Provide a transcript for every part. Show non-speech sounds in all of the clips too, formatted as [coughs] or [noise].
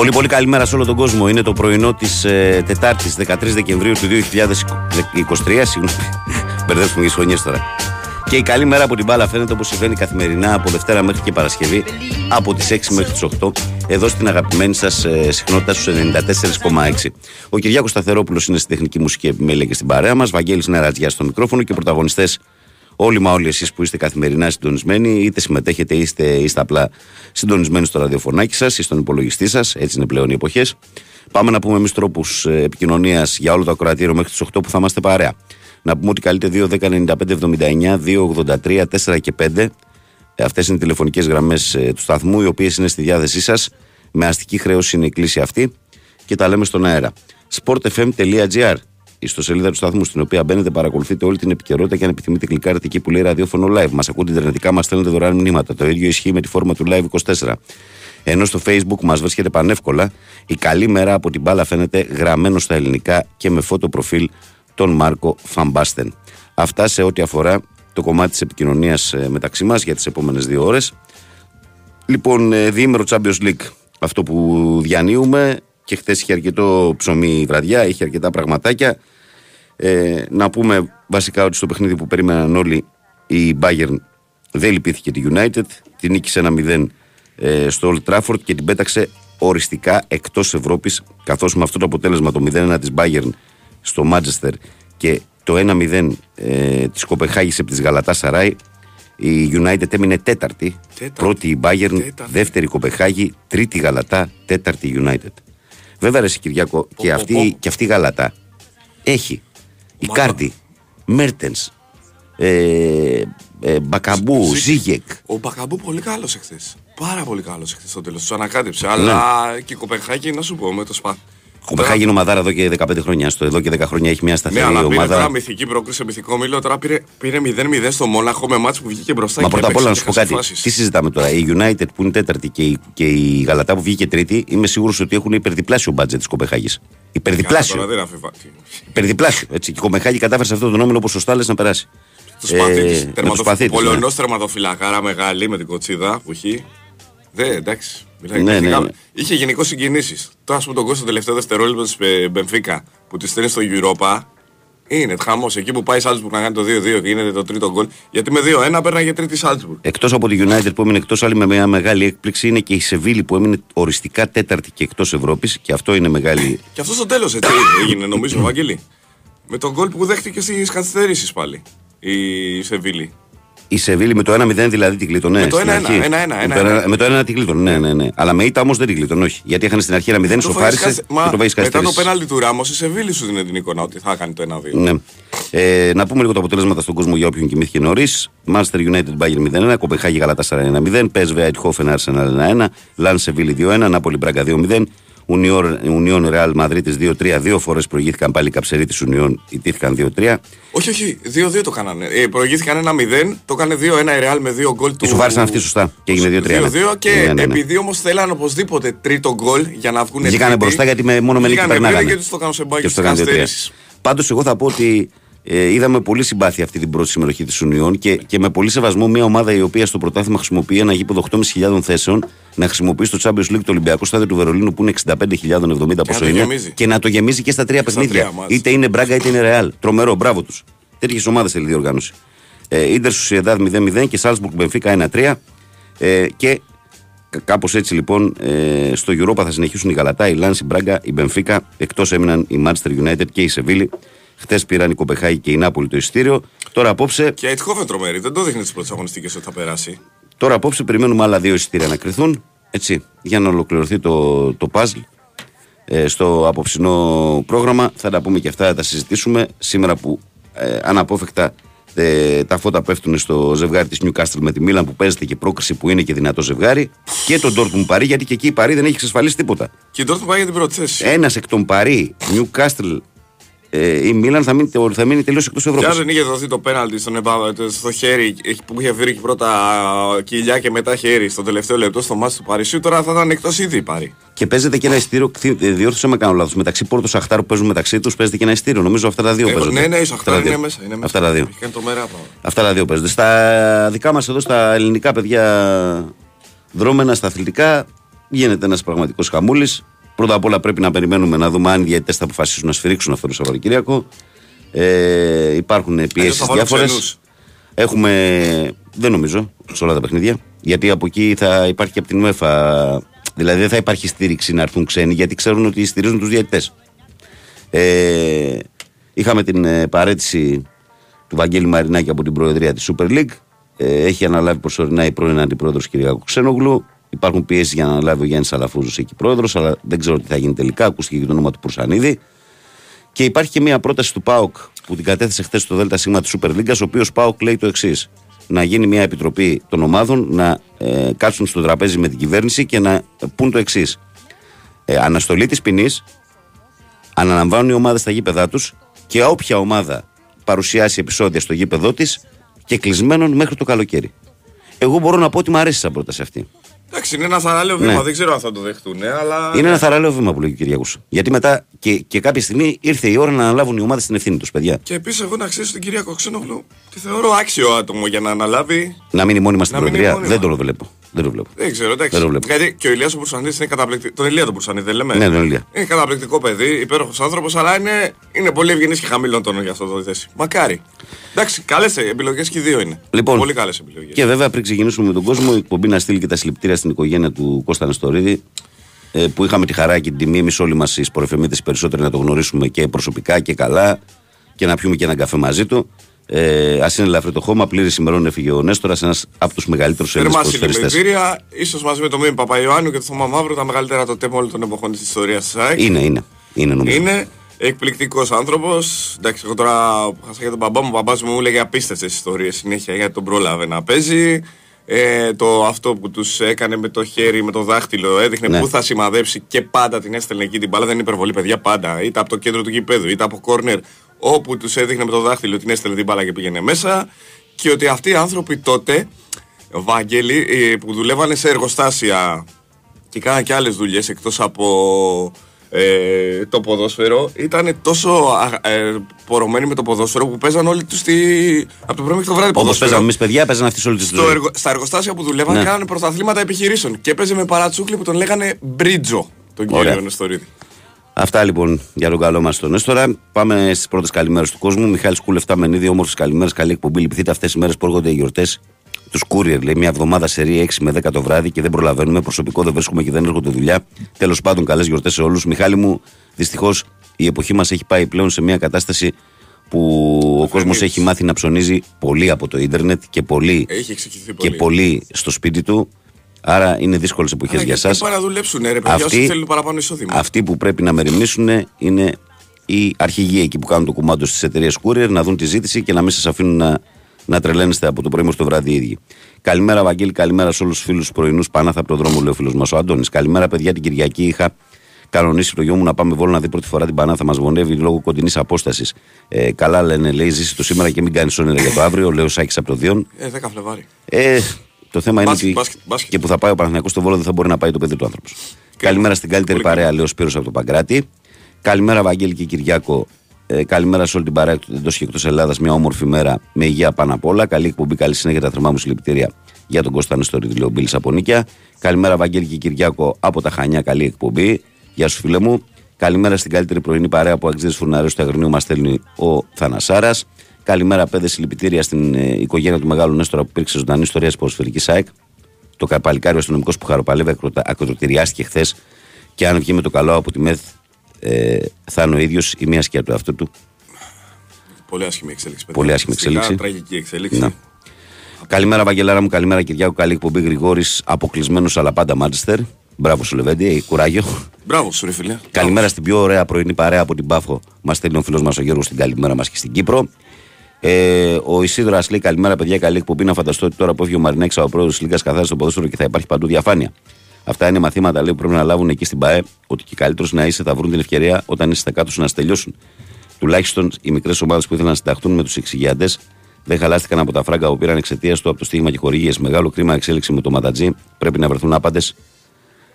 Πολύ πολύ καλημέρα σε όλο τον κόσμο. Είναι το πρωινό της ε, Τετάρτης 13 Δεκεμβρίου του 2023. [laughs] Συγγνώμη, μπερδεύουμε τι χρονιέ τώρα. Και η καλή μέρα από την μπάλα φαίνεται όπως συμβαίνει καθημερινά από Δευτέρα μέχρι και Παρασκευή από τις 6 μέχρι τις 8 εδώ στην αγαπημένη σας ε, συχνότητα στους 94,6. Ο Κυριάκος Σταθερόπουλος είναι στη τεχνική μουσική επιμέλεια και στην παρέα μας. Βαγγέλης Νερατζιά στο μικρόφωνο και πρωταγωνιστές όλοι μα όλοι εσείς που είστε καθημερινά συντονισμένοι, είτε συμμετέχετε είστε, είστε απλά συντονισμένοι στο ραδιοφωνάκι σας ή στον υπολογιστή σας, έτσι είναι πλέον οι εποχές. Πάμε να πούμε εμείς τρόπους ε, επικοινωνίας για όλο το ακροατήριο μέχρι τις 8 που θα είμαστε παρέα. Να πούμε ότι καλείτε 2, 10, 95, 79, 2, 83, 4 και 5. Αυτές είναι οι τηλεφωνικές γραμμές ε, του σταθμού, οι οποίες είναι στη διάθεσή σας. Με αστική χρέωση είναι η κλίση αυτή και τα λέμε στον αέρα. sportfm.gr η ιστοσελίδα του σταθμού, στην οποία μπαίνετε, παρακολουθείτε όλη την επικαιρότητα και αν επιθυμείτε, κλικάρετε εκεί που λέει ραδιόφωνο live. Μας ακούτε ιντερνετικά, μας στέλνετε δωρεάν μηνύματα. Το ίδιο ισχύει με τη φόρμα του live 24. Ενώ στο facebook μας βρίσκεται πανεύκολα, η καλή μέρα από την μπάλα φαίνεται γραμμένο στα ελληνικά και με φώτο προφίλ τον Μάρκο Φαμπάστεν. Αυτά σε ό,τι αφορά το κομμάτι της επικοινωνίας ε, μεταξύ μας για τις επόμενες δύο ώρες. Λοιπόν, ε, διήμερο Champions League, αυτό που διανύουμε και χθες είχε αρκετό ψωμί βραδιά, είχε αρκετά πραγματάκια. Ε, να πούμε βασικά ότι στο παιχνίδι που περίμεναν όλοι η Bayern δεν λυπήθηκε τη United, την νίκησε ένα 0 ε, στο Old Trafford και την πέταξε οριστικά εκτός Ευρώπης καθώς με αυτό το αποτέλεσμα το 0-1 της Bayern στο Manchester και το 1-0 ε, της Κοπεχάγης επί της Γαλατάς Σαράι η United έμεινε τέταρτη, πρώτη η Bayern, δεύτερη Κοπεχάγη, τρίτη Γαλατά, τέταρτη United. Βέβαια, ρε Κυριακό, και, αυτή, και αυτή η Γαλατά έχει Ικάρντι, Μέρτενς, ε, ε, Μπακαμπού, Ζίγεκ. Ο Μπακαμπού πολύ καλός εχθές. Πάρα πολύ καλός εχθές στο τέλος. Τους ανακάτεψε. Ναι. Αλλά και η Κοπεγχάγη, να σου πω, με το σπαθ. Κοπεγχάγη είναι ομαδάρα εδώ και 15 χρόνια. Στο εδώ και 10 χρόνια έχει μια σταθερή ναι, αλλά ομάδα. Πήρε τώρα μυθική πρόκληση, μυθικό όμιλο. Τώρα πήρε, πήρε 0-0 στο Μόναχο με ματς που βγήκε μπροστά. Μα πρώτα απ' όλα να σου πω κάτι. Τι συζητάμε τώρα. Η United που είναι τέταρτη και η, και η Γαλατά που βγήκε τρίτη, είμαι σίγουρος ότι έχουν υπερδιπλάσιο budget της Κοπεγχάγης. Υπερδιπλάσιο. Υπερδιπλάσιο. Έτσι. Και η Κοπεχάγη κατάφερε σε αυτό το νόμιλο όπως σωστά λες να περάσει. Το σπαθί της. Πολωνό τερματοφυλακάρα μεγάλη με την κοτσίδα που έχει. Δεν, εντάξει. Ναι, ναι, ναι. Είχε γενικώς συγκινήσεις. Τώρα, ας πούμε, τον κόσμο τελευταίο δευτερόλεπτο της Μπενφίκα που τη στέλνει στο Europa. Είναι χαμός. Εκεί που πάει η Σάλτσμπουργκ να κάνει το 2-2 και γίνεται το τρίτο γκολ. Γιατί με 2-1 πέρναγε τρίτη Σάλτσμπουργκ. Εκτός από τη United που έμεινε εκτός, άλλη με μια μεγάλη έκπληξη είναι και η Σεβίλη που έμεινε οριστικά τέταρτη και εκτός Ευρώπης. Και αυτό είναι μεγάλη. και αυτό στο τέλος έτσι έγινε, νομίζω, Βαγγέλη. Με τον γκολ που δέχτηκε στι καθυστερήσει πάλι η Σεβίλη. Η Σεβίλη με το 1-0 δηλαδή την κλείτωνε. Με το 1-1. Με το 1 την κλείτωνε, ναι, ναι, ναι. Αλλά με ήττα όμως δεν την κλείτωνε, όχι. Γιατί είχαν στην αρχή ένα 0, σοφάρισε και το πάει Μετά το πέναλτι του Ράμος, η Σεβίλη σου δίνει την εικόνα ότι θα κάνει το 1-2. Ναι. Ε, να πούμε λίγο τα αποτελέσματα στον κόσμο για όποιον κοιμήθηκε νωρίς. Manchester United Bayern 0-1, Κοπεχάγη Γαλατά 1-0, PSV Eindhoven Arsenal 1-1, Lan Σεβίλη 2-1, Νάπολη Μπράγκα 2-0, Ουνιόν Ρεάλ Μαδρίτη 2-3. Δύο φορές προηγήθηκαν πάλι οι καψεροί της Ουνιόν, ιτήθηκαν 2-3. Όχι, όχι, 2-2 το κάνανε. Ε, προηγήθηκαν ένα 0, το έκανε 2-1 η Ρεάλ με 2 γκολ του. Σου βάρισαν αυτή σωστά και έγινε 2-3. 2-2 και ναι, ναι, ναι. επειδή όμως θέλαν οπωσδήποτε τρίτο γκολ για να βγουν Βγήκανε μπροστά γιατί με, μόνο με νίκη περνάγανε. Και τους το κάνουν σε μπάκι Πάντως εγώ θα πω ότι ε, είδαμε πολύ συμπάθεια αυτή την πρώτη συμμετοχή της Ουνιών και, και με πολύ σεβασμό μια ομάδα η οποία στο πρωτάθλημα χρησιμοποιεί ένα γήπεδο 8.500 θέσεων να χρησιμοποιεί στο Champions League το Ολυμπιακό στάδιο του Βερολίνου που είναι 65.070 πόσο είναι και να το γεμίζει και στα τρία παιχνίδια. είτε είναι Μπράγκα είτε είναι Ρεάλ. Τρομερό, μπράβο τους. Τέτοιες ομάδες θέλει διοργάνωση. Ε, Ιντερ Σουσιεδάδ 0-0 και Σάλσμπουργκ Μπενφίκα 1-3. Ε, και κάπως έτσι λοιπόν ε, στο Europa θα συνεχίσουν η Γαλατά, η Λάνση, η Μπράγκα, η Μπενφίκα. Εκτός έμειναν η Manchester United και η Σεβίλη. Χθες πήραν η Κοπεχάγη και η Νάπολη το ειστήριο. Τώρα απόψε. Και η Αιτχόφεν τρομερή, δεν το δείχνει τις πρώτες αγωνιστικές ότι θα περάσει. Τώρα απόψε περιμένουμε άλλα δύο εισιτήρια να κρυθούν. Έτσι, για να ολοκληρωθεί το, το puzzle ε, στο απόψινό πρόγραμμα. Θα τα πούμε και αυτά, θα τα συζητήσουμε. Σήμερα που ε, αναπόφευκτα ε, τα φώτα πέφτουν στο ζευγάρι της Newcastle με τη Μίλαν που παίζεται και πρόκριση που είναι και δυνατό ζευγάρι. Και τον Dortmund Παρί, γιατί και εκεί η Παρί δεν έχει εξασφαλίσει τίποτα. Και η Dortmund Παρί για την πρώτη θέση. Ένας εκ των Παρί, Newcastle ε, η Μίλαν θα μείνει, θα μείνει τελείως εκτός Ευρώπης. Και αν δεν είχε δοθεί το πέναλτι στον στο χέρι που είχε βρει πρώτα κοιλιά και μετά χέρι στο τελευταίο λεπτό στο μάτι του Παρισιού, τώρα θα ήταν εκτός ήδη πάρει. Και παίζεται και ένα ειστήριο, διόρθωσε με κάνω λάθος. Μεταξύ Πόρτο Σαχτάρου που παίζουν μεταξύ τους παίζεται και ένα ειστήριο. Νομίζω αυτά τα δύο ε, παίζονται. Ναι, ναι, η Σαχτάρου είναι μέσα. Είναι μέσα. Αυτά τα δύο. Αυτά τα δύο παίζονται. Στα δικά μας εδώ στα ελληνικά παιδιά δρόμενα, στα αθλητικά γίνεται ένας πραγματικός χαμούλης. Πρώτα απ' όλα πρέπει να περιμένουμε να δούμε αν οι διαιτητέ θα αποφασίσουν να σφυρίξουν αυτό το Σαββατοκύριακο. Ε, υπάρχουν πιέσεις διάφορες. Έχουμε, δεν νομίζω, σε όλα τα παιχνίδια. Γιατί από εκεί θα υπάρχει και από την UEFA. Δηλαδή δεν θα υπάρχει στήριξη να έρθουν ξένοι γιατί ξέρουν ότι στηρίζουν τους διαιτητές. Ε, είχαμε την ε, παρέτηση του Βαγγέλη Μαρινάκη από την Προεδρία της Super League. Ε, έχει αναλάβει προσωρινά η πρώην αντιπρόεδρος κ. Ξένογλου. Υπάρχουν πιέσεις για να αναλάβει ο Γιάννης Αλαφούζος εκεί πρόεδρος, αλλά δεν ξέρω τι θα γίνει τελικά. Ακούστηκε και το όνομα του Πουρσανίδη. Και υπάρχει και μια πρόταση του ΠΑΟΚ που την κατέθεσε χθες στο ΔΣ της Super League, ο οποίος ΠΑΟΚ λέει το εξής. Να γίνει μια επιτροπή των ομάδων, να ε, κάτσουν στο τραπέζι με την κυβέρνηση και να πούν το εξής. Ε, αναστολή της ποινής, αναλαμβάνουν οι ομάδες στα γήπεδά τους και όποια ομάδα παρουσιάσει επεισόδια στο γήπεδό της και κλεισμένων μέχρι το καλοκαίρι. Εγώ μπορώ να πω ότι μου αρέσει σαν πρόταση αυτή. Εντάξει, είναι ένα θαραλέο βήμα, ναι. δεν ξέρω αν θα το δεχτούν. Αλλά... Είναι ένα θαραλέο βήμα που λέει ο Κυριακό. Γιατί μετά και, και κάποια στιγμή ήρθε η ώρα να αναλάβουν οι ομάδες την ευθύνη τους, παιδιά. Και επίσης, εγώ να ξέρω τον Κυριακό Ξένογλου, τη θεωρώ άξιο άτομο για να αναλάβει. Να μείνει μόνιμα στην Προεδρία, δεν το βλέπω. Δεν το βλέπω. Δεν ξέρω, εντάξει. Δεν το βλέπω. Γιατί και ο Ηλίας ο Μπουρσανίδης είναι καταπληκτικό. Τον Ηλία τον Μπουρσανίδη, δεν λέμε. Ναι, τον Ηλία. Είναι καταπληκτικό παιδί, υπέροχος άνθρωπος, αλλά είναι, είναι πολύ ευγενής και χαμηλών τόνων για αυτό το θέση. Μακάρι. Εντάξει, καλές επιλογές και οι δύο είναι. Λοιπόν, πολύ καλές επιλογές. Και βέβαια πριν ξεκινήσουμε με τον κόσμο, η εκπομπή να στείλει και τα συλληπιτήρια στην οικογένεια του Κώστα Νεστορίδη ε, που είχαμε τη χαρά και την τιμή εμείς όλοι μας οι σπορεφεμίτε περισσότεροι να το γνωρίσουμε και προσωπικά και καλά και να πιούμε και έναν καφέ μαζί του. Ε, Α είναι ελαφρύ το χώμα, πλήρης ημερών έφυγε ο Νέστορας, ένας από τους μεγαλύτερους Έλληνες ποδοσφαιριστές. Συλληπιτήρια, ίσως μαζί με τον Μίμη Παπαϊωάννου και τον Θωμά Μαύρο, τα μεγαλύτερα το τέμα όλων των εποχών της ιστορίας τη ΑΕΚ. Είναι, είναι. Είναι, νομίζω. είναι εκπληκτικός άνθρωπος. Εντάξει, εγώ τώρα χάσα για τον μπαμπά μου. Ο μπαμπάς μου μου έλεγε απίστευτες ιστορίες συνέχεια γιατί τον πρόλαβε να παίζει. Ε, το αυτό που τους έκανε με το χέρι, με το δάχτυλο, έδειχνε ναι. πού θα σημαδέψει και πάντα την έστελνε εκεί την μπάλα. Δεν είναι υπερβολή, παιδιά, πάντα. Είτε από το κέντρο του γηπέδου, είτε από κόρνερ όπου τους έδειχνε με το δάχτυλο την έστελνε την μπάλα και πήγαινε μέσα. Και ότι αυτοί οι άνθρωποι τότε, Βάγγελοι, ε, που δουλεύανε σε εργοστάσια και κάνανε και άλλες δουλειές εκτός από ε, το ποδόσφαιρο, ήταν τόσο ε, πορωμένοι με το ποδόσφαιρο που παίζαν όλοι τους στη... από το πρωί μέχρι το βράδυ. Όπως παίζαμε εμείς, παιδιά, παίζαν αυτοί όλη τη ζωή. Εργο... Στα εργοστάσια που δουλεύαν, ναι. κάνανε πρωταθλήματα επιχειρήσεων και παίζε με παρατσούκλι που τον λέγανε Μπρίτζο, τον κύριο Νεστορίδη. Αυτά λοιπόν για τον καλό μας τον Έστωρα. Πάμε στις πρώτες καλημέρες του κόσμου. Μιχάλη Κούλεφτα Μενίδη, όμορφες καλημέρες, καλή εκπομπή. Λυπηθείτε αυτές τι μέρες που έρχονται οι γιορτές. Τους courier λέει μια εβδομάδα σε 6 με 10 το βράδυ και δεν προλαβαίνουμε. Προσωπικό δεν βρίσκουμε και δεν έρχονται δουλειά. Τέλος πάντων, καλές γιορτές σε όλους. Μιχάλη μου, δυστυχώς η εποχή μας έχει πάει πλέον σε μια κατάσταση που ο κόσμος έχει μάθει να ψωνίζει πολύ από το ίντερνετ και πολύ, και πολύ στο σπίτι του. Άρα είναι δύσκολες εποχές για εσάς. παραδουλέψουν, ρε παιδιά, αυτοί, θέλουν παραπάνω εισόδημα. Αυτοί που πρέπει να μεριμνήσουν είναι οι αρχηγοί εκεί που κάνουν το κουμάντο στις εταιρείες courier να δουν τη ζήτηση και να μην σας αφήνουν να, να τρελαίνεστε από το πρωί μέχρι το βράδυ οι ίδιοι. Καλημέρα, Βαγγέλη, καλημέρα σε όλους τους φίλους τους πρωινούς. Πανάθα από το δρόμο, λέει ο φίλος μας ο Αντώνη. Καλημέρα, παιδιά, την Κυριακή είχα κανονίσει το γιο μου να πάμε βόλο να δει πρώτη φορά την Πανάθα. Μας βολεύει λόγω κοντινής απόστασης. Ε, καλά λένε, λέει, ζήσει το σήμερα και μην κάνεις όνειρα για το αύριο. Λέω Σάκης από το Διόν. Ε, 10 Φλεβάρι. Ε, το θέμα είναι ότι και που θα πάει ο Παναθυνιακό στο Βόλο δεν θα μπορεί να πάει το παιδί του άνθρωπος. Καλημέρα στην καλύτερη παρέα, λέω Σπύρος από το Παγκράτη. Καλημέρα, Βαγγέλη και Κυριάκο. Ε, καλημέρα σε όλη την παρέα του εντός και εκτός Ελλάδας. Μια όμορφη μέρα με υγεία πάνω απ' όλα. Καλή εκπομπή, καλή συνέχεια τα θερμά μου συλληπιτήρια για τον Κώστα Νεστορίδη, λέω Μπίλης από Νίκια. Καλημέρα, Βαγγέλη και Κυριάκο από τα Χανιά. Καλή εκπομπή. Γεια σου, φίλε μου. Καλημέρα στην καλύτερη πρωινή παρέα που αξίζει φουρναρίου του Αγρινίου μας στέλνει ο Θανασάρας. Καλημέρα, πέντε συλληπιτήρια στην ε, οικογένεια του Μεγάλου Νέστορα που υπήρξε ζωντανή ιστορία της ποδοσφαιρικής ΣΑΕΚ. Το καπαλικάριο αστυνομικός που χαροπαλεύει ακροτηριάστηκε χθες και αν βγει με το καλό από τη ΜΕΘ ε, θα είναι ο ίδιος ή μία σκιά του αυτού του. Πολύ άσχημη εξέλιξη. Παιδιά. Πολύ άσχημη εξέλιξη. Τραγική εξέλιξη. Να. Καλημέρα, Βαγγελάρα μου. Καλημέρα, Κυριάκου. Καλή εκπομπή. Γρηγόρης, αποκλεισμένος αλλά πάντα Μάντσεστερ. Μπράβο σου, Λεβέντι, κουράγιο. Μπράβο σου, ρε φίλε. Καλημέρα στην πιο ωραία πρωινή παρέα από την Πάφο. Μας στέλνει ο φίλος μας ο Γιώργος στην καλημέρα μας και στην Κύπρο. Ε, ο Ισίδρα λέει καλημέρα, παιδιά. Καλή εκπομπή. Να φανταστώ ότι τώρα που έφυγε ο Μαρινέξα, ο πρόεδρος της Λίγκας καθάρισε στο ποδόσφαιρο και θα υπάρχει παντού διαφάνεια. Αυτά είναι μαθήματα λέει, που πρέπει να λάβουν εκεί στην ΠαΕ. Ότι και καλύτερος να είσαι θα βρουν την ευκαιρία όταν είστε κάτω να τελειώσουν. Τουλάχιστον οι μικρές ομάδες που ήθελαν να συνταχθούν με τους εξηγιάντε δεν χαλάστηκαν από τα φράγκα που πήραν εξαιτίας του από το στίγμα και χορηγίες. Μεγάλο κρίμα εξέλιξη με το Ματατζή. Πρέπει να βρεθούν άπαντες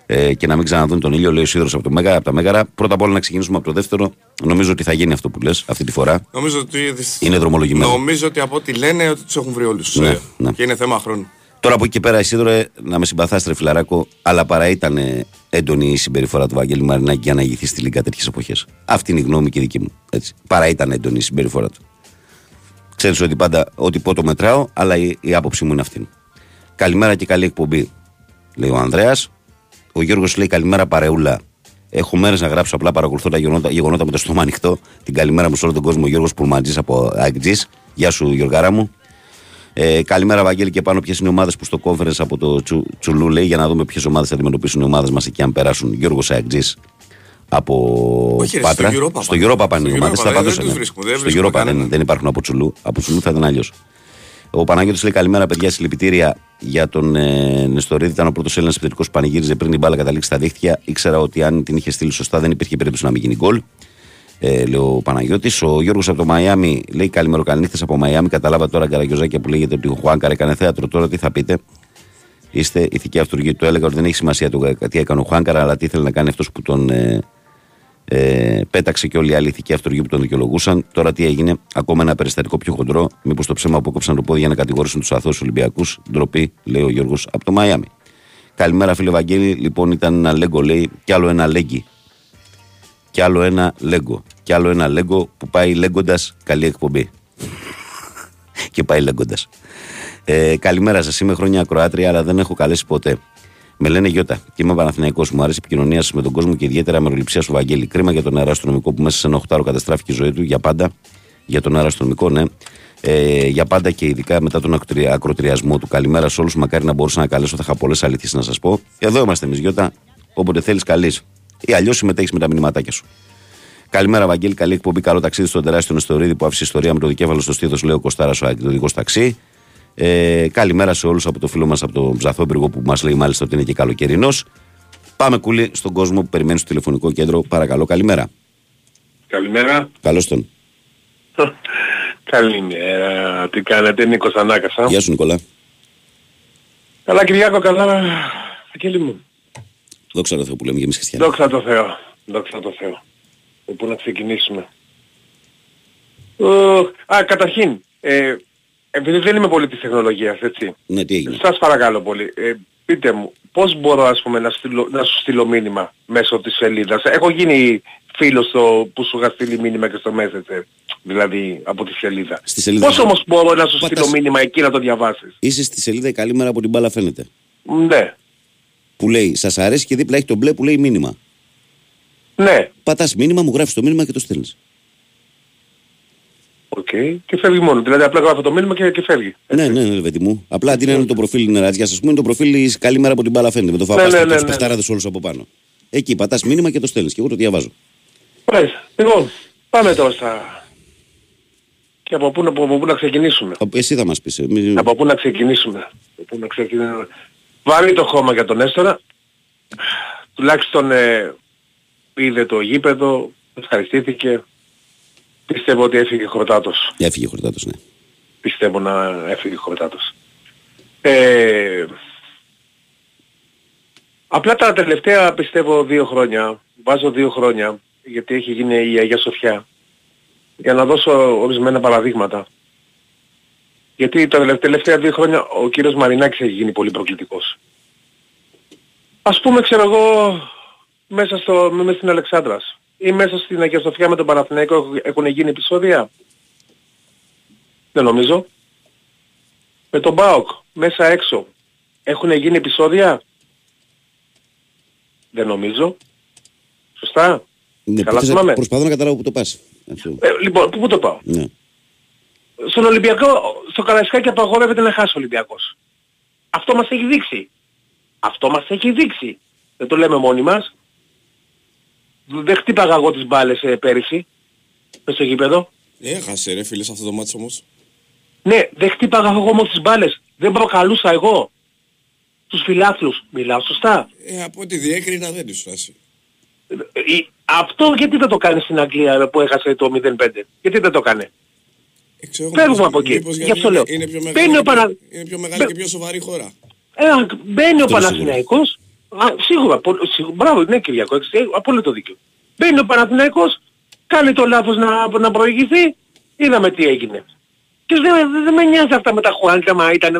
ε, και να μην ξαναδούν τον ήλιο, λέει ο Σίδρο από, το Μέγα, από τα Μέγαρα. Πρώτα απ' όλα να ξεκινήσουμε από το δεύτερο. Νομίζω ότι θα γίνει αυτό που λες αυτή τη φορά. Νομίζω ότι είναι δρομολογημένο. Νομίζω ότι από ό,τι λένε ότι τους έχουν βρει όλους. Ναι, ναι. Και είναι θέμα χρόνου. Τώρα από εκεί και πέρα, Ισίδωρε, να με συμπαθάς φιλαράκο, αλλά παρά ήταν έντονη η συμπεριφορά του Βαγγέλη Μαρινάκη για να ηγηθεί στη Λίγκα τέτοιες εποχές. Αυτή είναι η γνώμη και δική μου. Έτσι. Παρά ήταν έντονη η συμπεριφορά του. Ξέρεις ότι πάντα ό,τι πω το μετράω, αλλά η, η άποψή μου είναι αυτή. Καλημέρα και καλή εκπομπή, λέει ο Ανδρέας. Ο Γιώργος λέει καλημέρα παρεούλα. Έχω μέρες να γράψω, απλά παρακολουθώ τα γεγονότα, γεγονότα με το στόμα ανοιχτό. Την καλημέρα μου σε όλο τον κόσμο, Γιώργος Πουρμαντζή από Αγκτζή. Γεια σου, Γιωργάρα μου. Ε, καλημέρα, Βαγγέλη, και πάνω ποιες είναι οι ομάδες που στο conference από το Τσου, Τσουλού λέει για να δούμε ποιες ομάδες θα αντιμετωπίσουν οι ομάδες μας εκεί αν περάσουν. Γιώργος Αγκτζή από Όχι, Πάτρα. Στο Europa, στο Europa πάνε οι ομάδες. Θα δεν, στο Europa δεν, δεν υπάρχουν από Τσουλού. Από Τσουλού θα ήταν αλλιώς. Ο Παναγιώτης λέει καλημέρα, παιδιά. Συλληπιτήρια για τον ε, Νεστορίδη. Ήταν ο πρώτος Έλληνας επιθετικός που πανηγύριζε πριν την μπάλα καταλήξει στα δίχτυα. Ήξερα ότι αν την είχε στείλει σωστά δεν υπήρχε περίπτωση να μην γίνει γκολ. Ε, λέει ο Παναγιώτης. Ο Γιώργος από το Μαϊάμι λέει καλημέρα καληνύχτες από Μαϊάμι. Καταλάβα τώρα καραγκιόζάκια που λέγεται ότι ο Χουάνκαρ έκανε θέατρο. Τώρα τι θα πείτε; Είστε ηθική αυτούργοι. Του έλεγα ότι δεν έχει σημασία το τι έκανε ο Χουάνκαρ, αλλά τι ήθελε να κάνει αυτός που τον ε, ε, πέταξε και όλοι οι άλλοι ηθικοί αυτοργοί που τον δικαιολογούσαν. Τώρα τι έγινε, ακόμα ένα περιστατικό πιο χοντρό. Μήπως το ψέμα που κόψαν το πόδι για να κατηγορήσουν τους αθώους Ολυμπιακούς. Ντροπή, λέει ο Γιώργος από το Μαϊάμι. Καλημέρα, φίλε Βαγγέλη. Λοιπόν, ήταν ένα λέγκο, λέει, κι άλλο ένα λέγκι. Κι άλλο ένα λέγκο. Κι άλλο ένα λέγκο που πάει λέγκοντα. Καλή εκπομπή. [laughs] και πάει λέγκοντα. Ε, καλημέρα σας. Είμαι χρόνια ακροάτρια, αλλά δεν έχω καλέσει ποτέ. Με λένε Γιώτα και είμαι Παναθυναϊκό. Μου άρεσε η επικοινωνία σας με τον κόσμο και ιδιαίτερα μεροληψία σου, Βαγγέλη. Κρίμα για τον αεραστρονομικό που μέσα σε ένα οχτάρο καταστράφηκε η ζωή του για πάντα. Για τον αεραστρονομικό, ναι. Ε, για πάντα και ειδικά μετά τον ακροτηριασμό του. Καλημέρα σε όλους. Μακάρι να μπορούσα να καλέσω. Θα είχα πολλές αλήθειες να σας πω. Εδώ είμαστε εμείς, Γιώτα. Όποτε θέλεις, καλή. Ή αλλιώς συμμετέχεις με τα μηνυματάκια σου. Καλημέρα, Βαγγέλη. Καλή εκπομπή. Καλό ταξίδι στον τεράστιο Νεστορίδη που άφησε ιστορία με το δικέφαλο στο στήθος, λέω Κοστάρα ο εκδοτικό ταξί. Ε, καλημέρα σε όλους από το φίλο μας από το Ψαθόπυργο που μας λέει μάλιστα ότι είναι και καλοκαιρινός. Πάμε κούλι στον κόσμο που περιμένει στο τηλεφωνικό κέντρο. Παρακαλώ, καλημέρα. Καλημέρα. Καλώς τον. [laughs] Καλημέρα. Τι κάνετε, Νίκος Ανάκασα; Γεια σου, Νικολά. Καλά, Κυριάκο, καλά. Αγγέλη μου. Δόξα τω Θεώ που λέμε για εμείς χριστιανοί. Δόξα τω Θεώ. Δόξα τω Θεώ. Πού να ξεκινήσουμε. α, καταρχήν, ε, επειδή δεν είμαι πολύ της τεχνολογίας, έτσι. Ναι, τι έγινε. Σας παρακαλώ πολύ. Ε, πείτε μου, πώς μπορώ ας πούμε να, στείλω, να σου στείλω μήνυμα μέσω της σελίδας. Έχω γίνει φίλος στο, που σου είχα στείλει μήνυμα και στο Messenger. Δηλαδή από τη σελίδα. Στη σελίδα Πώς όμως μπορώ να σου στείλω μήνυμα εκεί να το διαβάσεις; Είσαι στη σελίδα καλή μέρα από την μπάλα φαίνεται. Ναι. Που λέει, σας αρέσει και δίπλα έχει το μπλε που λέει μήνυμα. Ναι. Πατάς μήνυμα, μου γράφεις το μήνυμα και το στέλνεις. Οκ. Okay. Και φεύγει μόνο. Δηλαδή απλά γράφω το μήνυμα και, και φεύγει. Ναι, ναι, ναι, παιδί μου. Απλά αντί να είναι το προφίλ είναι ρατζιά, ας πούμε, είναι το προφίλ καλή μέρα από την μπάλα φαίνεται. Με το φαβάστι ναι, ναι, και ναι, του ναι. όλους από πάνω. Εκεί πατάς μήνυμα και το στέλνεις και εγώ το διαβάζω. Μάλιστα. Λοιπόν, πάμε τώρα στα. Και από πού, από, από πού να ξεκινήσουμε; Εσύ θα μας πεις. Μη... Από πού να ξεκινήσουμε; Από πού να ξεκινήσουμε; Βάλει το χώμα για τον Έστορα. Τουλάχιστον ε, είδε το γήπεδο, ευχαριστήθηκε, Πιστεύω ότι έφυγε χορτάτος. Έφυγε χορτάτος, ναι. Πιστεύω να έφυγε χορτάτος. Ε, απλά τα τελευταία πιστεύω δύο χρόνια, βάζω δύο χρόνια, γιατί έχει γίνει η Αγία Σοφιά, για να δώσω ορισμένα παραδείγματα. Γιατί τα τελευταία δύο χρόνια ο κύριος Μαρινάκης έχει γίνει πολύ προκλητικός. Ας πούμε ξέρω εγώ μέσα, στο, μέσα στην Αλεξάνδρας ή μέσα στην Αγία Σοφιά με τον Παναθηναϊκό έχουν γίνει επεισόδια; Δεν νομίζω. Με τον ΠΑΟΚ μέσα έξω έχουν γίνει επεισόδια; Δεν νομίζω. Σωστά. Ναι, Καλά θυμάμαι. Προσπαθώ να καταλάβω που το πας. Ε, λοιπόν, πού, πού το πάω; Ναι. Στον Ολυμπιακό, στο Καραϊσκάκι απαγορεύεται να χάσει ο Ολυμπιακός. Αυτό μας έχει δείξει. Αυτό μας έχει δείξει. Δεν το λέμε μόνοι μας. Δεν χτύπαγα εγώ τις μπάλες ε, πέρυσι. Μες στο γήπεδο. Έχασε ρε φίλε σε αυτό το μάτσο όμως. Ναι, δεν χτύπαγα εγώ όμως τις μπάλες. Δεν προκαλούσα εγώ. Τους φιλάθλους. Μιλάω σωστά; Ε, από ό,τι διέκρινα δεν τους φτάσει. Ε, αυτό γιατί δεν το κάνει στην Αγγλία που έχασε το 0-5. Γιατί δεν το κάνει; Ε, Φεύγουμε από εκεί. Γι' αυτό λέω. Είναι πιο μεγάλη, και, παρα... είναι πιο μεγάλη και πιο σοβαρή χώρα. Ε, μπαίνει ο Παναθηναϊκός Α, σίγουρα, σίγουρα, μπράβο, ναι Κυριακό, έχεις απόλυτο δίκιο. Μπαίνει ο Παναθηναϊκός, κάνει το λάθος να, να προηγηθεί, είδαμε τι έγινε. Και δεν, δεν με νοιάζει αυτά με τα Χουάνκα, μα ήταν,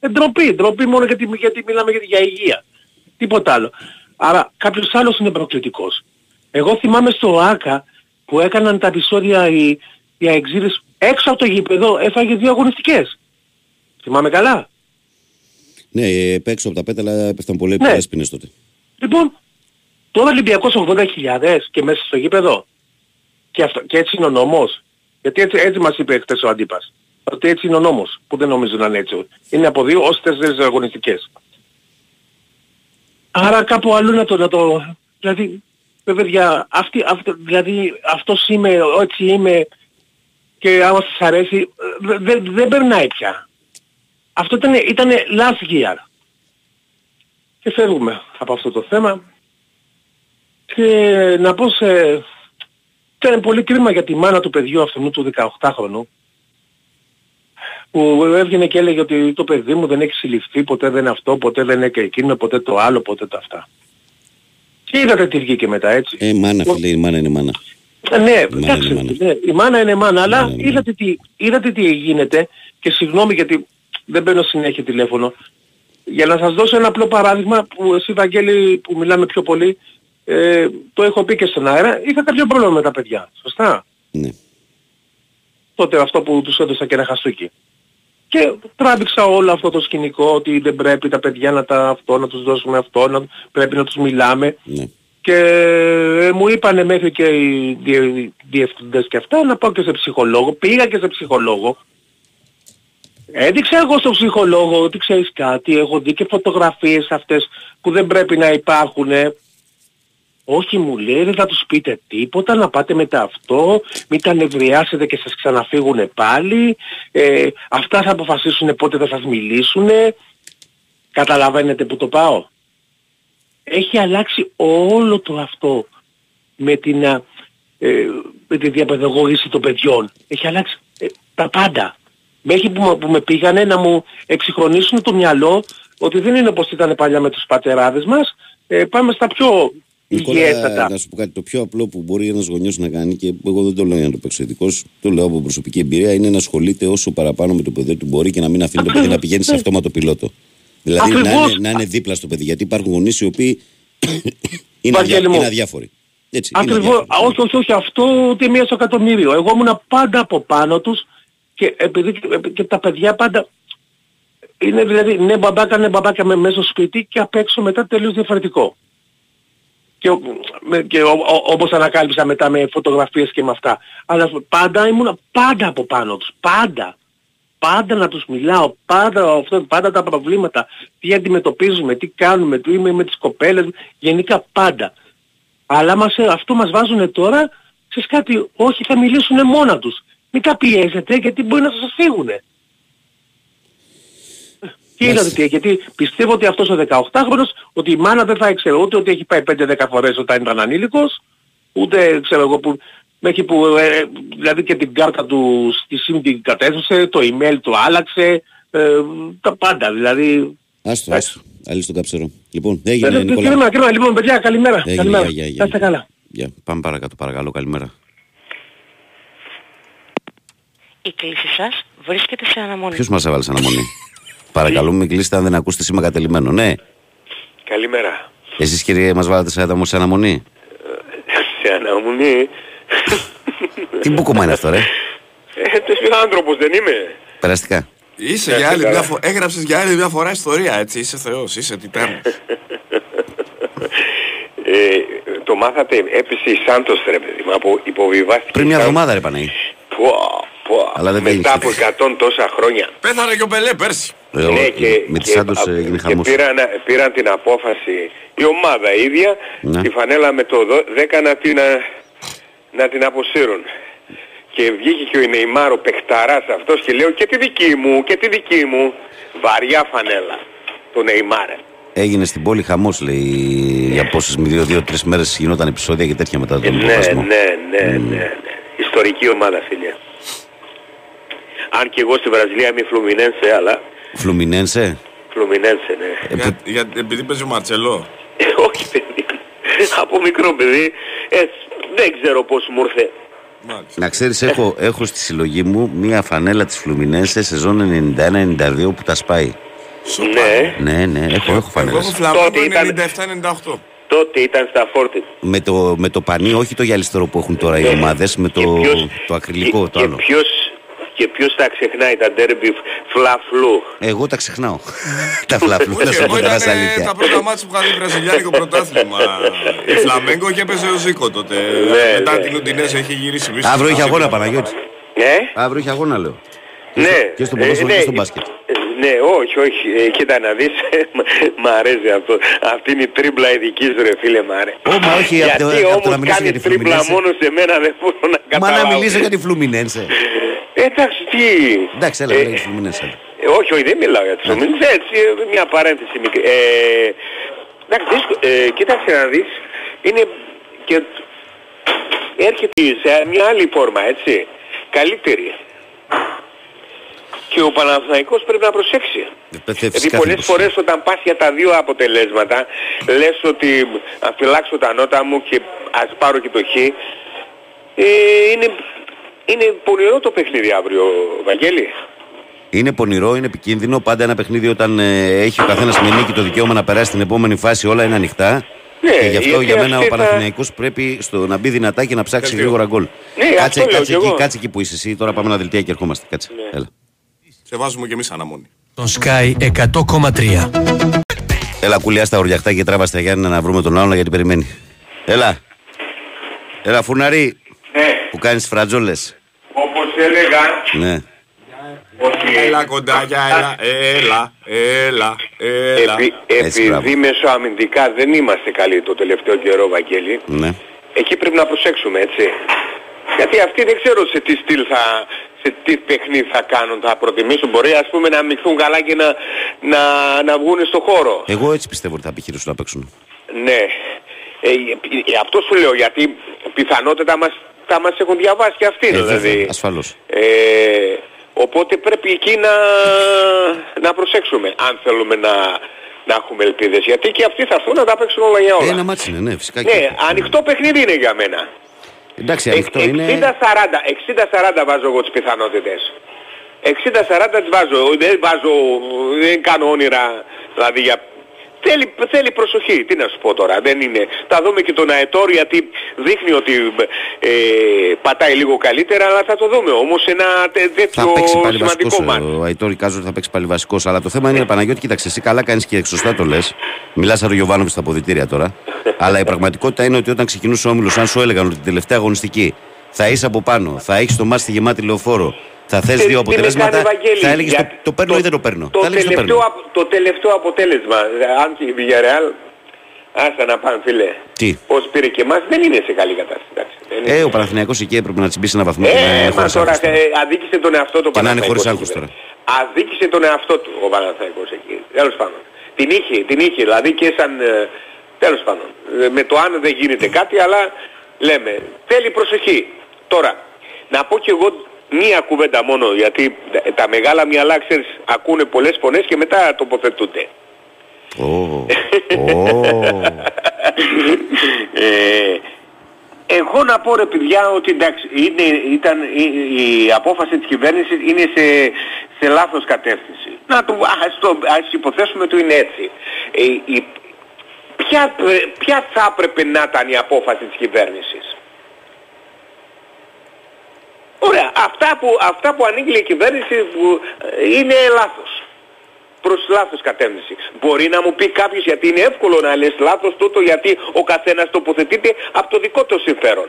Ε, ντροπή, ντροπή μόνο γιατί, γιατί μιλάμε για υγεία. Τίποτα άλλο. Άρα κάποιος άλλος είναι προκλητικός. Εγώ θυμάμαι στο ΆΚΑ που έκαναν τα επεισόδια οι, οι αεξίδες έξω από το γήπεδο έφαγε δύο αγωνιστικές. Θυμάμαι καλά. Ναι, έξω από τα πέταλα έπεφταν πολλές ναι. έσπινες τότε. Λοιπόν, τώρα Ολυμπιακός 80.000 και μέσα στο γήπεδο. Και, αυτό, και έτσι είναι ο νόμος. Γιατί έτσι, έτσι μας είπε χτες ο Αντίπας. Ότι έτσι είναι ο νόμος, που δεν νομίζω να είναι έτσι. Είναι από δύο ως τέσσερις αγωνιστικές. Άρα κάπου αλλού να το... Να το δηλαδή, παιδιά, αυτή, αυτή, δηλαδή αυτός είμαι, έτσι είμαι και άμα σας αρέσει, δεν δε, περνάει πια. Αυτό ήταν, ήταν last year. Και φεύγουμε από αυτό το θέμα. Και να πω σε... Ήταν πολύ κρίμα για τη μάνα του παιδιού αυτού του 18χρονου που έβγαινε και έλεγε ότι το παιδί μου δεν έχει συλληφθεί, ποτέ δεν αυτό, ποτέ δεν είναι εκείνο, ποτέ το άλλο, ποτέ το αυτά. Και είδατε τι βγήκε μετά έτσι. Ε, μάνα φίλε, η μάνα είναι μάνα. Ε, ναι, εντάξει, ναι, η μάνα είναι μάνα, αλλά ναι, ναι, είδατε, τι, είδατε τι γίνεται και συγγνώμη γιατί δεν παίρνω συνέχεια τηλέφωνο. Για να σας δώσω ένα απλό παράδειγμα που εσύ Βαγγέλη που μιλάμε πιο πολύ, ε, το έχω πει και στον αέρα, είχα κάποιο πρόβλημα με τα παιδιά. Σωστά; Ναι. Τότε αυτό που τους έδωσα και ένα χαστούκι. Και τράβηξα όλο αυτό το σκηνικό ότι δεν πρέπει τα παιδιά να τα αυτό, να τους δώσουμε αυτό, να, πρέπει να τους μιλάμε. Ναι. Και ε, μου είπανε μέχρι και οι διευθυντές και αυτά να πάω και σε ψυχολόγο. Πήγα και σε ψυχολόγο. Έδειξα εγώ στον ψυχολόγο ότι ξέρεις κάτι, έχω δει και φωτογραφίες αυτές που δεν πρέπει να υπάρχουν όχι μου λέει, δεν θα τους πείτε τίποτα, να πάτε μετά αυτό, μην τα νευριάσετε και σας ξαναφύγουν πάλι, ε, αυτά θα αποφασίσουν πότε θα σας μιλήσουν. Καταλαβαίνετε που το πάω. Έχει αλλάξει όλο το αυτό με την, ε, με τη διαπαιδαγώγηση των παιδιών. Έχει αλλάξει ε, τα πάντα. Μέχρι που, που με πήγανε να μου εξυγχρονίσουν το μυαλό ότι δεν είναι όπως ήταν παλιά με τους πατεράδες μας, ε, πάμε στα πιο Νικόλα, να σου πω κάτι το πιο απλό που μπορεί ένας γονιός να κάνει και εγώ δεν το λέω για να το παίξω ειδικό, το λέω από προσωπική εμπειρία, είναι να ασχολείται όσο παραπάνω με το παιδί του μπορεί και να μην αφήνει το παιδί να πηγαίνει σε αυτόματο πιλότο. Δηλαδή να είναι, να είναι, δίπλα στο παιδί. Γιατί υπάρχουν γονείς οι οποίοι είναι, αδιά, είναι αδιάφοροι. Έτσι, Ακριβώς, όχι, όχι, όχι, αυτό ούτε μία στο εκατομμύριο. Εγώ ήμουν πάντα από πάνω τους και επειδή και τα παιδιά πάντα είναι δηλαδή ναι μπαμπάκα, ναι μπαμπάκα με μέσα στο σπίτι και απ' έξω μετά τελείως διαφορετικό και, και όπως ανακάλυψα μετά με φωτογραφίες και με αυτά. Αλλά πάντα ήμουν πάντα από πάνω τους. Πάντα. Πάντα να τους μιλάω. Πάντα, αυτό, πάντα τα προβλήματα. Τι αντιμετωπίζουμε, τι κάνουμε, τι είμαι με τις κοπέλες. Γενικά πάντα. Αλλά μας, αυτό μας βάζουν τώρα, ξέρεις κάτι, όχι θα μιλήσουν μόνα τους. Μην τα πιέζετε γιατί μπορεί να σας φύγουνε. Και είδατε τι, γιατί πιστεύω ότι αυτός ο 18χρονος, ότι η μάνα δεν θα ήξερε ούτε ότι έχει πάει 5-10 φορές όταν ήταν ανήλικος, ούτε ξέρω εγώ που, μέχρι που, ε, δηλαδή και την κάρτα του στη ΣΥΜ την κατέθεσε, το email το άλλαξε, ε, τα πάντα δηλαδή. Άστο, άστο. Άλλη στον καψερό. Λοιπόν, έγινε ε, Νικόλα. Κρίμα, κρίμα. Λοιπόν, παιδιά, καλημέρα. Έγινε, καλημέρα. Για, για, για. καλά. Για. Πάμε παρακάτω, παρακαλώ. Καλημέρα. Η κλήση σας βρίσκεται σε αναμονή. Ποιος μας έβαλε σε αναμονή; Παρακαλούμε, κλείστε αν δεν ακούστε σήμα κατελημένο. Ναι. Καλημέρα. Εσείς κύριε μας βάλατε σε άτομο σε αναμονή; σε αναμονή. Τι μπουκωμά είναι αυτό ρε; Ε, είμαι άνθρωπος δεν είμαι. Περαστικά. Είσαι για άλλη μια φορά, έγραψες για άλλη μια φορά ιστορία έτσι, είσαι θεός, είσαι τιτάνος. ε, το μάθατε, έπεσε η Σάντος ρε παιδί μου, από υποβιβάστηκε. Πριν μια εβδομάδα ρε Παναγή. Αλλά δεν μετά από 100 τόσα χρόνια. Πέθανε και ο Πελέ πέρσι. Ε, ναι, και, με τη Σάντος έγινε χαμός. Και πήραν, πήραν την απόφαση η ομάδα ίδια, ναι. τη φανέλα με το 10 να την, να την αποσύρουν. Και βγήκε και ο Νεϊμάρο παιχταράς αυτός και λέω και τη δική μου και τη δική μου βαριά φανέλα. Το Νεϊμάρε. Έγινε στην πόλη χαμός λέει για πόσες με δύο-τρεις μέρες γινόταν επεισόδια και τέτοια μετά τον ναι, ναι, ναι, ναι, ναι. Ιστορική ομάδα φίλια. Αν και εγώ στη Βραζιλία είμαι Φλουμινένσε, αλλά... Φλουμινένσε; Φλουμινένσε, ναι. Για, για, επειδή παίζει ο Μαρτσελό. όχι παιδί. Από μικρό παιδί. Ε, δεν ξέρω πώς μου ήρθε. Να ξέρεις έχω, έχω στη συλλογή μου μία φανέλα της Φλουμινένσε σεζόν 91-92 που τα σπάει. Ναι. Ναι, ναι, έχω, έχω Εγώ φανέλες. έχω φλαμάγκο Τότε ήταν- 97-98. Τότε ήταν στα φόρτη. Με το, με το πανί, όχι το γυαλιστερό που έχουν τώρα οι Ναι. ομάδες, με το, Και ποιος- το ακριλικό, και, το και άλλο. ποιος, και ποιος τα ξεχνάει τα ντέρμπι φλαφλού; Εγώ τα ξεχνάω. [laughs] τα φλαφλού, Όχι, να σου εγώ πω ήταν τώρα ε, αλήθεια. τα πρώτα μάτια που είχα δει βραζιλιάνικο πρωτάθλημα. [laughs] Η Φλαμέγκο και έπαιζε ο Ζήκο τότε. Ναι, Μετά ναι. την Ουντινέζα είχε γυρίσει πίσω. Αύριο είχε Στα αγώνα σύνολα. Παναγιώτη. Ε; Αύριο είχε αγώνα λέω. Ναι. Και στο Ε, ποδόσφαιρο ναι. και στο μπάσκετ. Ε, Ναι, όχι, όχι. Ε, κοίτα να δεις, [laughs] μ' αρέσει αυτό. Αυτή είναι η τρίμπλα ειδικής σου ρε φίλε μ' αρέσει. Ω, μα όχι, απ' το- Γιατί απ' το να όμως μιλήσω κάνει για τη τρίμπλα Fluminense. μόνο σε μένα δεν μπορώ να Μα καταλάβω. να μιλήσω για τη Φλουμινένσε. Ε, Εντάξει, τι; Εντάξει, έλα, Ε, λέγε τη Φλουμινένσε. Ε, όχι, όχι, δεν μιλάω για τις ομίλες. Έτσι, ε, μια παρένθεση μικρή. Ε, εντάξει, δύσκο- ε, κοίταξε να δεις, είναι και έρχεται σε μια άλλη φόρμα, έτσι, καλύτερη. Και ο Παναθηναϊκός πρέπει να προσέξει. Ε, Γιατί φυσικά πολλές θα φορές όταν πας για τα δύο αποτελέσματα, λες ότι να φυλάξω τα νότα μου και ας πάρω και το χ. Ε, είναι, είναι πονηρό το παιχνίδι αύριο, Βαγγέλη. Είναι πονηρό, είναι επικίνδυνο. Πάντα ένα παιχνίδι όταν ε, έχει ο καθένας με νίκη το δικαίωμα να περάσει στην επόμενη φάση, όλα είναι ανοιχτά. Ναι, και γι' αυτό γιατί για μένα αυτή ο θα- Παναθηναϊκός πρέπει στο, να μπει δυνατά και να ψάξει Κάτι γρήγορα γκολ. Ναι, κάτσε, αυτό λέω κάτσε, κι εκεί, εγώ. κάτσε εκεί που είσαι εσύ. Τώρα πάμε να δελτία και ερχόμαστε. Κάτσε. Ναι. Έλα. Σε βάζουμε κι εμείς αναμονή. Τον Sky 100,3. Έλα κουλιά στα οριακτά και τράβα στα Γιάννη να βρούμε τον άλλον γιατί περιμένει. Έλα. Έλα φουναρί Ναι, που κάνεις φρατζόλε. όπως έλεγα, Ναι. ότι Έλα κοντάκια, έλα, έλα, έλα, έλα. επει, Έτσι, μπράβο. επειδή μεσοαμυντικά δεν είμαστε καλοί το τελευταίο καιρό, Βαγγέλη, ναι. εκεί πρέπει να προσέξουμε, έτσι. Γιατί αυτοί δεν ξέρω σε τι στυλ θα, σε τι παιχνίδι θα κάνουν, θα προτιμήσουν. Μπορεί ας πούμε να μειχθούν καλά και να, να, να βγουν στο χώρο. Εγώ έτσι πιστεύω ότι θα επιχειρήσουν να παίξουν. Ναι. Ε, ε, ε, αυτό σου λέω γιατί πιθανότατα μας, θα μας έχουν διαβάσει και αυτοί Ε, δηλαδή. βέβαια, ασφαλώς. Ε, οπότε πρέπει εκεί να, να προσέξουμε αν θέλουμε να, να έχουμε ελπίδες. Γιατί και αυτοί θα έρθουν να τα παίξουν όλα για όλα. Ε, ένα ματς είναι, ναι, φυσικά. ναι, και- ανοιχτό παιχνίδι είναι για μένα. Εντάξει, Ε, ανοιχτό είναι. 60-40, 60-40 βάζω εγώ τις πιθανότητες. 60-40 τις βάζω, δεν βάζω, δεν κάνω όνειρα, δηλαδή για... Θέλει, θέλει προσοχή, τι να σου πω τώρα, δεν είναι... Θα δούμε και τον Αετόρ γιατί δείχνει ότι ε, πατάει λίγο καλύτερα, αλλά θα το δούμε όμως ένα τε- Θα τέτοιο παίξει πάλι σημαντικό βασικός. μάτι. Ο Αϊτόρ Κάζο θα παίξει πάλι βασικός. Αλλά το θέμα είναι, Παναγιώτη, κοίταξε, εσύ καλά κάνεις και σωστά το λες. Μιλάς σαν ο Γιωβάνοβιτς στα αποδητήρια τώρα. αλλά η πραγματικότητα είναι ότι όταν ξεκινούσε ο όμιλος, αν σου έλεγαν ότι την τελευταία αγωνιστική θα είσαι από πάνω, θα έχεις το μάτι στη γεμάτη λεωφόρο, θα θες Ε, δύο τι με αποτελέσματα, κάνει, Βαγγέλη, θα έλεγες το, γιατί το παίρνω ή δεν το παίρνω; Το, θα έλεγες το τελευταίο, παίρνω. απ- το τελευταίο αποτέλεσμα, ε, αν και η Villarreal, άστα να πάνε φίλε, Τι; πώς πήρε και εμάς, δεν είναι σε καλή κατάσταση. εντάξει. Δεν είναι. Ε, ο Παναθηναϊκός εκεί έπρεπε να τσιμπήσει ένα βαθμό. και να Ε, είναι μα χωρίς τώρα άγχος τώρα. ε, αδίκησε τον εαυτό του Και να είναι Παναθηναϊκός χωρίς εκεί άγχος πέρα. τώρα. Αδίκησε τον εαυτό του ο Παναθηναϊκός εκεί. Τέλος πάντων. Την είχε, την είχε, δηλαδή και σαν... ε, τέλος πάντων. Ε, με το αν δεν γίνεται κάτι, αλλά λέμε, θέλει προσοχή. Τώρα, να πω κι εγώ μία κουβέντα μόνο, γιατί τα μεγάλα μυαλά, ξέρεις, ακούνε πολλές φωνές και μετά τοποθετούνται. Ω, ω. [laughs] ε, εγώ να πω ρε παιδιά ότι εντάξει, είναι, ήταν, η, η απόφαση της κυβέρνησης είναι σε, σε λάθος κατεύθυνση. Να το, ας, το, ας υποθέσουμε ότι είναι έτσι. Ε, η, ποια, πρε- ποια θα έπρεπε να ήταν η απόφαση της κυβέρνησης; Ωραία, αυτά που, αυτά που ανοίγει η κυβέρνηση που, ε, είναι λάθος προς λάθος κατεύθυνση. Μπορεί να μου πει κάποιος γιατί είναι εύκολο να λες λάθος τούτο γιατί ο καθένας τοποθετείται από το δικό του συμφέρον.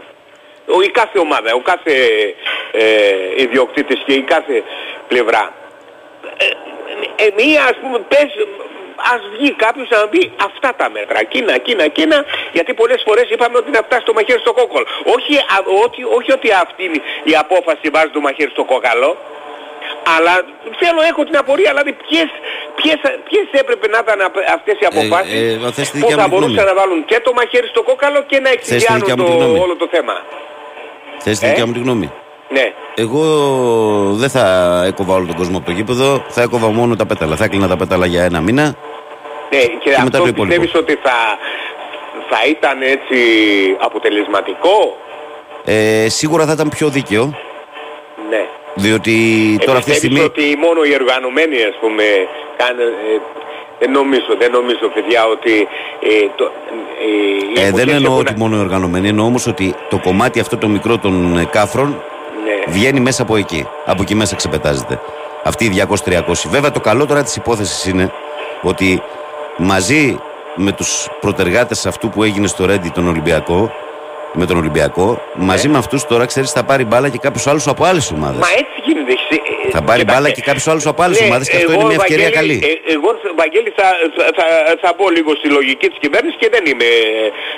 Ο, η κάθε ομάδα, ο κάθε ε, ιδιοκτήτης και η κάθε πλευρά. Ε, ε, μία ας πούμε πες, ας βγει κάποιος να πει αυτά τα μέτρα, εκείνα, εκείνα, εκείνα, γιατί πολλές φορές είπαμε ότι να φτάσει το μαχαίρι στο κόκκαλο. Όχι, α, ότι, όχι ότι αυτή είναι η απόφαση βάζει το μαχαίρι στο κόκκαλο, αλλά θέλω, έχω την απορία, δηλαδή ποιες, ποιες, ποιες έπρεπε να ήταν απ- αυτές οι αποφάσεις ε, ε, θες τη που δικιά θα μου τη μπορούσαν γνώμη. να βάλουν και το μαχαίρι στο κόκκαλο και να τη εξηγιάνουν δικιά μου τη το, γνώμη. όλο το θέμα. Θες τη Ε; δικιά μου τη γνώμη. Ναι. Εγώ δεν θα έκοβα όλο τον κόσμο από το γήπεδο, θα έκοβα μόνο τα πέταλα. Θα έκλεινα τα πέταλα για ένα μήνα. Ναι, και, μετά αυτό το υπόλοιπο. πιστεύεις ότι θα, θα ήταν έτσι αποτελεσματικό; Ε, σίγουρα θα ήταν πιο δίκαιο. Ναι. Διότι τώρα αυτή τη στιγμή... ότι μόνο οι οργανωμένοι ας πούμε κάνουν, ε, δεν νομίζω, δεν νομίζω παιδιά ότι... Ε, το, ε, ε δεν εννοώ ότι μόνο οι οργανωμένοι, εννοώ όμως ότι το κομμάτι αυτό το μικρό των ε, κάφρων ναι. βγαίνει μέσα από εκεί. Από εκεί μέσα ξεπετάζεται. Αυτή η 200-300. Βέβαια το καλό τώρα της υπόθεσης είναι ότι μαζί με τους προτεργάτες αυτού που έγινε στο Ρέντι τον Ολυμπιακό με τον Ολυμπιακό. Μαζί με αυτούς τώρα ξέρεις θα πάρει μπάλα και κάποιο άλλο από άλλες ομάδες. Μα έτσι γίνεται. Θα πάρει μπάλα και κάποιο άλλο από άλλες ναι, ομάδες και αυτό είναι μια ευκαιρία καλή. Ε, εγώ, Βαγγέλη, θα, θα, θα, πω λίγο στη λογική της κυβέρνησης και δεν είμαι.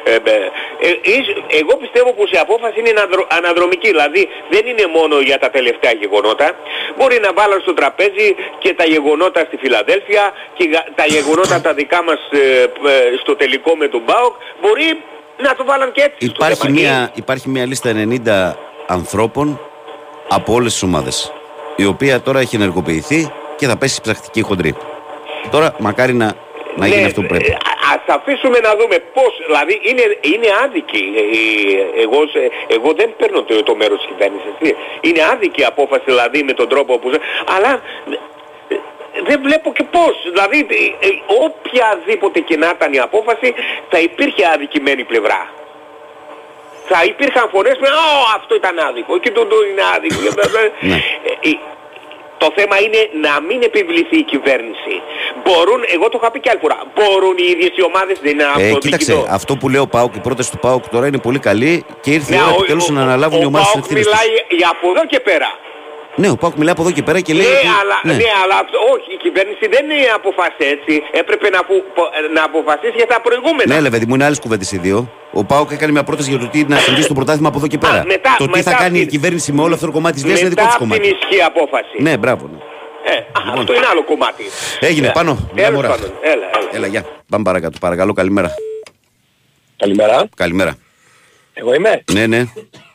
Ε, ε, ε εγώ πιστεύω πως η απόφαση είναι αναδρομική. Δηλαδή δεν είναι μόνο για τα τελευταία γεγονότα. Μπορεί να βάλω στο τραπέζι και τα γεγονότα στη Φιλαδέλφια και τα γεγονότα τα δικά μας στο τελικό με τον Μπάουκ. Μπορεί να το βάλαν και έτσι. Υπάρχει, μια, υπάρχει μια λίστα 90 ανθρώπων από όλες τις ομάδες. Η οποία τώρα έχει ενεργοποιηθεί και θα πέσει ψαχτική χοντρή. Τώρα μακάρι να, να γίνει ναι, αυτό που πρέπει. Ας αφήσουμε να δούμε πώς, δηλαδή είναι, είναι άδικη. Ε, ε, εγώ, εγώ δεν παίρνω το, το μέρος της κυβέρνησης. Είναι άδικη η απόφαση δηλαδή με τον τρόπο που... Αλλά δεν βλέπω και πώς. Δηλαδή ε, οποιαδήποτε και να ήταν η απόφαση θα υπήρχε αδικημένη πλευρά. Θα υπήρχαν φωνές που αυτό ήταν άδικο και το, το είναι άδικο. Ναι. Ε, ε, το θέμα είναι να μην επιβληθεί η κυβέρνηση. Μπορούν, εγώ το είχα πει και άλλη φορά, μπορούν οι ίδιες οι ομάδες δεν είναι ε, Κοίταξε, αυτό που λέει ο Πάουκ, η πρόταση του Πάουκ τώρα είναι πολύ καλή και ήρθε η ώρα επιτέλους να αναλάβουν οι ομάδες Ο Πάουκ μιλάει για από εδώ και πέρα. Ναι, ο Πάουκ μιλάει από εδώ και πέρα και λέει. Ναι, ότι... αλλά, ναι. ναι. αλλά όχι, η κυβέρνηση δεν είναι αποφάσισε έτσι. Έπρεπε να, να αποφασίσει για τα προηγούμενα. Ναι, λεβέντι μου είναι άλλες κουβέντες οι δύο. Ο Πάουκ έκανε μια πρόταση για το τι να συμβεί στο πρωτάθλημα από εδώ και πέρα. Α, μετά, το τι θα κάνει η κυβέρνηση με όλο αυτό το κομμάτι της βίας είναι δικό της κομμάτι. Μετά την ισχύ απόφαση. Ναι, μπράβο. Ναι. Ε, λοιπόν. Αυτό είναι άλλο κομμάτι. Έγινε, ε, πάνω. Έλα, έλα, έλα. έλα, γεια. Πάμε παρακάτω. Παρακαλώ, καλημέρα. Καλημέρα. Καλημέρα. Εγώ είμαι. Ναι, ναι.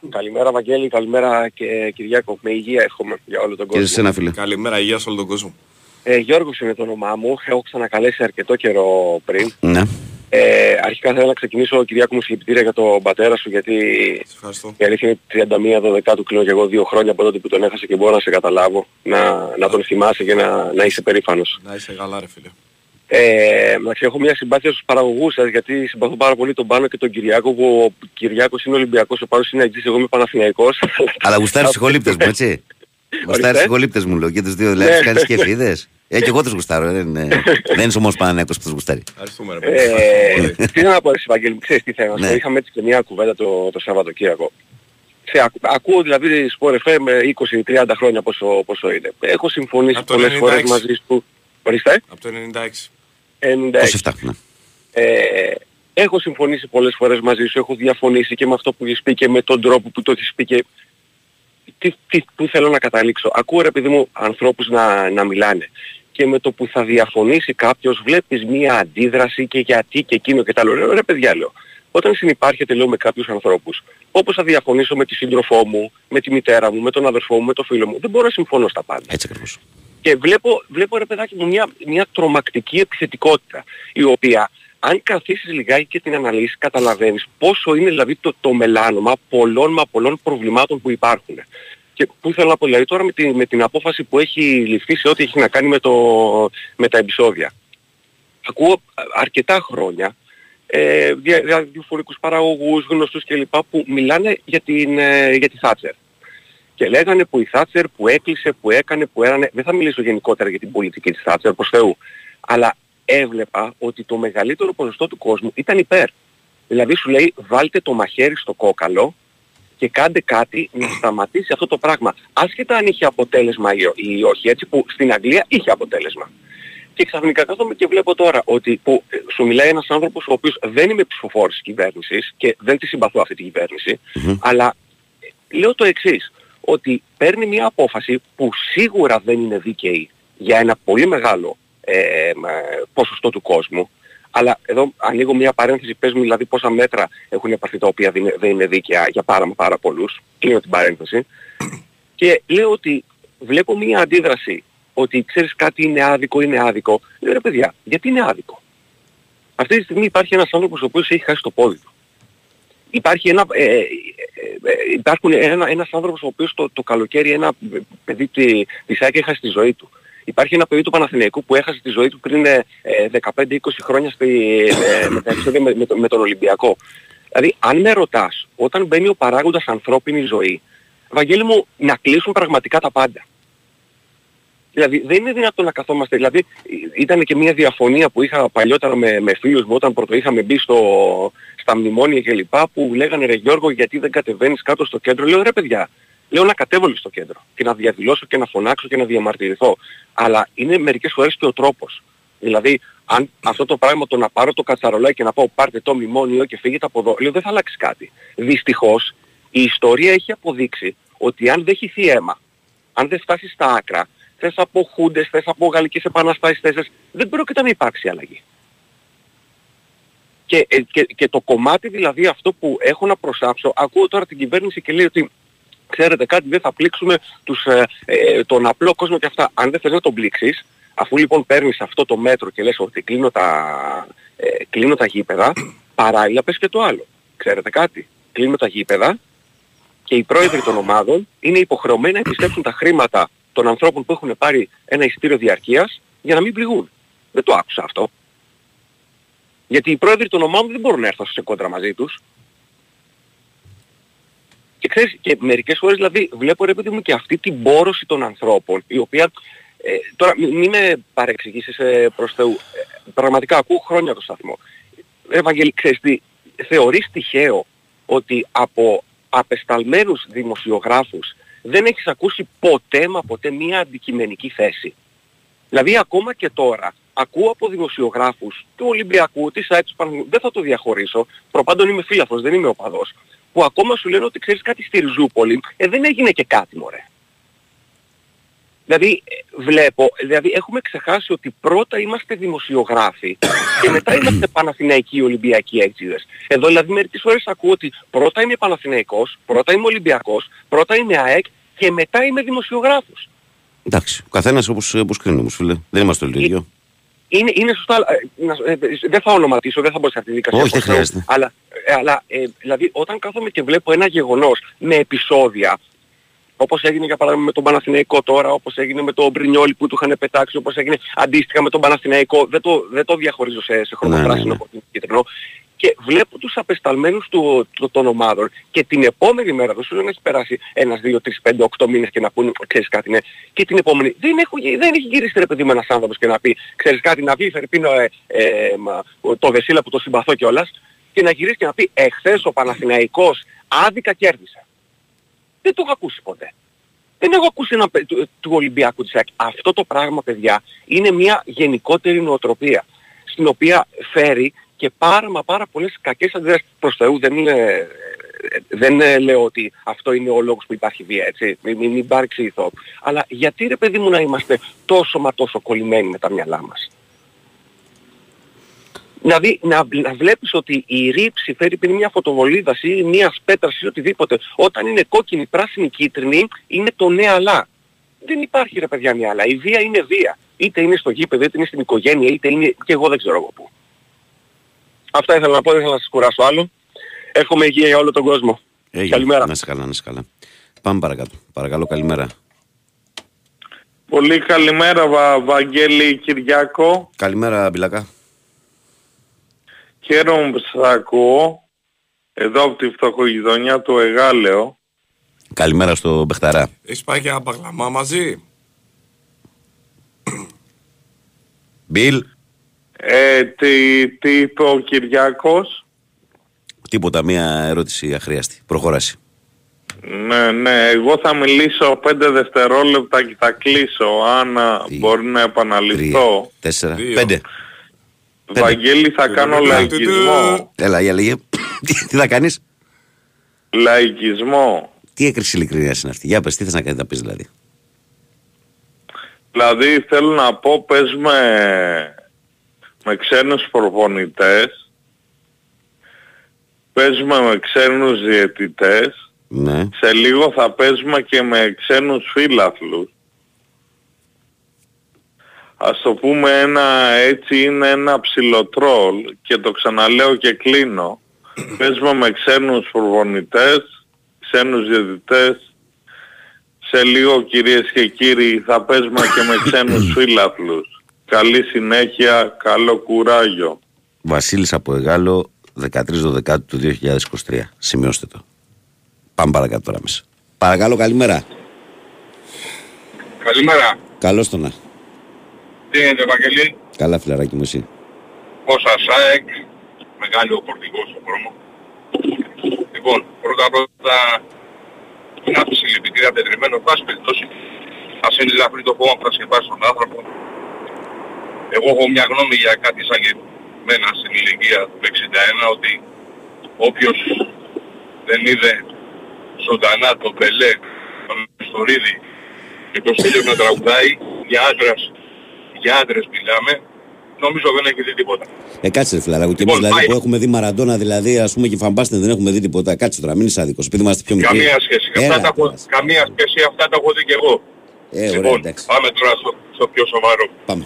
Καλημέρα Βαγγέλη, καλημέρα και Κυριάκο. Με υγεία εύχομαι για όλο τον κόσμο. Και εσένα φίλε. Καλημέρα, υγεία σε όλο τον κόσμο. Ε, Γιώργος είναι το όνομά μου. Έχω ξανακαλέσει αρκετό καιρό πριν. Ναι. Ε, αρχικά θέλω να ξεκινήσω Κυριάκο μου συλληπιτήρια για τον πατέρα σου γιατί η αλήθεια είναι 31 12 κλείνω και εγώ δύο χρόνια από τότε που τον έχασα και μπορώ να σε καταλάβω να, να τον θυμάσαι και να, να είσαι περήφανος. Να είσαι καλά ρε φίλε. Ε, έχω μια συμπάθεια στους παραγωγούς σας γιατί συμπαθώ πάρα πολύ τον Πάνο και τον Κυριάκο που ο Κυριάκος είναι Ολυμπιακός, ο Πάνος είναι Αγγής, εγώ είμαι Παναθηναϊκός. [laughs] Αλλά γουστάρεις ψυχολήπτες μου, έτσι. Γουστάρεις ψυχολήπτες μου λέω και τους δύο, δηλαδή ναι. κάνεις και [laughs] είδες. Ε, και εγώ τους γουστάρω, δεν είναι, [laughs] δεν είσαι όμως Παναθηναϊκός που τους γουστάρει. Ευχαριστούμε ρε ε, Τι να πω εσύ Βαγγέλη, ξέρεις τι θέλω, ναι. είχαμε έτσι και μια κουβέντα το, το Σαββατοκύριακο. Σε, ακούω δηλαδή σπορ FM 20-30 χρόνια πόσο, πόσο είναι. Έχω συμφωνήσει πολλές φορές μαζί σου. Ορίστε. Από το 96. 97. Ναι. Ε, έχω συμφωνήσει πολλές φορές μαζί σου, έχω διαφωνήσει και με αυτό που έχεις πει και με τον τρόπο που το έχεις πει και τι, τι, που θέλω να καταλήξω. Ακούω ρε παιδί μου ανθρώπους να, να μιλάνε και με το που θα διαφωνήσει κάποιος βλέπεις μία αντίδραση και γιατί και εκείνο και τα άλλο. Ρε παιδιά λέω, όταν συνυπάρχεται λέω με κάποιους ανθρώπους, όπως θα διαφωνήσω με τη σύντροφό μου, με τη μητέρα μου, με τον αδερφό μου, με τον φίλο μου, δεν μπορώ να συμφωνώ στα πάντα. Έτσι ακριβώς. Και βλέπω, βλέπω ρε παιδάκι μου μια, μια τρομακτική επιθετικότητα η οποία αν καθίσεις λιγάκι και την αναλύσεις καταλαβαίνεις πόσο είναι δηλαδή το, το μελάνομα πολλών μα πολλών προβλημάτων που υπάρχουν. Και πού θέλω να πω δηλαδή τώρα με την, με την απόφαση που έχει ληφθεί σε ό,τι έχει να κάνει με, το, με τα επεισόδια. Ακούω αρκετά χρόνια ε, διαφορετικούς παραγωγούς, γνωστούς κλπ. που μιλάνε για, την, ε, για τη Θάτσερ και λέγανε που η Θάτσερ που έκλεισε, που έκανε, που έρανε. Δεν θα μιλήσω γενικότερα για την πολιτική της Θάτσερ, προς Θεού. Αλλά έβλεπα ότι το μεγαλύτερο ποσοστό του κόσμου ήταν υπέρ. Δηλαδή σου λέει βάλτε το μαχαίρι στο κόκαλο και κάντε κάτι να σταματήσει αυτό το πράγμα. Άσχετα αν είχε αποτέλεσμα ή όχι, έτσι που στην Αγγλία είχε αποτέλεσμα. Και ξαφνικά κάθομαι και βλέπω τώρα ότι που ε, σου μιλάει ένας άνθρωπος ο οποίος δεν είμαι ψηφοφόρος της κυβέρνησης και δεν τη συμπαθώ αυτή την κυβέρνηση, αλλά ε, λέω το εξής ότι παίρνει μια απόφαση που σίγουρα δεν είναι δίκαιη για ένα πολύ μεγάλο ε, ποσοστό του κόσμου, αλλά εδώ ανοίγω μια παρένθεση, πες μου δηλαδή πόσα μέτρα έχουν επαρθεί τα οποία δεν είναι δίκαια για πάρα μα πάρα πολλούς, κλείνω την παρένθεση, [coughs] και λέω ότι βλέπω μια αντίδραση ότι ξέρεις κάτι είναι άδικο, είναι άδικο. Λέω ρε παιδιά, γιατί είναι άδικο; Αυτή τη στιγμή υπάρχει ένας άνθρωπος ο οποίος έχει χάσει το πόδι του υπάρχει ένα, ε, ε, ε, υπάρχουν ένα, ένας άνθρωπος ο οποίος το, το καλοκαίρι ένα παιδί τη, της ΑΕΚ έχασε τη ζωή του. Υπάρχει ένα παιδί του Παναθηναϊκού που έχασε τη ζωή του πριν 15-20 χρόνια στη, με, με, με, με τον Ολυμπιακό. Δηλαδή, αν με ρωτάς, όταν μπαίνει ο παράγοντας ανθρώπινη ζωή, Βαγγέλη μου, να κλείσουν πραγματικά τα πάντα. Δηλαδή δεν είναι δυνατόν να καθόμαστε. Δηλαδή ήταν και μια διαφωνία που είχα παλιότερα με, με φίλους μου όταν πρώτο είχαμε μπει στο, στα μνημόνια κλπ. που λέγανε ρε Γιώργο γιατί δεν κατεβαίνεις κάτω στο κέντρο. Λέω ρε παιδιά, λέω να κατέβω στο κέντρο και να διαδηλώσω και να φωνάξω και να διαμαρτυρηθώ. Αλλά είναι μερικές φορές και ο τρόπος. Δηλαδή αν αυτό το πράγμα το να πάρω το κατσαρολάκι και να πω πάρτε το μνημόνιο και φύγετε από εδώ, λέω δεν θα αλλάξει κάτι. Δυστυχώς η ιστορία έχει αποδείξει ότι αν δεν χυθεί αίμα, αν δεν φτάσει στα άκρα, θες από χούντες, θες από γαλλικές επαναστάσεις, θες, δεν πρόκειται να υπάρξει αλλαγή. Και, ε, και, και το κομμάτι δηλαδή αυτό που έχω να προσάψω, ακούω τώρα την κυβέρνηση και λέει ότι ξέρετε κάτι δεν θα πλήξουμε τους, ε, ε, τον απλό κόσμο και αυτά. Αν δεν θες να τον πλήξεις, αφού λοιπόν παίρνεις αυτό το μέτρο και λες ότι κλείνω τα, ε, κλείνω τα γήπεδα, παράλληλα πες και το άλλο. Ξέρετε κάτι, κλείνω τα γήπεδα και οι πρόεδροι των ομάδων είναι υποχρεωμένοι να επιστρέψουν τα χρήματα των ανθρώπων που έχουν πάρει ένα ειστήριο διαρκείας για να μην πληγούν. Δεν το άκουσα αυτό. Γιατί οι πρόεδροι των ομάδων δεν μπορούν να έρθουν σε κόντρα μαζί τους. Και ξέρεις, και μερικές φορές δηλαδή βλέπω ρε παιδί μου και αυτή την μπόρωση των ανθρώπων, η οποία, ε, τώρα μην με παρεξηγήσεις ε, προς Θεού, ε, πραγματικά ακούω χρόνια το σταθμό. Ευαγγελί, ξέρεις τι, θεωρείς τυχαίο ότι από απεσταλμένους δημοσιογράφους δεν έχεις ακούσει ποτέ μα ποτέ μία αντικειμενική θέση. Δηλαδή ακόμα και τώρα ακούω από δημοσιογράφους του Ολυμπιακού, της ΑΕΚ, δεν θα το διαχωρίσω, προπάντων είμαι φίλαθος, δεν είμαι οπαδός, που ακόμα σου λένε ότι ξέρεις κάτι στη Ριζούπολη, ε, δεν έγινε και κάτι μωρέ. Δηλαδή βλέπω, δηλαδή έχουμε ξεχάσει ότι πρώτα είμαστε δημοσιογράφοι και μετά είμαστε Παναθηναϊκοί Ολυμπιακοί έξιδες. Εδώ δηλαδή μερικές φορές ακούω ότι πρώτα είμαι Παναθηναϊκός, πρώτα είμαι Ολυμπιακός, πρώτα είμαι ΑΕΚ και μετά είμαι δημοσιογράφος. Εντάξει, ο καθένας όπως, όπως κρίνει όμως φίλε. Δεν είμαστε όλοι το ίδιο. Είναι, είναι σωστά, ε, ε, δεν θα ονοματίσω, δεν θα μπω σε αυτή τη δικασία. Όχι, δεν χρειάζεται. Αλλά, ε, αλλά ε, δηλαδή όταν κάθομαι και βλέπω ένα γεγονός με επεισόδια όπως έγινε για παράδειγμα με τον Παναθηναϊκό τώρα, όπως έγινε με τον Μπρινιόλι που του είχαν πετάξει, όπως έγινε αντίστοιχα με τον Παναθηναϊκό, δεν το, δεν το διαχωρίζω σε, σε χρωμοπράσινο ναι, ναι, ναι. κίτρινο. Και βλέπω τους απεσταλμένους του, του, των ομάδων και την επόμενη μέρα, δεν σου λέω να έχεις περάσει ένας, δύο, τρεις, πέντε, οκτώ μήνες και να πούνε, ξέρεις κάτι, ναι. Και την επόμενη, δεν, έχω, δεν έχει γυρίσει ρε παιδί με ένας άνθρωπος και να πει, ξέρεις κάτι, να βγει, Φερπίνο, ε, ε, το Βεσίλα που το συμπαθώ κιόλας, και να γυρίσει και να πει, εχθές ο Παναθηναϊκός άδικα κέρδισε. Δεν το έχω ακούσει ποτέ. Δεν έχω ακούσει ένα του, του Ολυμπιακού της Αυτό το πράγμα, παιδιά, είναι μια γενικότερη νοοτροπία, στην οποία φέρει και πάρα μα πάρα πολλές κακές αντιδράσεις. Προς Θεού δεν είναι, δεν λέω ότι αυτό είναι ο λόγος που υπάρχει βία, έτσι, μην, μην, μην παρεξηγηθώ. Αλλά γιατί ρε παιδί μου να είμαστε τόσο μα τόσο κολλημένοι με τα μυαλά μας; Δηλαδή να, να βλέπεις ότι η ρήψη φέρει πριν μια φωτοβολίδα ή μιας πέτρας ή οτιδήποτε. Όταν είναι κόκκινη, πράσινη, κίτρινη είναι το ναι αλλά. Δεν υπάρχει ρε παιδιά μια αλλά. Η βία είναι βία. Είτε είναι στο γήπεδο, είτε είναι στην οικογένεια, είτε είναι και εγώ δεν ξέρω εγώ πού. Αυτά ήθελα να πω, δεν ήθελα να σας κουράσω άλλο. Εύχομαι υγεία για όλο τον κόσμο. Έγινε. Καλημέρα. Να είσαι καλά, να είσαι καλά. Πάμε παρακάτω. Παρακαλώ, καλημέρα. Πολύ καλημέρα, Βα, Βαγγέλη Κυριάκο. Καλημέρα, Μπιλακά. Χαίρομαι που σας ακούω εδώ από τη φτωχογειτονιά του Εγάλεο. Καλημέρα στο Μπεχταρά. Έχεις πάει για παγλαμά μαζί; Μπιλ. Ε, τι, τι είπε ο Κυριάκος; Τίποτα, μία ερώτηση αχρίαστη. Προχωράσει. Ναι, ναι, εγώ θα μιλήσω πέντε δευτερόλεπτα και θα κλείσω, αν μπορεί να επαναληφθώ. τέσσερα, πέντε. Βαγγέλη θα κάνω λαϊκισμό. Έλα, για λίγε. Τι θα κάνεις; Λαϊκισμό. Τι έκρηση ειλικρινίας είναι αυτή; Για πες, τι θες να κάνεις να πεις δηλαδή. Δηλαδή θέλω να πω πες με, με ξένους προπονητές, παίζουμε με ξένους διαιτητές, ναι. σε λίγο θα παίζουμε και με ξένους φίλαθλους ας το πούμε ένα έτσι είναι ένα ψιλοτρόλ και το ξαναλέω και κλείνω [clears throat] παίζουμε με ξένους προπονητές, ξένους διαιτητές. Σε λίγο κυρίες και κύριοι θα παίζουμε και με ξένους [clears throat] φίλαθλους. Καλή συνέχεια, καλό κουράγιο. Βασίλης από Εγάλο, 13 του 2023. Σημειώστε το. Πάμε παρακάτω τώρα μέσα. Παρακαλώ, καλημέρα. Καλημέρα. Καλώς το να. Τι είναι, Ευαγγελή. Καλά, φιλαράκι μου, εσύ. Πόσα ΣΑΕΚ, μεγάλο φορτηγό στον δρόμο. Λοιπόν, πρώτα πρώτα είναι από τη συλληπιτήρια τετριμένο, πάση περιπτώσει. Ας είναι ελαφρύ το κόμμα που θα σκεπάσει τον άνθρωπο. Εγώ έχω μια γνώμη για κάτι σαν και μένα στην ηλικία του 61 ότι όποιος δεν είδε ζωντανά τον Πελέ, τον Στορίδη και τον Στέλιο να τραγουδάει για άντρας, για άντρες μιλάμε, νομίζω δεν έχει δει τίποτα. Ε, κάτσε, φιλαράκο. Και εμείς λοιπόν, δηλαδή που έχουμε δει Μαραντόνα, δηλαδή ας πούμε και Φαμπάστεν δεν έχουμε δει τίποτα. Κάτσε τώρα, μην είσαι άδικος. Επειδή είμαστε πιο μικροί. Καμία σχέση. Έλα, αυτά τα, καμία σχέση, αυτά τα έχω δει και εγώ. Ε, λοιπόν, ωραία, πάμε τώρα στο, στο πιο σοβαρό. Πάμε.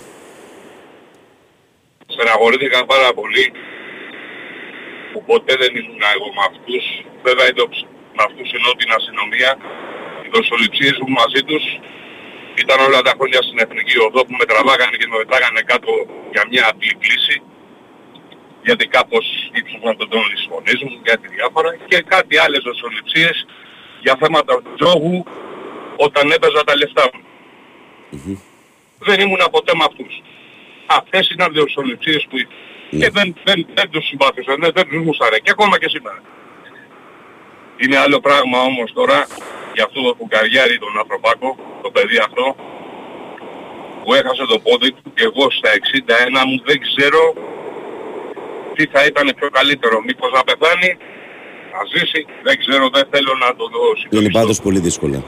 Στεναχωρήθηκα πάρα πολύ που ποτέ δεν ήμουν εγώ με αυτούς. Βέβαια με αυτούς ενώ την αστυνομία, οι δοσοληψίες μου μαζί τους ήταν όλα τα χρόνια στην Εθνική Οδό που με τραβάγανε και με μετάγανε κάτω για μια απλή κλίση γιατί κάπως ύψωσαν τον τόνο της φωνής μου, κάτι διάφορα και κάτι άλλες δοσοληψίες για θέματα τζόγου όταν έπαιζα τα λεφτά μου. Mm-hmm. Δεν ήμουν ποτέ με αυτούς. Αυτές ήταν δοσοληψίες που mm-hmm. και δεν, δεν, δεν τους συμπάθησαν, δεν, δεν τους μουσάρε και ακόμα και σήμερα. Είναι άλλο πράγμα όμως τώρα για αυτό το φουκαριάρι τον Ανθρωπάκο, το παιδί αυτό, που έχασε το πόδι του και εγώ στα 61 μου δεν ξέρω τι θα ήταν πιο καλύτερο. Μήπως να πεθάνει, να ζήσει, δεν ξέρω, δεν θέλω να το δώσει. Είναι πάντως πολύ δύσκολα.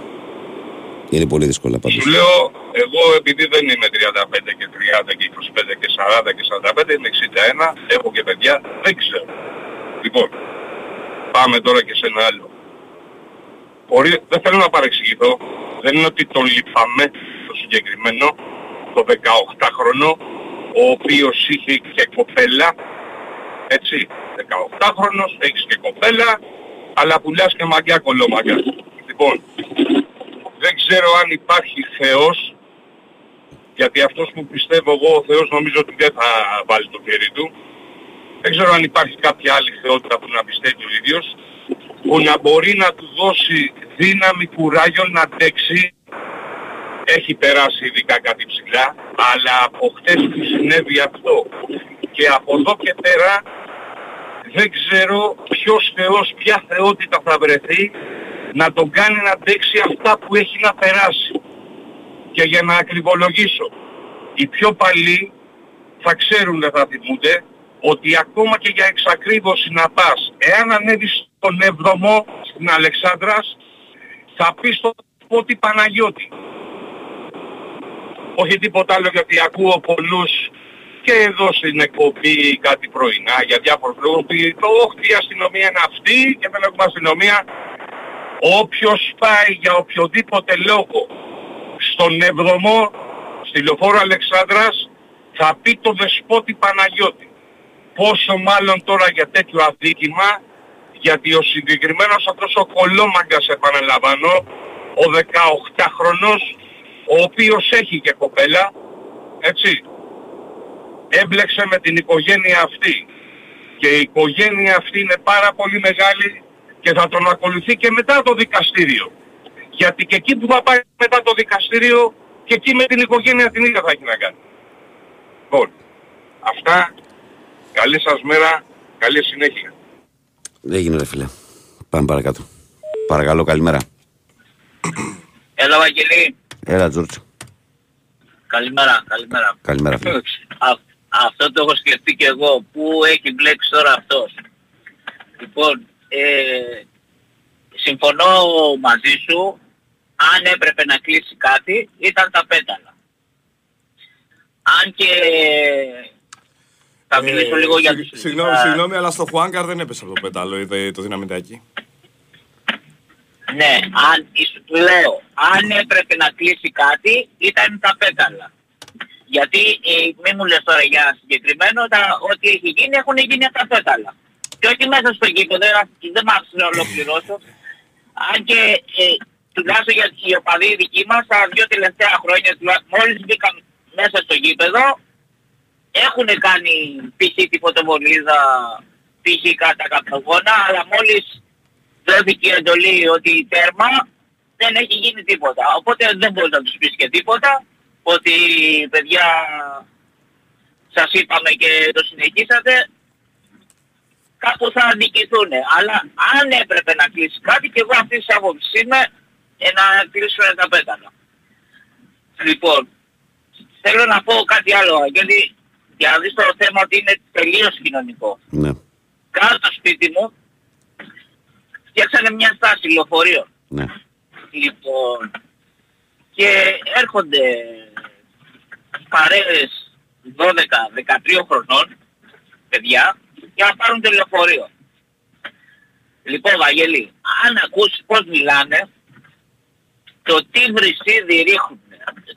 Είναι πολύ δύσκολα πάντως. Σου λέω, εγώ επειδή δεν είμαι 35 και 30 και 25 και 40 και 45, είμαι 61, έχω και παιδιά, δεν ξέρω. Λοιπόν, πάμε τώρα και σε ένα άλλο. Μπορεί, δεν θέλω να παρεξηγηθώ. Δεν είναι ότι τον λυπάμαι το συγκεκριμένο, το 18χρονο, ο οποίος είχε και κοπέλα, έτσι, 18χρονος, έχεις και κοπέλα, αλλά πουλάς και μαγιά κολόμαγιά. Λοιπόν, δεν ξέρω αν υπάρχει Θεός, γιατί αυτός που πιστεύω εγώ ο Θεός νομίζω ότι δεν θα βάλει το χέρι του. Δεν ξέρω αν υπάρχει κάποια άλλη θεότητα που να πιστεύει ο ίδιος που να μπορεί να του δώσει δύναμη, κουράγιο να αντέξει. Έχει περάσει ειδικά κάτι ψηλά, αλλά από χτες του συνέβη αυτό. Και από εδώ και πέρα δεν ξέρω ποιος Θεός, ποια θεότητα θα βρεθεί να τον κάνει να αντέξει αυτά που έχει να περάσει. Και για να ακριβολογήσω, οι πιο παλιοί θα ξέρουν, δεν θα θυμούνται, ότι ακόμα και για εξακρίβωση να πας, εάν ανέβεις στον 7ο στην Αλεξάνδρας, θα πεις στο ότι Παναγιώτη. Όχι τίποτα άλλο γιατί ακούω πολλούς και εδώ στην εκπομπή κάτι πρωινά για διάφορους λόγους το όχι η αστυνομία είναι αυτή και δεν έχουμε αστυνομία. Όποιος πάει για οποιοδήποτε λόγο στον 7ο στη λεωφόρο Αλεξάνδρας θα πει το δεσπότη Παναγιώτη. Πόσο μάλλον τώρα για τέτοιο αδίκημα, γιατί ο συγκεκριμένος αυτός ο κολόμαγκας επαναλαμβάνω, ο 18χρονος, ο οποίος έχει και κοπέλα, έτσι, έμπλεξε με την οικογένεια αυτή. Και η οικογένεια αυτή είναι πάρα πολύ μεγάλη και θα τον ακολουθεί και μετά το δικαστήριο. Γιατί και εκεί που θα πάει μετά το δικαστήριο και εκεί με την οικογένεια την ίδια θα έχει να κάνει. Λοιπόν, αυτά Καλή σας μέρα, καλή συνέχεια. Δεν γίνεται φίλε. Πάμε παρακάτω. Παρακαλώ, καλημέρα. Έλα Βαγγελή. Έλα Τζόρτσο. Καλημέρα, καλημέρα. Καλημέρα φίλε. αυτό το έχω σκεφτεί και εγώ. Πού έχει μπλέξει τώρα αυτός; Λοιπόν, ε, συμφωνώ μαζί σου. Αν έπρεπε να κλείσει κάτι, ήταν τα πέταλα. Αν και θα μιλήσω ε, λίγο για τους... Συγγνώμη, συγγνώμη, αλλά στο Χουάνκαρ δεν έπεσε από το πέταλο το δυναμητάκι. Ναι, αν, λέω, αν έπρεπε να κλείσει κάτι, ήταν τα πέταλα. Γιατί, ε, μην μου λες τώρα για συγκεκριμένο, τα, ό,τι έχει γίνει, έχουν γίνει τα πέταλα. Και όχι μέσα στο γήπεδο, δεν μ' άφησε να ολοκληρώσω. Αν και ε, τουλάχιστον για οι οπαδοί δικοί μας, τα δύο τελευταία χρόνια, μόλις μπήκαν μέσα στο γήπεδο, έχουν κάνει π.χ. τη φωτοβολίδα, π.χ. κατά καπνογόνα, αλλά μόλις δόθηκε εντολή ότι τέρμα, δεν έχει γίνει τίποτα. Οπότε δεν μπορείς να τους πεις και τίποτα, ότι παιδιά σας είπαμε και το συνεχίσατε, κάπου θα νικηθούν. Αλλά αν έπρεπε να κλείσεις κάτι και εγώ αυτής της άποψης είμαι ε, να κλείσουν τα πέταλα. Λοιπόν, θέλω να πω κάτι άλλο, γιατί για να δεις το θέμα ότι είναι τελείως κοινωνικό. Ναι. Κάτω στο σπίτι μου φτιάξανε μια στάση λεωφορείων. Ναι. Λοιπόν, και έρχονται παρέες 12-13 χρονών, παιδιά, για να πάρουν το λεωφορείο. Λοιπόν, Βαγγέλη, αν ακούσεις πώς μιλάνε, το τι βρυσίδι ρίχνουν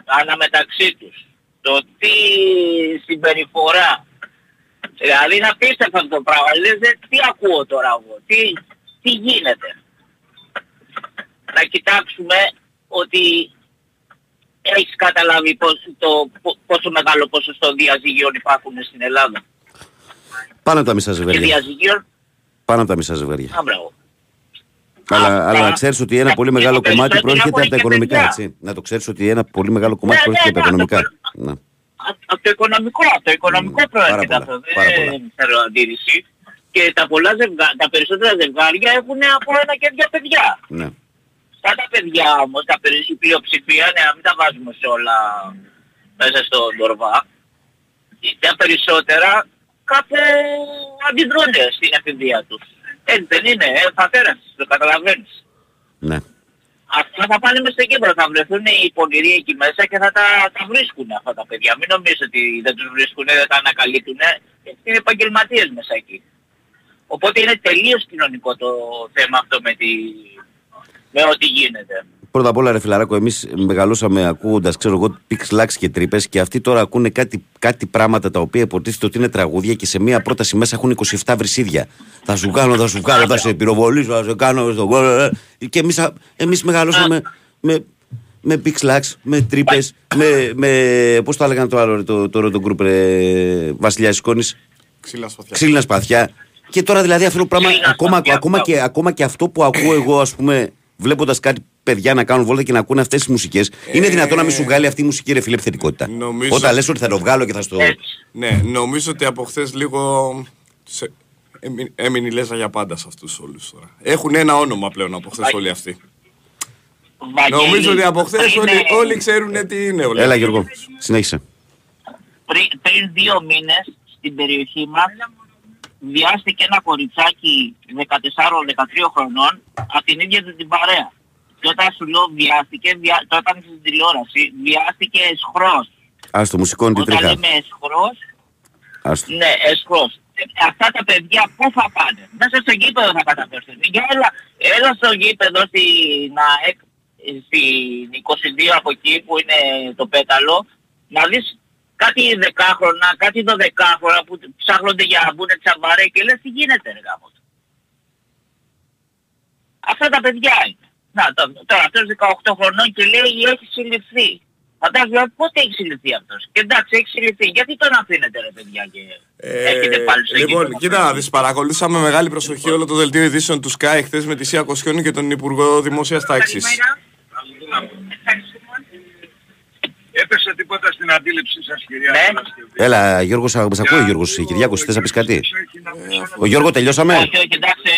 αναμεταξύ τους, το τι συμπεριφορά, δηλαδή να πίστευα αυτό το πράγμα, λες, τι ακούω τώρα εγώ, τι, τι γίνεται. Να κοιτάξουμε ότι έχεις καταλάβει πώς, το, πόσο μεγάλο ποσοστό διαζυγίων υπάρχουν στην Ελλάδα. Πάνω από τα μισά ζευγάρια. Και διαζυγίων. Πάνω από τα μισά ζευγάρια. Α, μπράβο. Αλλά, αλλά να ξέρεις ότι ένα πολύ μεγάλο κομμάτι προέρχεται από τα οικονομικά, έτσι. Να το ξέρεις ότι ένα πολύ μεγάλο κομμάτι Ναι, προέρχεται ναι, από τα ναι, οικονομικά. το- Ναι. Από το οικονομικό, από το οικονομικό προέρχεται πάρα αυτό. πολλά, πάρα πολλά. Δεν θέλω αντίρρηση. Και τα, πολλά ζευγά, τα περισσότερα ζευγάρια έχουν από ένα και δύο παιδιά. ναι. Αυτά τα παιδιά όμως, τα περι- η πλειοψηφία, ναι, να μην τα βάζουμε σε όλα μέσα στο ντορβά, τα περισσότερα κάπου αντιδρούν στην εφηβεία τους. Έτσι δεν είναι, ε, πατέρας, το καταλαβαίνεις. ναι. Αυτά θα πάνε μες στην Κύπρο, θα βρεθούν οι πονηροί εκεί μέσα και θα τα, τα βρίσκουν αυτά τα παιδιά. Μην νομίζετε ότι δεν τους βρίσκουν, δεν τα ανακαλύπτουν, είναι επαγγελματίες μέσα εκεί. Οπότε είναι τελείως κοινωνικό το θέμα αυτό με, τη, με ό,τι γίνεται. Πρώτα απ' όλα, ρε φιλαράκο, εμείς μεγαλώσαμε ακούγοντας, ξέρω εγώ, Πυξ Λαξ και Τρύπες και αυτοί τώρα ακούνε κάτι, κάτι πράγματα τα οποία υποτίθεται ότι είναι τραγούδια και σε μία πρόταση μέσα έχουν 27 βρισίδια. Θα σου κάνω, θα σου κάνω, θα σε πυροβολήσω, θα σε κάνω στο Και εμείς εμείς μεγαλώσαμε με, με Πυξ Λαξ, με Τρύπες, με, με. Πώς το έλεγαν το άλλο, ρε, το, το, το, γκρουπ, ρε, Βασιλιάς της Σκόνης, Ξύλα σπαθιά. ξύλινα σπαθιά. Και τώρα δηλαδή αυτό το πράγμα, Ξύλινα ακόμα, σπαθιά, ακόμα, μπράβο. και, ακόμα και αυτό που ακούω εγώ, ας πούμε, βλέποντας κάτι παιδιά να κάνουν βόλτα και να ακούνε αυτές τις μουσικές, είναι δυνατόν να μην σου βγάλει αυτή η μουσική ρε φίλε επιθετικότητα. Νομίζω- Όταν λες ότι θα το βγάλω και θα στο. Έτσι. Ναι, νομίζω ότι από χθες λίγο σε... έμει- έμεινε η Λέζα για πάντα σε αυτούς όλους τώρα. Έχουν ένα όνομα πλέον από χθες όλοι αυτοί. Βαγγέλη, Νομίζω ότι από χθες πριν, όλοι, ε, όλοι ξέρουν τι είναι όλοι. Έλα αυτοί. Γιώργο, συνέχισε. πριν, πριν δύο μήνες στην περιοχή μας βιάστηκε ένα κοριτσάκι 14-13 χρονών από την ίδια του την παρέα. Και όταν σου λέω βιάστηκε, βιά, το έκανε στην τηλεόραση, βιάστηκε εσχρός. Α το μουσικό είναι την Όταν τρίχα. λέμε εσχρός, Άστο. ναι, εσχρός. Ε, Αυτά τα παιδιά πού θα πάνε; Μέσα στο γήπεδο θα καταφέρουν. Για έλα, έλα στο γήπεδο στην, ΑΕΚ, στην 22 από εκεί που είναι το πέταλο να δεις κάτι δεκάχρονα, κάτι δωδεκάχρονα που ψάχνονται για να μπουν τσαμπαρέ και λες τι γίνεται ρε γάμος. του. Αυτά τα παιδιά είναι. Να, το- τώρα αυτός 18 χρονών και λέει έχει συλληφθεί. Φαντάζομαι πότε έχει συλληφθεί αυτός. Και εντάξει έχει συλληφθεί. Γιατί τον αφήνετε ρε παιδιά και έχετε Ε, πάλι στο λοιπόν, γήπεδο; κοίτα να δεις, παρακολουθήσαμε με μεγάλη προσοχή όλο το δελτίο ειδήσεων του Sky χθες με τη Σία Κοσιόνη και τον Υπουργό Δημόσιας Τάξης. Έπεσε τίποτα στην αντίληψή σας κυρία Ναι. Παρασκευή. Έλα Γιώργος, σ' ακούει ο Γιώργος Κυριάκος, θες να πεις κάτι; Ο Γιώργο, τελειώσαμε; Όχι, όχι, εντάξει,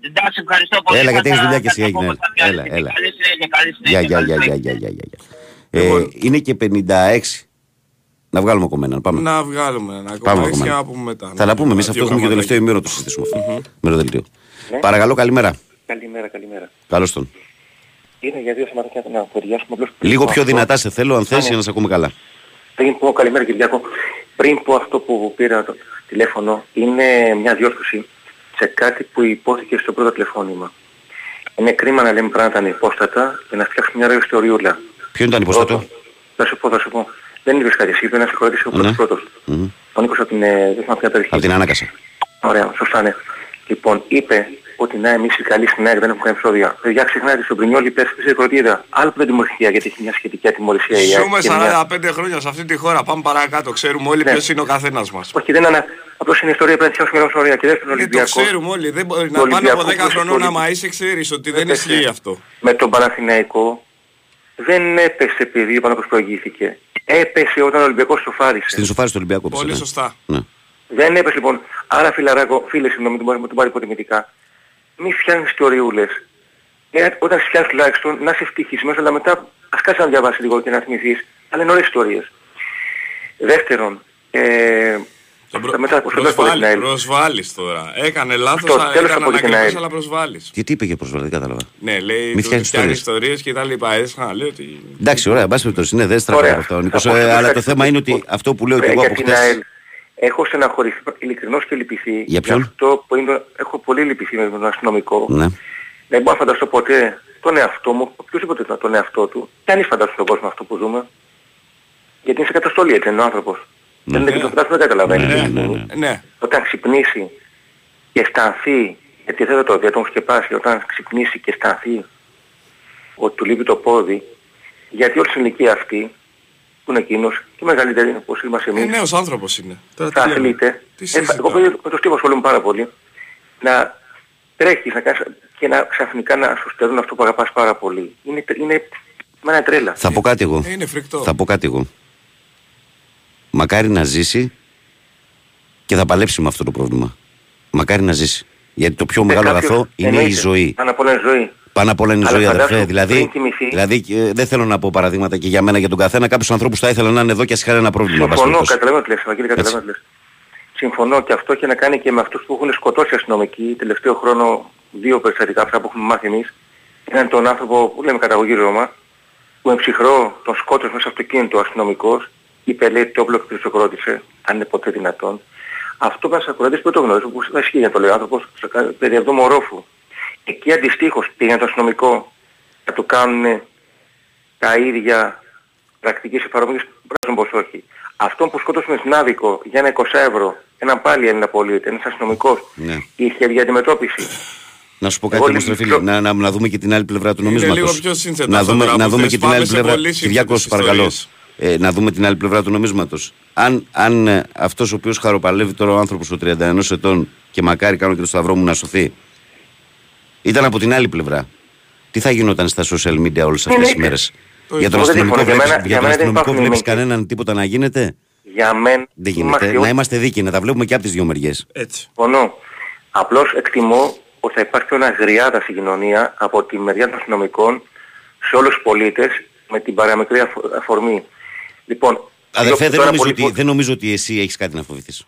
εντάξει, ευχαριστώ πολύ. Έλα, γιατί Θα- έχεις δουλειά θα και εσύ, τα έγινε. πω κάποια άλλη Έλα, στιγμή. έλα. Καλή συνέχεια, καλή Γεια, συνέχεια, γεια, καλή γεια, γεια, συνέχεια. γεια, γεια, γεια. Ε, Είναι και 56. Να βγάλουμε ακόμα έναν. Πάμε. Να βγάλουμε ένα Πάμε ακόμα ακόμα και ένα. να πούμε μετά. Θα τα πούμε εμείς Δύο αυτό. Έχουμε και το πραγματάκια. τελευταίο ημίρο να το συζητήσουμε αυτό. Μεροδελτίο. Παρακαλώ, καλημέρα. Καλημέρα, καλημέρα. Καλώς τον. Είναι για δύο θεματάκια να κουριάσουμε απλώς πριν Λίγο πω πιο αυτό- δυνατά σε θέλω, αν θες, για να σε ακούμε καλά. Πριν πω, καλημέρα Κυριάκο, πριν πω αυτό που πήρα το τηλέφωνο, είναι μια διόρθωση σε κάτι που υπόθηκε στο πρώτο τηλεφώνημα. Είναι κρίμα να λέμε πράγματα ανυπόστατα και να φτιάξουμε μια ωραία ιστοριούλα. Ποιο ήταν υπόστατο. Θα σου πω, θα σου πω. Δεν είπες κάτι εσύ, πρέπει να συγχωρήσεις ο Ναι. πρώτος πρώτος. Μμμ. Ο Νίκος από την, ε, δεν θυμάμαι ποια περιοχή. Από την ανάκασα. Ωραία, σωστά ναι. Λοιπόν, είπε ότι να εμείς οι καλοί στην ΑΕΚ δεν έχουμε επεισόδια. Παιδιά ξεχνάτε στον Πρινιόλη πέρσι σε κροτίδα. Άλλο που δεν τιμωρηθία γιατί έχει μια σχετική ατιμωρησία η ΑΕΚ. Ζούμε 45 χρόνια σε αυτή τη χώρα. Πάμε παρακάτω. Ξέρουμε όλοι ναι. ποιος είναι ο καθένας μας. Όχι δεν είναι Απλώς είναι ιστορία πρέπει να φτιάξουμε μια και δεύτερον Ολυμπιακό. Το ξέρουμε όλοι. Δεν μπορεί να πάνω από 10 χρονών άμα είσαι ξέρεις ότι δεν ισχύει αυτό. Με τον Παναθηναϊκό δεν έπεσε επειδή πάνω πως προηγήθηκε. Έπεσε όταν ο Ολυμπιακός σοφάρισε. Στην σοφάρισε του Ολυμπιακού. Πολύ ναι. σωστά. Ναι. Δεν έπεσε λοιπόν. Άρα φιλαράκο, φίλε συγγνώμη, μου τον πάρει υποτιμητικά. Μη φτιάχνεις ιστοριούλες. Ε, όταν φτιάχνεις τουλάχιστον να είσαι ευτυχισμένος, αλλά μετά ας κάτσεις να διαβάσεις λίγο και να θυμηθείς. Αλλά είναι ωραίες ιστορίες. Δεύτερον, ε, τον μετά, προσβάλλει, προσβάλλεις τώρα. Έκανε λάθος, Αυτό, έκανε ανακριβώς, αλλά προσβάλλεις. Γιατί είπε και προσβάλλει, δεν κατάλαβα. Ναι, λέει, του φτιάχνεις ιστορίες και τα λοιπά. Έσχα, λέει ότι... Εντάξει, ωραία, μπας περιπτώσει, είναι δέστρα αυτό. Ε, αλλά το θέμα είναι ότι αυτό που λέω και εγώ από χτες... Έχω στεναχωρηθεί ειλικρινώς και λυπηθεί. Για ποιον; αυτό που είναι, έχω πολύ λυπηθεί με τον αστυνομικό. Ναι. Δεν μπορώ να φανταστώ ποτέ τον εαυτό μου, οποιοδήποτε τον εαυτό του. Κανείς φανταστεί τον κόσμο αυτό που ζούμε. Γιατί είναι σε καταστολή έτσι είναι ο άνθρωπος. Ναι. Δεν είναι και το δεν καταλαβαίνεις. Ναι, ναι, ναι, ναι. Όταν ξυπνήσει και αισθανθεί, γιατί δεν το δει, τον σκεπάσει, όταν ξυπνήσει και αισθανθεί ότι του λείπει το πόδι, γιατί όλη στην ηλικία αυτή που είναι εκείνος και μεγαλύτερη όπως είμαστε εμείς. Είναι νέος άνθρωπος είναι. θα αθλείται. Ε, εγώ με το στίβο ασχολούμαι πάρα πολύ. Να τρέχεις να κάνεις και να ξαφνικά να σου στερούν αυτό που αγαπάς πάρα πολύ. Είναι, είναι με ένα τρέλα. Θα πω κάτι εγώ. Ε, είναι φρικτό. Θα πω κάτι εγώ. Μακάρι να ζήσει και θα παλέψει με αυτό το πρόβλημα. Μακάρι να ζήσει. Γιατί το πιο ε, μεγάλο αγαθό είναι η ζωή. Πάνω απ' όλα ζωή. Πάνω απ' όλα είναι η ζωή, αδερφέ. Δηλαδή, δηλαδή ε, δεν θέλω να πω παραδείγματα και για μένα και τον καθένα. Κάποιους ανθρώπους θα ήθελα να είναι εδώ και ας είχαν ένα πρόβλημα. Συμφωνώ, καταλαβαίνω τι λες, καταλαβαίνω τι λες. Συμφωνώ και αυτό έχει να κάνει και με αυτούς που έχουν σκοτώσει αστυνομικοί τελευταίο χρόνο δύο περιστατικά αυτά που έχουμε μάθει εμείς. Έναν τον άνθρωπο που λέμε καταγωγή Ρώμα, που εμψυχρό τον σκότωσε μέσα στο αυτοκίνητο αστυνομικός είπε λέει το όπλο κρυψοκρότησε, αν είναι ποτέ δυνατόν. Αυτό μας ακουρατής που το γνωρίζω, που δεν ισχύει για το λέει ο άνθρωπος, στο περίοδο Μορόφου. Εκεί αντιστοίχως πήγαινε το αστυνομικό να του κάνουν τα ίδια πρακτικής εφαρμογής, πράσινο πως όχι. Αυτό που σκότωσε με συνάδικο για ένα 20 ευρώ, έναν πάλι Έλληνα πολίτη, ένας αστυνομικός, ναι. είχε αντιμετώπιση. Να σου πω κάτι όμως φίλε, να, να, να, δούμε και την άλλη πλευρά του νομίσματος. Είναι λίγο πιο σύνθετα. Να δούμε, να δούμε και την άλλη πλευρά. Κυριάκος παρακαλώ ε, να δούμε την άλλη πλευρά του νομίσματος. Αν, αν ε, αυτός ο οποίος χαροπαλεύει τώρα ο άνθρωπος του 31 ετών και μακάρι κάνω και το σταυρό μου να σωθεί, ήταν από την άλλη πλευρά. Τι θα γινόταν στα social media όλες αυτές τις μέρες; Για τον αστυνομικό βλέπεις, για τον αστυνομικό βλέπεις κανέναν τίποτα να γίνεται; Για μένα δεν γίνεται. Να είμαστε δίκαιοι, να τα βλέπουμε και από τις δύο μεριές. Έτσι. Πονώ. Απλώς εκτιμώ ότι θα υπάρχει μια γριάδα στην κοινωνία από τη μεριά των αστυνομικών σε όλους τους πολίτες με την παραμικρή αφορμή. Λοιπόν, Αδερφέ, δεν νομίζω, ότι, δεν νομίζω ότι εσύ έχεις κάτι να φοβηθείς.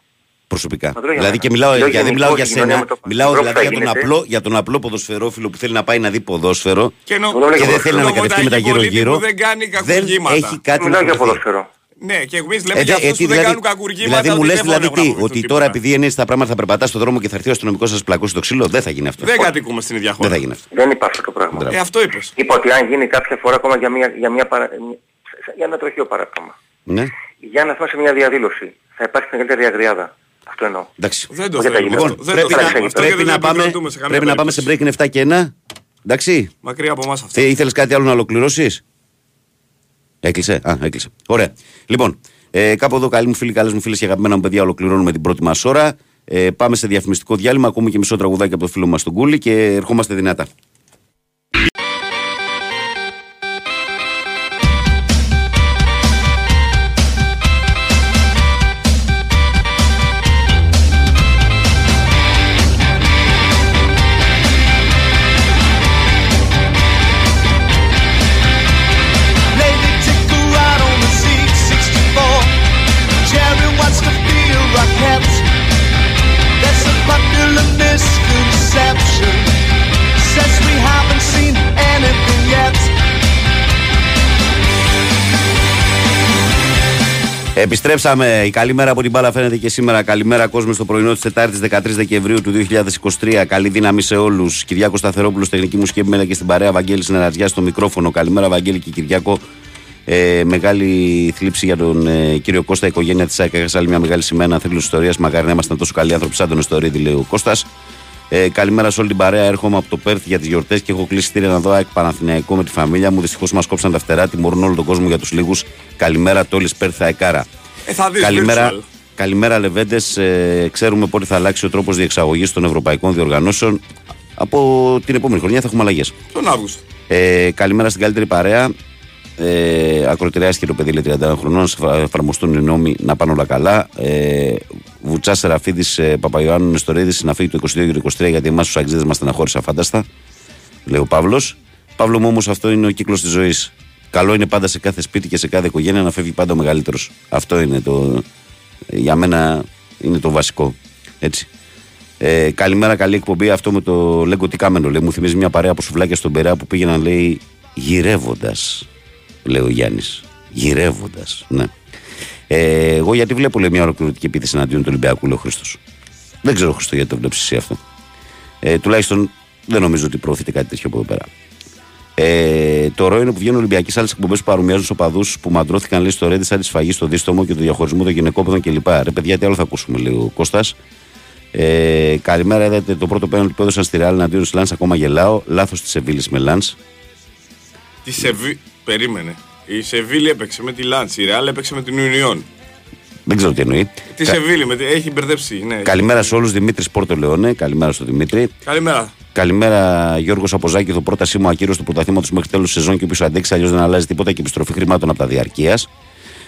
Προσωπικά. δηλαδή και μιλάω, για, δεν μιλάω για σένα, μιλάω δηλαδή για τον, απλό, για τον απλό ποδοσφαιρόφιλο που θέλει να πάει να δει ποδόσφαιρο και, νο, και δεν θέλει να ανακατευτεί με τα γύρω-γύρω. Δεν, κάνει δεν έχει κάτι να φοβηθεί. Ναι, και εμείς λέμε ε, για αυτούς που δεν δηλαδή- κάνουν κακουργήματα. Δηλαδή μου λες δηλαδή τι, ότι τώρα επειδή είναι τα πράγματα θα περπατάς στον δρόμο και θα έρθει ο αστυνομικός σα πλακώσει το ξύλο, δεν θα γίνει αυτό. Δεν κατοικούμε στην ίδια χώρα. Δεν θα γίνει αυτό. Δεν υπάρχει αυτό το πράγμα. Ε, αυτό είπες. Είπα ότι αν γίνει κάποια φορά ακόμα για, μια, για, μια παρα... για ένα τροχείο παράπτωμα. Ναι. Για να θυμάσαι μια διαδήλωση. Θα υπάρχει μεγαλύτερη αγριάδα. Αυτό εννοώ. Εντάξει. Δεν το θέλω. Λοιπόν, πρέπει, να, πρέπει, να, πάμε, πρέπει να πάμε σε break 7 και 1. Εντάξει. Μακριά από εμάς αυτό. Ήθελες κάτι άλλο να ολοκληρώσεις; Έκλεισε. Α, έκλεισε. Ωραία. Λοιπόν, ε, κάπου εδώ καλοί μου φίλοι, καλές μου φίλες και αγαπημένα μου παιδιά ολοκληρώνουμε την πρώτη μας ώρα. Ε, πάμε σε διαφημιστικό διάλειμμα, ακούμε και μισό τραγουδάκι από το φίλο μας τον Κούλι και ερχόμαστε δυνατά. Επιστρέψαμε. Η καλή μέρα από την μπάλα φαίνεται και σήμερα. Καλημέρα κόσμο στο πρωινό της Τετάρτης 13 Δεκεμβρίου του 2023. Καλή δύναμη σε όλους. Κυριάκος Σταθερόπουλος, τεχνική μουσική επιμέλεια και στην παρέα Βαγγέλης Συνεργαζιά στο μικρόφωνο. Καλημέρα, Βαγγέλη και Κυριάκο. Ε, μεγάλη θλίψη για τον ε, κύριο Κώστα, η οικογένεια της ΑΕΚ. Έχασε άλλη μια μεγάλη σημαία, θρύλος ιστορίας. Μακάρι να ήμασταν τόσο καλοί άνθρωποι σαν τον ιστορίδη, λέει ο Κώστας. Ε, καλημέρα σε όλη την παρέα. Έρχομαι από το Πέρθ για τις γιορτές και έχω κλείσει στήρια να δω ΑΕΚ Παναθηναϊκό με τη φαμίλια μου. Δυστυχώς μας κόψαν τα φτερά. Τιμωρούν όλο τον κόσμο για τους λίγους. Καλημέρα, Τόλης Πέρθ Αεκάρα. Ε, θα δεις, καλημέρα, virtual. καλημέρα Λεβέντες. Ε, ξέρουμε πότε θα αλλάξει ο τρόπος διεξαγωγής των ευρωπαϊκών διοργανώσεων. Από την επόμενη χρονιά θα έχουμε αλλαγές. Τον Αύγουστο. Ε, καλημέρα στην καλύτερη παρέα. Ε, ακροτηριά το παιδί λέει 31 χρονών. Να εφαρμοστούν οι νόμοι να πάνε όλα καλά. Ε, Βουτσά Σεραφίδης ε, Παπαϊωάννου Νεστορίδης να φύγει το 22-23 γιατί εμάς τους Αγγλίδες μας στεναχώρησε αφάνταστα. Λέει ο Παύλος. Παύλο μου όμως αυτό είναι ο κύκλος της ζωής. Καλό είναι πάντα σε κάθε σπίτι και σε κάθε οικογένεια να φεύγει πάντα ο μεγαλύτερος. Αυτό είναι το. Για μένα είναι το βασικό. Έτσι. Ε, καλημέρα, καλή εκπομπή. Αυτό με το λέγκο τι κάμενο. Λέει, μου θυμίζει μια παρέα από σουβλάκια στον Περά που πήγαιναν, λέει, γυρεύοντας. Λέει ο Γιάννης. Γυρεύοντας. Ναι. Ε, εγώ γιατί βλέπω λέει, μια ολοκληρωτική επίθεση εναντίον του Ολυμπιακού, λέει ο Χρήστος. Δεν ξέρω, Χρήστο, γιατί το βλέπεις εσύ αυτό. Ε, τουλάχιστον δεν νομίζω ότι προωθείται κάτι τέτοιο από εδώ πέρα. Ε, το ρο είναι που βγαίνουν Ολυμπιακοί σε άλλες εκπομπές που παρομοιάζουν στους οπαδούς που μαντρώθηκαν λέει, στο Ρέντι σαν τη σφαγή στο δίστομο και το διαχωρισμό των γυναικόπαιδων κλπ. Ρε παιδιά, τι άλλο θα ακούσουμε, λέει ο Κώστας. Ε, καλημέρα, είδατε το πρώτο πέναλτι που έδωσαν στη Ρεάλ εναντίον της Λαν. Ακόμα γελάω. Λάθος της Σεβίλη με Λαν. Της Σεβί... Περίμενε. Η Σεβίλη έπαιξε με τη Λάντς, η Ρεάλ έπαιξε με την Ιουνιόν. Δεν ξέρω τι εννοεί. Τη Κα- Σεβίλη, με... τη- έχει μπερδέψει. Ναι. Καλημέρα σε όλους. Δημήτρη Πόρτο Λεόνε. Καλημέρα στο Δημήτρη. Καλημέρα. Καλημέρα Γιώργος Αποζάκη. Το πρότασή μου ακύρωση του πρωταθλήματος μέχρι τέλος σεζόν και όποιος αντέξει, αλλιώς δεν αλλάζει τίποτα και επιστροφή χρημάτων από τα διαρκείας.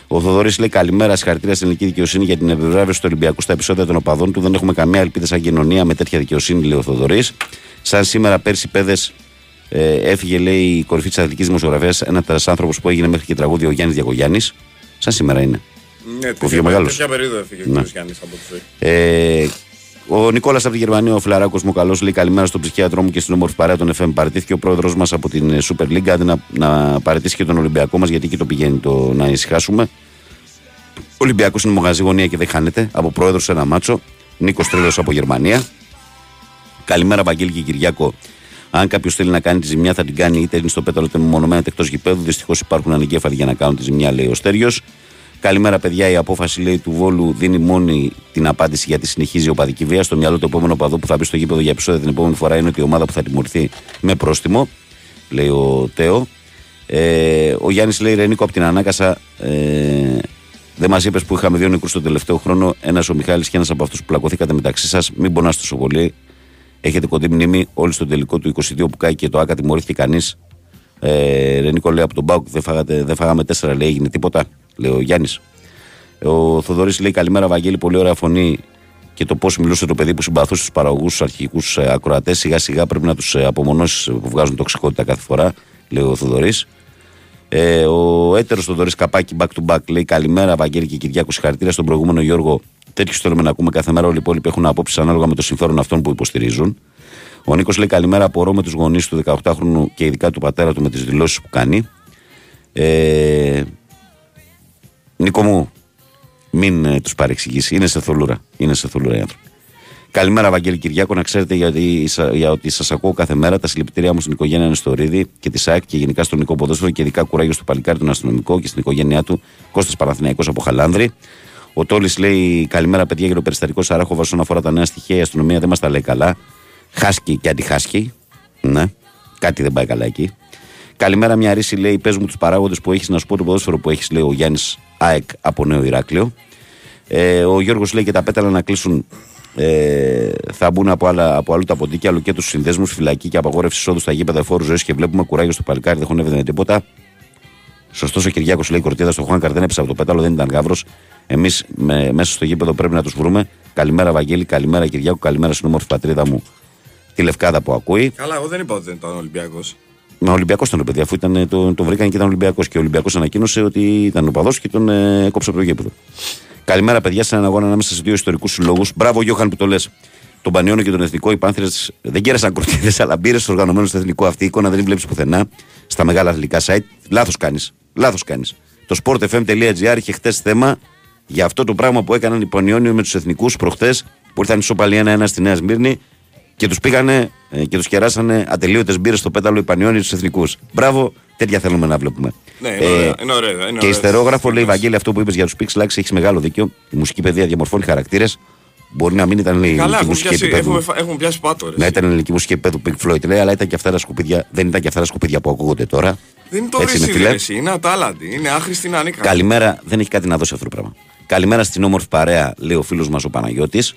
Ο Θοδωρής λέει καλημέρα, συγχαρητήρια στην ελληνική δικαιοσύνη για την επιβράβευση του Ολυμπιακού στα επεισόδια των οπαδών του. Δεν έχουμε καμία ελπίδα σαν κοινωνία με τέτοια δικαιοσύνη, λέει ο Θοδωρής. Σαν σήμερα πέρσι πέδε ε, έφυγε, λέει, η κορυφή της αθλητικής δημοσιογραφίας, ένας άνθρωπος που έγινε μέχρι και τραγούδι ο Γιάννης Διακογιάννης. Σαν σήμερα είναι. Ναι, Που φύγε μεγάλος. Ποια περίοδο έφυγε ο Ναι. κ. Γιάννης από τη ζωή. Ε, ο Νικόλας από τη Γερμανία, ο Φιλαράκος μου, καλώ λέει καλημέρα στον ψυχίατρό μου και στην όμορφη παρέα των FM. Παραιτήθηκε ο πρόεδρος μας από την ε, Super League. Άντε να, να παραιτήσει και τον Ολυμπιακό μας, γιατί εκεί το πηγαίνει το να ησυχάσουμε. Ο Ολυμπιακός είναι μογαζί γωνία και δεν χάνεται. Από πρόεδρο σε ένα μάτσο. Νίκος Τρίλος από Γερμανία. Καλημέρα, Βαγγέλη και Κυριάκο. Αν κάποιος θέλει να κάνει τη ζημιά, θα την κάνει είτε είναι στο πέταλο είτε μεμονωμένα είτε εκτός γηπέδου. Δυστυχώς υπάρχουν ανεγκέφαλοι για να κάνουν τη ζημιά, λέει ο Στέριος. Καλημέρα, παιδιά. Η απόφαση λέει του Βόλου δίνει μόνη την απάντηση γιατί συνεχίζει η οπαδική βία. Στο μυαλό του επόμενου οπαδού που θα μπει στο γήπεδο για επεισόδια την επόμενη φορά είναι ότι η ομάδα που θα τιμωρηθεί με πρόστιμο, λέει ο Τέο. Ε, ο Γιάννης λέει Ρενίκο από την Ανάκασα. Ε, δεν μας είπες που είχαμε δύο νεκρούς τον τελευταίο χρόνο. Ένας ο Μιχάλης και ένας από αυτούς που πλακωθήκατε μεταξύ σας. Μην πονάστε τόσο πολύ. Έχετε κοντή μνήμη όλοι στον τελικό του 22 που κάει και το ΑΚΑ τιμωρήθηκε κανείς. Ε, Ρενίκο λέει από τον Μπάουκ δεν, φάγατε, δεν φάγαμε τέσσερα, λέει έγινε τίποτα. Λέει ο Γιάννης. Ο Θοδωρής λέει καλημέρα, Βαγγέλη, πολύ ωραία φωνή και το πώς μιλούσε το παιδί που συμπαθούσε τους παραγωγούς, τους αρχικού ακροατές. Σιγά σιγά πρέπει να τους απομονώσεις που βγάζουν τοξικότητα κάθε φορά, λέει ο Θοδωρής. Ε, ο έτερος Θοδωρής Καπάκη back to back λέει καλημέρα, Βαγγέλη και Κυριάκου. Συγχαρητήρια στον προηγούμενο Γιώργο. Τέτοιου θέλουμε να ακούμε κάθε μέρα. Όλοι οι υπόλοιποι έχουν απόψεις ανάλογα με το συμφέρον αυτών που υποστηρίζουν. Ο Νίκος λέει καλημέρα, απορώ με τους γονείς του 18χρονου και ειδικά του πατέρα του με τις δηλώσεις που κάνει. Ε, Νίκο μου, μην ε, τους παρεξηγήσεις. Είναι σε θολούρα. Είναι σε θολούρα οι άνθρωποι. Καλημέρα, Βαγγέλη Κυριάκο. Να ξέρετε γιατί, σα- για ότι σας ακούω κάθε μέρα. Τα συλληπιτήριά μου στην οικογένεια Νεστορίδη και της ΣΑΚ και γενικά στον Νικό Ποδόσφαιρο και ειδικά κουράγιος στο παλικάρι τον αστυνομικό και στην οικογένειά του Κώστας Παναθηναϊκός από Χαλάνδρη. Ο Τόλης λέει: Καλημέρα, παιδιά, για το περιστατικό Σαράχοβα όσον αφορά τα νέα στοιχεία. Η αστυνομία δεν μας τα λέει καλά. Χάσκι και αντιχάσκι. Ναι, κάτι δεν πάει καλά εκεί. Καλημέρα, μια ρίση λέει: Πες μου τους παράγοντες που έχεις να σου πω το ποδόσφαιρο που έχεις, λέει ο Γιάννης ΑΕΚ από Νέο Ηράκλειο. Ε, ο Γιώργος λέει και τα πέταλα να κλείσουν. Ε, θα μπουν από, άλλα, από αλλού τα ποντίκια, αλλού και τους συνδέσμους, φυλακή και απαγόρευση εισόδου στα γήπεδα εφόρου ζωής και βλέπουμε κουράγιο στο παλικάρι, δεν χωνεύεται με τίποτα. Σωστός ο Κυριάκος λέει: Κορτίδα στο Χουάνκαρ δεν έπεσε από το πέταλο, δεν ήταν γάβρος. Εμείς μέσα στο γήπεδο πρέπει να τους βρούμε. Καλημέρα, Βαγγέλη, καλημέρα, Κυριάκο, καλημέρα στην όμορφη πατρίδα μου, τη Λευκάδα που ακούει. Καλά, εγώ δεν είπα ότι δεν ήταν Ολυμπιακός. Μα Ολυμπιακός ήταν ο παιδί, αφού ήταν, το, το βρήκαν και ήταν Ολυμπιακός. Και ο Ολυμπιακός ανακοίνωσε ότι ήταν ο παδός και τον ε, έκοψε από το γήπεδο. Καλημέρα, παιδιά, σε έναν αγώνα ανάμεσα σε δύο ιστορικούς συλλόγους. Μπράβο, Γιώχαν, που το λες. Τον Πανιόνιο και τον Εθνικό, οι Πάνθρε δεν κέρασαν κορτίδες, αλλά μπήρε στο οργανωμένο στο Εθνικό. Αυτή η εικόνα δεν την βλέπεις πουθενά στα μεγάλα αθλητικά site. Λάθος κάνεις. Λάθος κάνεις. Το sportfm.gr είχε χτες θέμα για αυτό το πράγμα που έκαναν οι Πανιόνιο με τους Εθνικούς προχτέ που ήρθαν ισοπαλή ένα-ένα στη Νέα Σμύρνη και τους πήγανε ε, και τους κεράσανε ατελείωτες μπύρες στο πέταλο οι Πανιόνιοι του Εθνικούς. Μπράβο, τέτοια θέλουμε να βλέπουμε. Ναι, είναι ωραία, είναι ωραία, είναι και ωραίες ιστερόγραφο λέει στιγμές. Βαγγέλη αυτό που είπες για τους Pixel Lax έχεις μεγάλο δίκιο. Η μουσική παιδεία διαμορφώνει χαρακτήρες. Μπορεί να μην ήταν η Καλά, ελληνική έχουν μουσική πιάσει, επίπεδου. έχουμε, φα- έχουν πιάσει πάτο. ρε. Να ήταν η ελληνική μουσική επίπεδου Pink Floyd, λέει, αλλά ήταν και αυτά τα σκουπίδια, δεν ήταν και αυτά τα σκουπίδια που ακούγονται τώρα. Δεν είναι το Έτσι είναι, ρίσι, φίλε. ρε, εσύ, είναι ατάλαντη. Είναι άχρηστη, είναι ανίκανη. Καλημέρα, δεν έχει κάτι να δώσει αυτό το πράγμα. Καλημέρα στην όμορφη παρέα, λέει ο φίλος μας ο Παναγιώτης.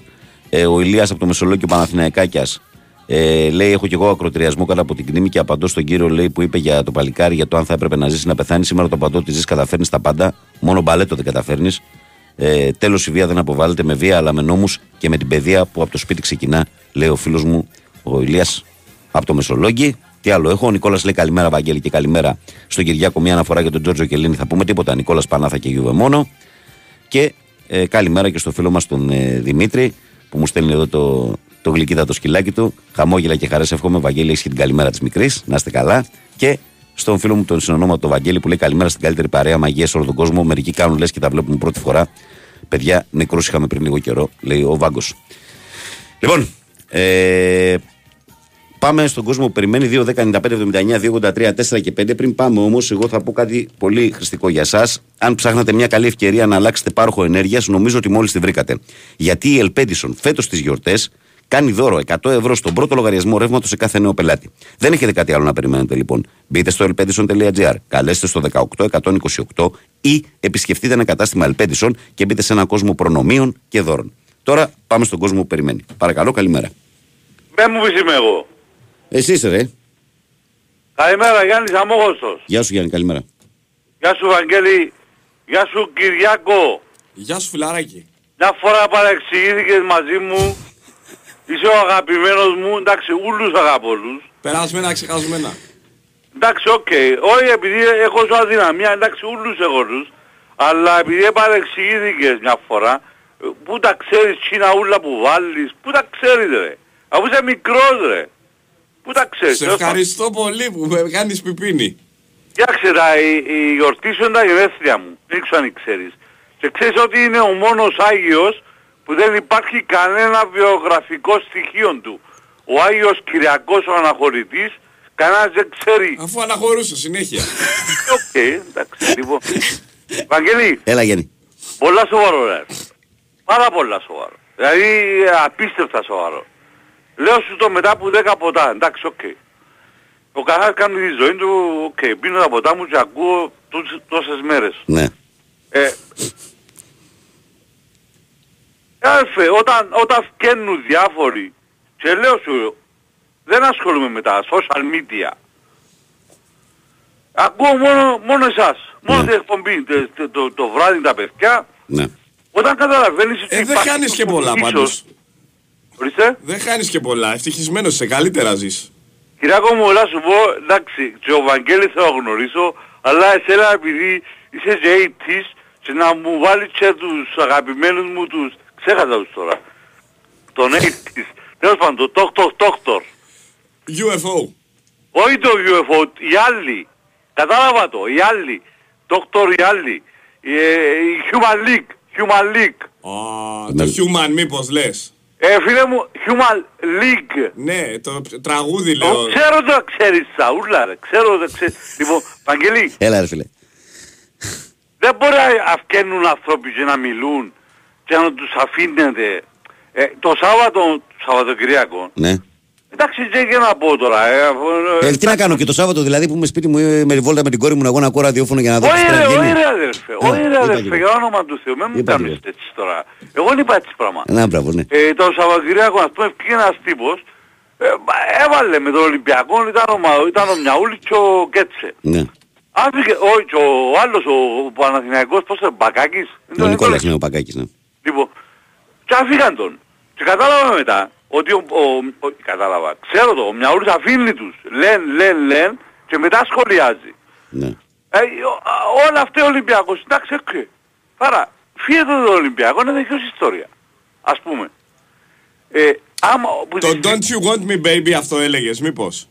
Ε, ο Ηλίας από το Μεσολόγιο Παναθηναϊκάκιας ε, λέει: Έχω και εγώ ακροτηριασμό κάτω από την κνήμη και απαντώ στον κύριο λέει, που είπε για το παλικάρι για το αν θα έπρεπε να ζήσει ή να πεθάνει. Σήμερα το απαντώ ότι ζεις καταφέρνεις τα πάντα. Μόνο μπαλέτο δεν καταφέρνεις. Ε, Τέλος, η βία δεν αποβάλλεται με βία, αλλά με νόμους και με την παιδεία που από το σπίτι ξεκινά, λέει ο φίλος μου ο Ηλίας από το Μεσολόγγι. Τι άλλο έχω, ο Νικόλας λέει καλημέρα, Βαγγέλη, και καλημέρα στον Κυριάκο. Μια αναφορά για τον Τζόρτζο Κελίνη. Θα πούμε τίποτα. Νικόλας Πανάθα και Γιούβε μόνο. Και ε, καλημέρα και στο φίλο μας τον ε, Δημήτρη που μου στέλνει εδώ το, το γλυκύτατο σκυλάκι του. Χαμόγελα και χαρές εύχομαι. Βαγγέλη, έχεις και την καλημέρα της μικρής. Να είστε καλά. Και στον φίλο μου τον συνονόματο Βαγγέλη που λέει καλημέρα στην καλύτερη παρέα μαγείας σε όλο τον κόσμο. Μερικοί κάνουν λες και τα βλέπουμε πρώτη φορά. Παιδιά, νεκρούς είχαμε πριν λίγο καιρό, λέει ο Βάγκος. Λοιπόν, ε, Πάμε στον κόσμο που περιμένει 2, 10, 95, 79, 2, 83, 4 και 5. Πριν πάμε όμως, εγώ θα πω κάτι πολύ χρηστικό για εσά. Αν ψάχνατε μια καλή ευκαιρία να αλλάξετε πάροχο ενέργειας, νομίζω ότι μόλις τη βρήκατε. Γιατί η Ελπέντισον φέτος στις γιορτές κάνει δώρο 100 ευρώ στον πρώτο λογαριασμό ρεύματος σε κάθε νέο πελάτη. Δεν έχετε κάτι άλλο να περιμένετε λοιπόν. Μπείτε στο elpedison.gr, καλέστε στο 18128 ή επισκεφτείτε ένα κατάστημα Ελπέντισον και μπείτε σε έναν κόσμο προνομίων και δώρων. Τώρα πάμε στον κόσμο που περιμένει. Παρακαλώ, καλημέρα. Δεν μου πεις είμαι εγώ. Εσύ είσαι, ρε. Καλημέρα Γιάννης Αμμόχωστος. Γεια σου Γιάννη, καλημέρα. Γεια σου Βαγγέλη. Γεια σου Κυριάκο. Γεια σου φιλαράκι. Μια φορά παρεξηγήθηκες μαζί μου. Είσαι ο αγαπημένος μου. Εντάξει, ούλους αγαπώ όλους. Περασμένα, ξεχασμένα. Εντάξει, οκ. Όχι επειδή έχω σου αδυναμία, εντάξει, ούλους έχω όλους. Αλλά επειδή παρεξηγήθηκες μια φορά, πού τα ξέρεις τσίνα ούλα που βάλεις, πού τα ξέρεις ρε. Αφού είσαι μικρός ρε. Πού τα ξέρεις. Σε τέλος πάντων. ευχαριστώ πολύ που με κάνεις πιπίνι. Κοιτάξτε τα, η, η γιορτή σου είναι τα γενέθλια μου. Δεν ξέρω αν ξέρεις. Και ξέρεις ότι είναι ο μόνος Άγιος που δεν υπάρχει κανένα βιογραφικό στοιχείο του. Ο Άγιος Κυριακός ο αναχωρητής, κανένας δεν ξέρει. Αφού αναχωρούσε συνέχεια. Οκ, εντάξει, λοιπόν. Βαγγέλη, Έλα Γιάννη. πολλά σοβαρό ρε. Πάρα πολλά σοβαρό. Δηλαδή απίστευτα σοβαρό. Λέω σου το μετά από 10 ποτά, εντάξει, οκ. Ο καθένας κάνει τη ζωή του, οκ, πίνω τα ποτά μου και ακούω τόσες, τόσες μέρες. Ναι. Ε, Έλφε, όταν, όταν φτιάχνουν διάφοροι και λέω σου, δεν ασχολούμαι με τα social media. Ακούω μόνο, μόνο εσάς. Μόνο Ναι. την εκπομπή, το, το, το, το βράδυ τα παιδιά. Ναι. Όταν καταλαβαίνεις ότι Ε, δεν υπάρχει χάνεις και πολλά ίσως- πάντως. Ορίστε. Δεν χάνεις και πολλά. Ευτυχισμένος είσαι. Καλύτερα ζεις. Κυριακό μου, να σου πω, εντάξει, και ο Βαγγέλης θα το γνωρίσω, αλλά εσένα επειδή είσαι και 80's και να μου βάλεις και τους αγαπημένους μου τους, ξέχασα τους τώρα, τον 80's, τέλος πάντων, το Doctor Doctor, UFO. όχι το UFO, οι άλλοι, κατάλαβα το, οι άλλοι, Doctor οι άλλοι, ε, η Human League, Human League, Α, Ναι. το Human μήπως λες. Ε, φίλε μου, Human League, Ναι, το τραγούδι Ο, λέω. ξέρω το ξέρεις Σαούλα ρε, ξέρω το ξέρεις. Λοιπόν, Βαγγελή, Έλα ρε φίλε. δεν μπορεί να αυκαίνουν άνθρωποι και να μιλούν και να τους αφήνετε. Ε, το Σάββατο, το Σαββατοκυριακό, Ναι. Εντάξει τι και να πω τώρα, ε, αφού- Ε, τι να κάνω και το Σάββατο δηλαδή που είμαι σπίτι μου ε, με βόλτα με την κόρη μου να εγώ να ακούω ραδιόφωνο για να δω τι Όχι ρε, πρέπει όχι να ρε γίνει. αδερφέ, Α, όχι ρε είπα αδερφέ, και για όνομα του Θεού, μην μου Είπα και κάνεις εγώ. έτσι τώρα. Εγώ δεν είπα έτσι πράγμα. Να μπράβο, ναι. Ε, το Σαββατοκυριακό, ας πούμε, πήγε ένας τύπος, ε, μα, έβαλε με τον Ολυμπιακό, ήταν ο, Μα- ήταν ο Μιαούλης και ο Κέτσε. ναι. Άφηκε, όχι, και ο άλλος, ο, ο Παναθηναϊκός, πώς είναι, Μπακάκης; Ο Νικόλας είναι ο Πακάκης, ναι. Λοιπόν, και αφήγαν τον. Και κατάλαβα μετά ότι ο, ο, ο- κατάλαβα, ξέρω το, ο Μιαούλης αφήνει τους. Λεν, λεν, λεν και μετά σχολιάζει. ναι. Ε, ο- α, όλα αυτά ο Ολυμπιακός, εντάξει, οκ. Άρα, φύγε το Ολυμπιακό, είναι δικαιώς ιστορία. Ας πούμε. Ε, άμα, που Το τη- Don't You Want Me Baby αυτό έλεγες μήπως;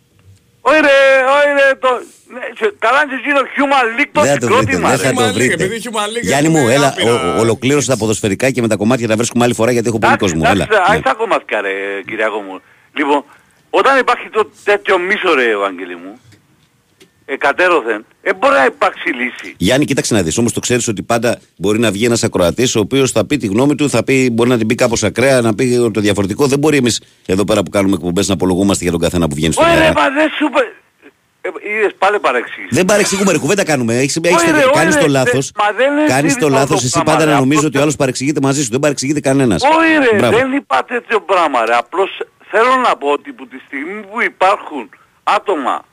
Όχι ρε, όχι ρε, το... ναι, και- Καλά και εκείνο Human League το Δεν θα το βρείτε, συγκρότημα, δεν ρε. θα Human το League, βρείτε. επειδή Human League Γιάννη έχουμε μου, έλα, άπειρα ο- ο- ολοκλήρωσε τα ποδοσφαιρικά και με τα κομμάτια τα βρίσκουμε άλλη φορά γιατί έχω πολύ κόσμο. Έλα. Εντάξει, ναι. άι τα κομμάτια ρε Κυριακό μου. Λοιπόν, όταν υπάρχει το τέτοιο μίσο ρε Ευαγγελί μου, εκατέρωθεν, δεν μπορεί να υπάρξει λύση. Γιάννη, κοίταξε να δεις, όμως το ξέρεις ότι πάντα μπορεί να βγει ένας ακροατής ο οποίος θα πει τη γνώμη του, θα πει, μπορεί να την πει κάπως ακραία, να πει το διαφορετικό. Δεν μπορεί εμείς εδώ πέρα που κάνουμε εκπομπές να απολογούμαστε για τον καθένα που βγαίνει στον Ωραία, αέρα. μα δεν σου είπε- ε, Είδες πάλι παρεξήγηση. Δεν παρεξηγούμε, ρε κουβέντα κάνουμε. Έχεις, έχεις, Όχι, ρε, κάνεις όχι, το ρε, λάθος. μα δεν είναι Κάνεις το ζήτημα λάθος αυτό εσύ πράγμα, πάντα ρε. να νομίζεις Απλώς- ότι ο άλλος παρεξηγείται μαζί σου. Δεν παρεξηγείται κανένας. Όχι ρε, Μπράβο. δεν είπα τέτοιο πράγμα ρε. Απλώς θέλω να πω ότι που τη στιγμή που υπάρχουν άτομα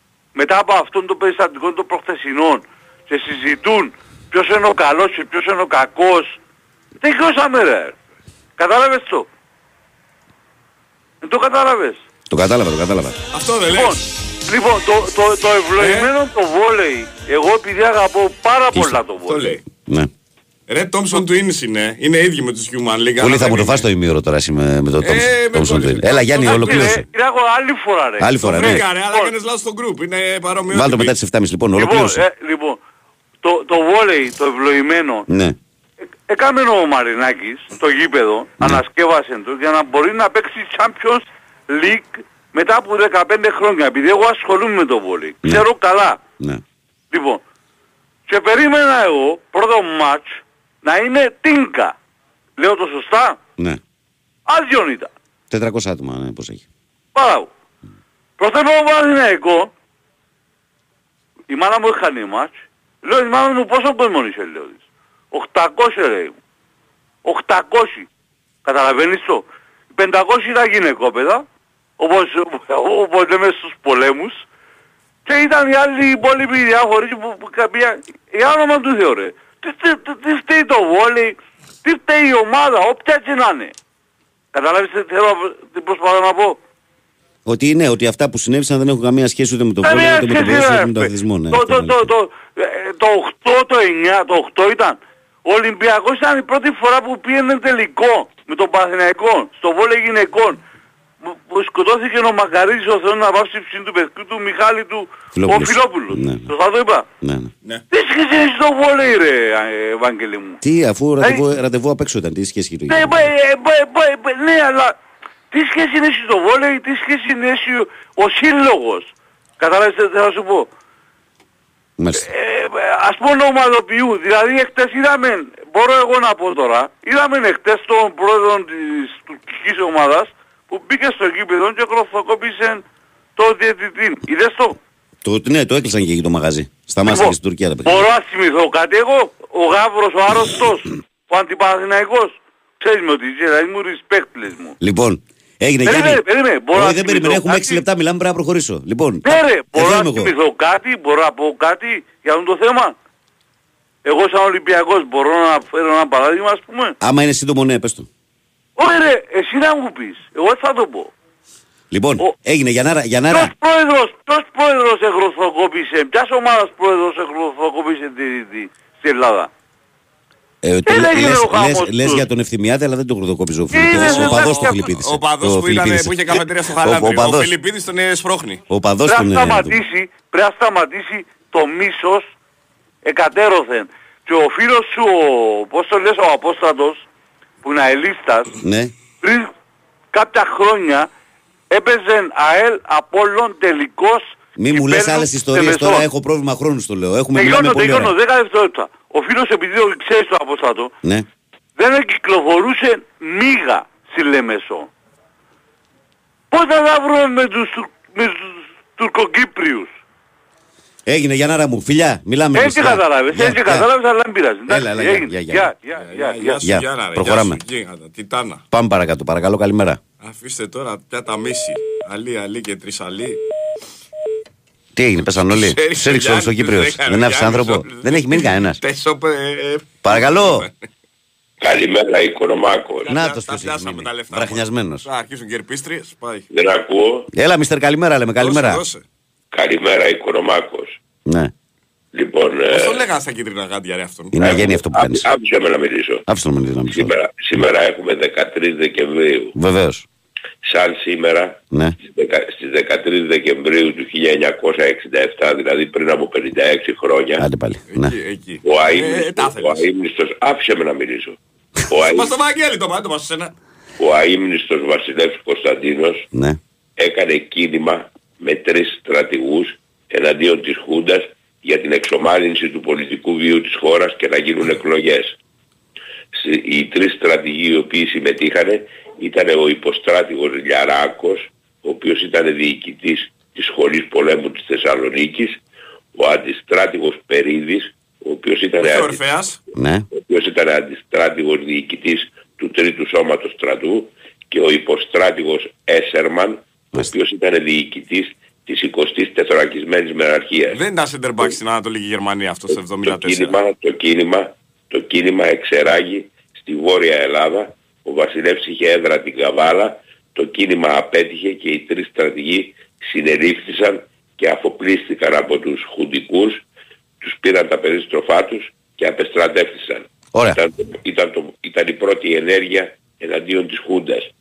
μετά από αυτόν τον περιστατικό των προχθεσινών και συζητούν ποιος είναι ο καλός και ποιος είναι ο κακός, τελειώσαμε ρε. Κατάλαβες το; Δεν το κατάλαβες; Το κατάλαβα, το κατάλαβα. Αυτό δεν Λοιπόν, λες. λοιπόν το, το, το ευλογημένο το βόλεϊ, εγώ επειδή αγαπώ πάρα πολλά το Το βόλεϊ. λέει. Ναι. Ρε Thompson Twins είναι. Είναι ίδιοι με τους Human League. Πολύ αλλά θα δεν μου το είναι. φας το ημίωρο τώρα εσύ με, με το Ε, με Thompson το- Twin. Έλα Γιάννη, το- ολοκλήρωσε. Κυριακό, άλλη φορά ρε. Άλλη φορά, ναι. Βρήκα ρε, αλλά έκανες λάθος στο group. Είναι παρομοιότυπη. Βάλ το μετά τις 7.30 λοιπόν, Λοιπόν, ολοκλήρωσε. ε, λοιπόν το, το βόλεϊ, το ευλογημένο, Ναι. ε, έκαμε ο Μαρινάκης το γήπεδο, Ναι. ανασκεύασε το για να μπορεί να παίξει Champions League μετά από 15 χρόνια. Επειδή εγώ ασχολούμαι με το βόλεϊ. Ξέρω καλά. Ναι. Λοιπόν, και περίμενα εγώ πρώτο μάτς να είναι τίνκα. Λέω το σωστά. Ναι. Άδειον ήταν. 400 άτομα, ναι, πώς έχει. Μπράβο. Προθέτω ο Παναθηναϊκό, η μάνα μου είχαν μάτς, λέω η μάνα μου πόσο κόσμο είσαι λέω της. 800 λέει μου. 800. Καταλαβαίνεις το. 500 ήταν γυναικόπαιδα, όπως, όπως λέμε στους πολέμους, και ήταν οι άλλοι υπόλοιποι διάφοροι που, που κάποια... Για όνομα του Θεού ρε. Τι, τι, τι, τι φταίει το βόλεϊ, τι φταίει η ομάδα, όποια και να είναι. Καταλάβεις τι θέλω, τι προσπαθώ να πω; Ότι ναι, ότι αυτά που συνέβησαν δεν έχουν καμία σχέση ούτε με τον Καμία βόλιο, ούτε με τον σχέση, ποδόσφαιρο, ρε, ούτε με τον ρε. αθλητισμό. Ναι, Το, αυτό το, είναι το, το, ε, το 8, το 9, το 8 ήταν. Ο Ολυμπιακός ήταν η πρώτη φορά που πήγαινε τελικό με τον Παναθηναϊκό στο βόλεϊ γυναικών. Που- Που σκοτώθηκε ο Μακαρίτης ο Θεός να βάψει ψήν του παιδιού του Μιχάλη του ο Φιλόπουλος. Φιλόπουλος. Ναι. Σωστά το είπα. Ναι, ναι. Τι σχέση έχεις στο βόλεϊ ρε ε, Ευάγγελη μου; Τι, αφού ραντεβού, ραντεβού απ' έξω ήταν, τι σχέση έχει το Ναι, γήπεδο. μπα- ε, μπα- μπα- μπα- ναι, αλλά τι σχέση έχει στο βόλεϊ, τι σχέση έχει ο, ο σύλλογος; Κατάλαβες τι θέλω να σου πω; Μάλιστα. Ε, ας πούμε ομαδοποιού. Δηλαδή εχθές είδαμε, μπορώ εγώ να πω τώρα, είδαμε εχθές τον πρόεδρο της τουρκικής ομάδας που μπήκε στο γήπεδο και κλωθοκόπησε το διαιτητή. Είδες το; Το, ναι, το έκλεισαν και εκεί το μαγαζί. Σταμάτησε Λοιπόν, και στην Τουρκία τα παιδιά. Μπορώ να θυμηθώ κάτι εγώ, ο Γάβρος ο άρρωστος, ο αντιπαθηναϊκός. Ξέρεις με ότι είσαι, δηλαδή μου respect λες μου. Λοιπόν, έγινε Περίμενε, Γιάννη. περίμενε, μπορώ Όχι, να δεν θυμηθώ περιμένω, έχουμε κάτι; 6 λεπτά, μιλάμε, πρέπει να προχωρήσω. Λοιπόν, Ναι ρε, μπορώ εδώ να είμαι εγώ. θυμηθώ κάτι, μπορώ να πω κάτι για αυτό το θέμα; Εγώ σαν Ολυμπιακός μπορώ να φέρω ένα παράδειγμα ας πούμε; Άμα είναι σύντομο, ναι, πες το. Όχι ρε, εσύ να μου πεις. Εγώ τι θα το πω. Λοιπόν, Ο- έγινε Γιαννάρα, Ποιος Γιαννάρα. πρόεδρος, ποιος πρόεδρος εγγροθοκόπησε, ποιας ομάδας πρόεδρος εγγροθοκόπησε τη, τη, στην Ελλάδα; Ε, το, δεν έγινε λες, ο γάμος λες, λες τους; για τον Ευθυμιάδη, αλλά δεν τον χρονοκόπησε ο είναι, Φιλιππίδης. Ο δεν παδός είναι του αυτό. Φιλιππίδης. Ο παδός Το που, ήταν, Φιλιππίδης. που είχε καφετέρια στο Ο- Χαλάνδρι. Ο Ο, παδός. Φιλιππίδης τον ε, σπρώχνει. Ο παδός Πρέπει του να είναι. σταματήσει, πρέπει να σταματήσει το μίσος εκατέρωθεν. Και ο φίλος σου, ο, πώς το λες, ο Απόστατος, που είναι αελίστας, Ναι. πριν κάποια χρόνια έπαιζε ΑΕΛ Απόλλων τελικός Μη μου λες κυπέλλου άλλες ιστορίες Τεμεσών. τώρα, έχω πρόβλημα χρόνους στο λέω. Έχουμε μιλάμε Τελειώνω, πολύ τελειώνω, ωραία. 10 δευτερόλεπτα. Ο φίλος επειδή το ξέρεις το Απόστατο, Ναι. δεν κυκλοφορούσε μίγα στη Λεμεσό. Πώς θα τα βρούμε με τους, Τουρ- με τους Τουρκοκύπριους; Έγινε Γιαννάρα μου, φιλιά, μιλάμε. Έτσι εμείς. κατάλαβες, Γεια, έτσι γεια. κατάλαβες, αλλά δεν πειράζει. Έλα, Εντάξει, έλα, γεια, έγινε. γεια, γεια. Γεια, γεια, γεια, γεια. Γεια σου Γεια. Γιάννα ρε, Προχωράμε. γεια σου γίγαντα, Τιτάνα. Πάμε παρακάτω, παρακαλώ, καλημέρα. Αφήστε τώρα πια τα μίση. Αλή, αλή και τρισαλή. Τι έγινε, πέσαν όλοι; Ξέρεις, Σε ρίξε όλος ο Γιάννης, Κύπριος. δεν έκανε, Δεν άφησε Γιάννης, άνθρωπο. όλους. Δεν έχει μείνει κανένας. Τέσσο, ε, ε, Παρακαλώ. Καλημέρα Οικονομάκος. τα- Να το τα ποιος έχει πιάσαμε μείνει. τα λεφτά. Βραχνιασμένος. Θα αρχίσουν και ερπίστριες, πάει. Δεν ακούω. Έλα, μιστερ, καλημέρα, λέμε, καλημέρα. Δώσε, δώσε. Καλημέρα Οικονομάκος. Ναι, Λοιπόν, ε, Πώς το λέγανε στα κίτρινα γάντια ρε αυτόν; είναι αγένεια αυτό που ά- κάνεις. άφησε με να μιλήσω. Άφησε να μιλήσει να μιλήσω. Σήμερα, σήμερα έχουμε 13 Δεκεμβρίου. Βεβαίως. Σαν σήμερα, Ναι. στις δεκα- στις 13 Δεκεμβρίου του 1967, δηλαδή πριν από 56 χρόνια, Άντε πάλι. Ναι. Εκεί, εκεί. ο Ε, τα αείμνηστος, ο ήθελες. αείμνηστος, άφησε με να μιλήσω. [laughs] Ο, αείμ- Μας το Βαγγέλη το πάντο μας σένα. ο αείμνηστος βασιλεύς Κωνσταντίνος Ναι. έκανε κίνημα με τρεις στρατηγούς εναντίον της Χούντας για την εξομάλυνση του πολιτικού βίου της χώρας και να γίνουν εκλογές. Οι τρεις στρατηγοί οι οποίοι συμμετείχαν ήταν ο υποστράτηγος Λιαράκος, ο οποίος ήταν διοικητής της Σχολής Πολέμου της Θεσσαλονίκης, ο αντιστράτηγος Περίδης, ο οποίος ήταν, αντι... ναι. ο οποίος ήταν αντιστράτηγος διοικητής του Τρίτου Σώματος Στρατού και ο υποστράτηγος Έσερμαν, ο οποίος ήταν διοικητής της 24ης τεθωρακισμένης μεραρχίας. Δεν ήταν center back στην Ανατολική Γερμανία αυτό το 1974. Το κίνημα, το κίνημα, το κίνημα εξεράγει στη Βόρεια Ελλάδα. Ο Βασιλεύς είχε έδρα την Καβάλα. Το κίνημα απέτυχε και οι τρεις στρατηγοί συνελήφθησαν και αφοπλίστηκαν από τους χουντικούς. Τους πήραν τα περίστροφά τους και απεστρατεύτησαν. Ήταν, ήταν, το, ήταν η πρώτη ενέργεια εναντίον της Χούντας.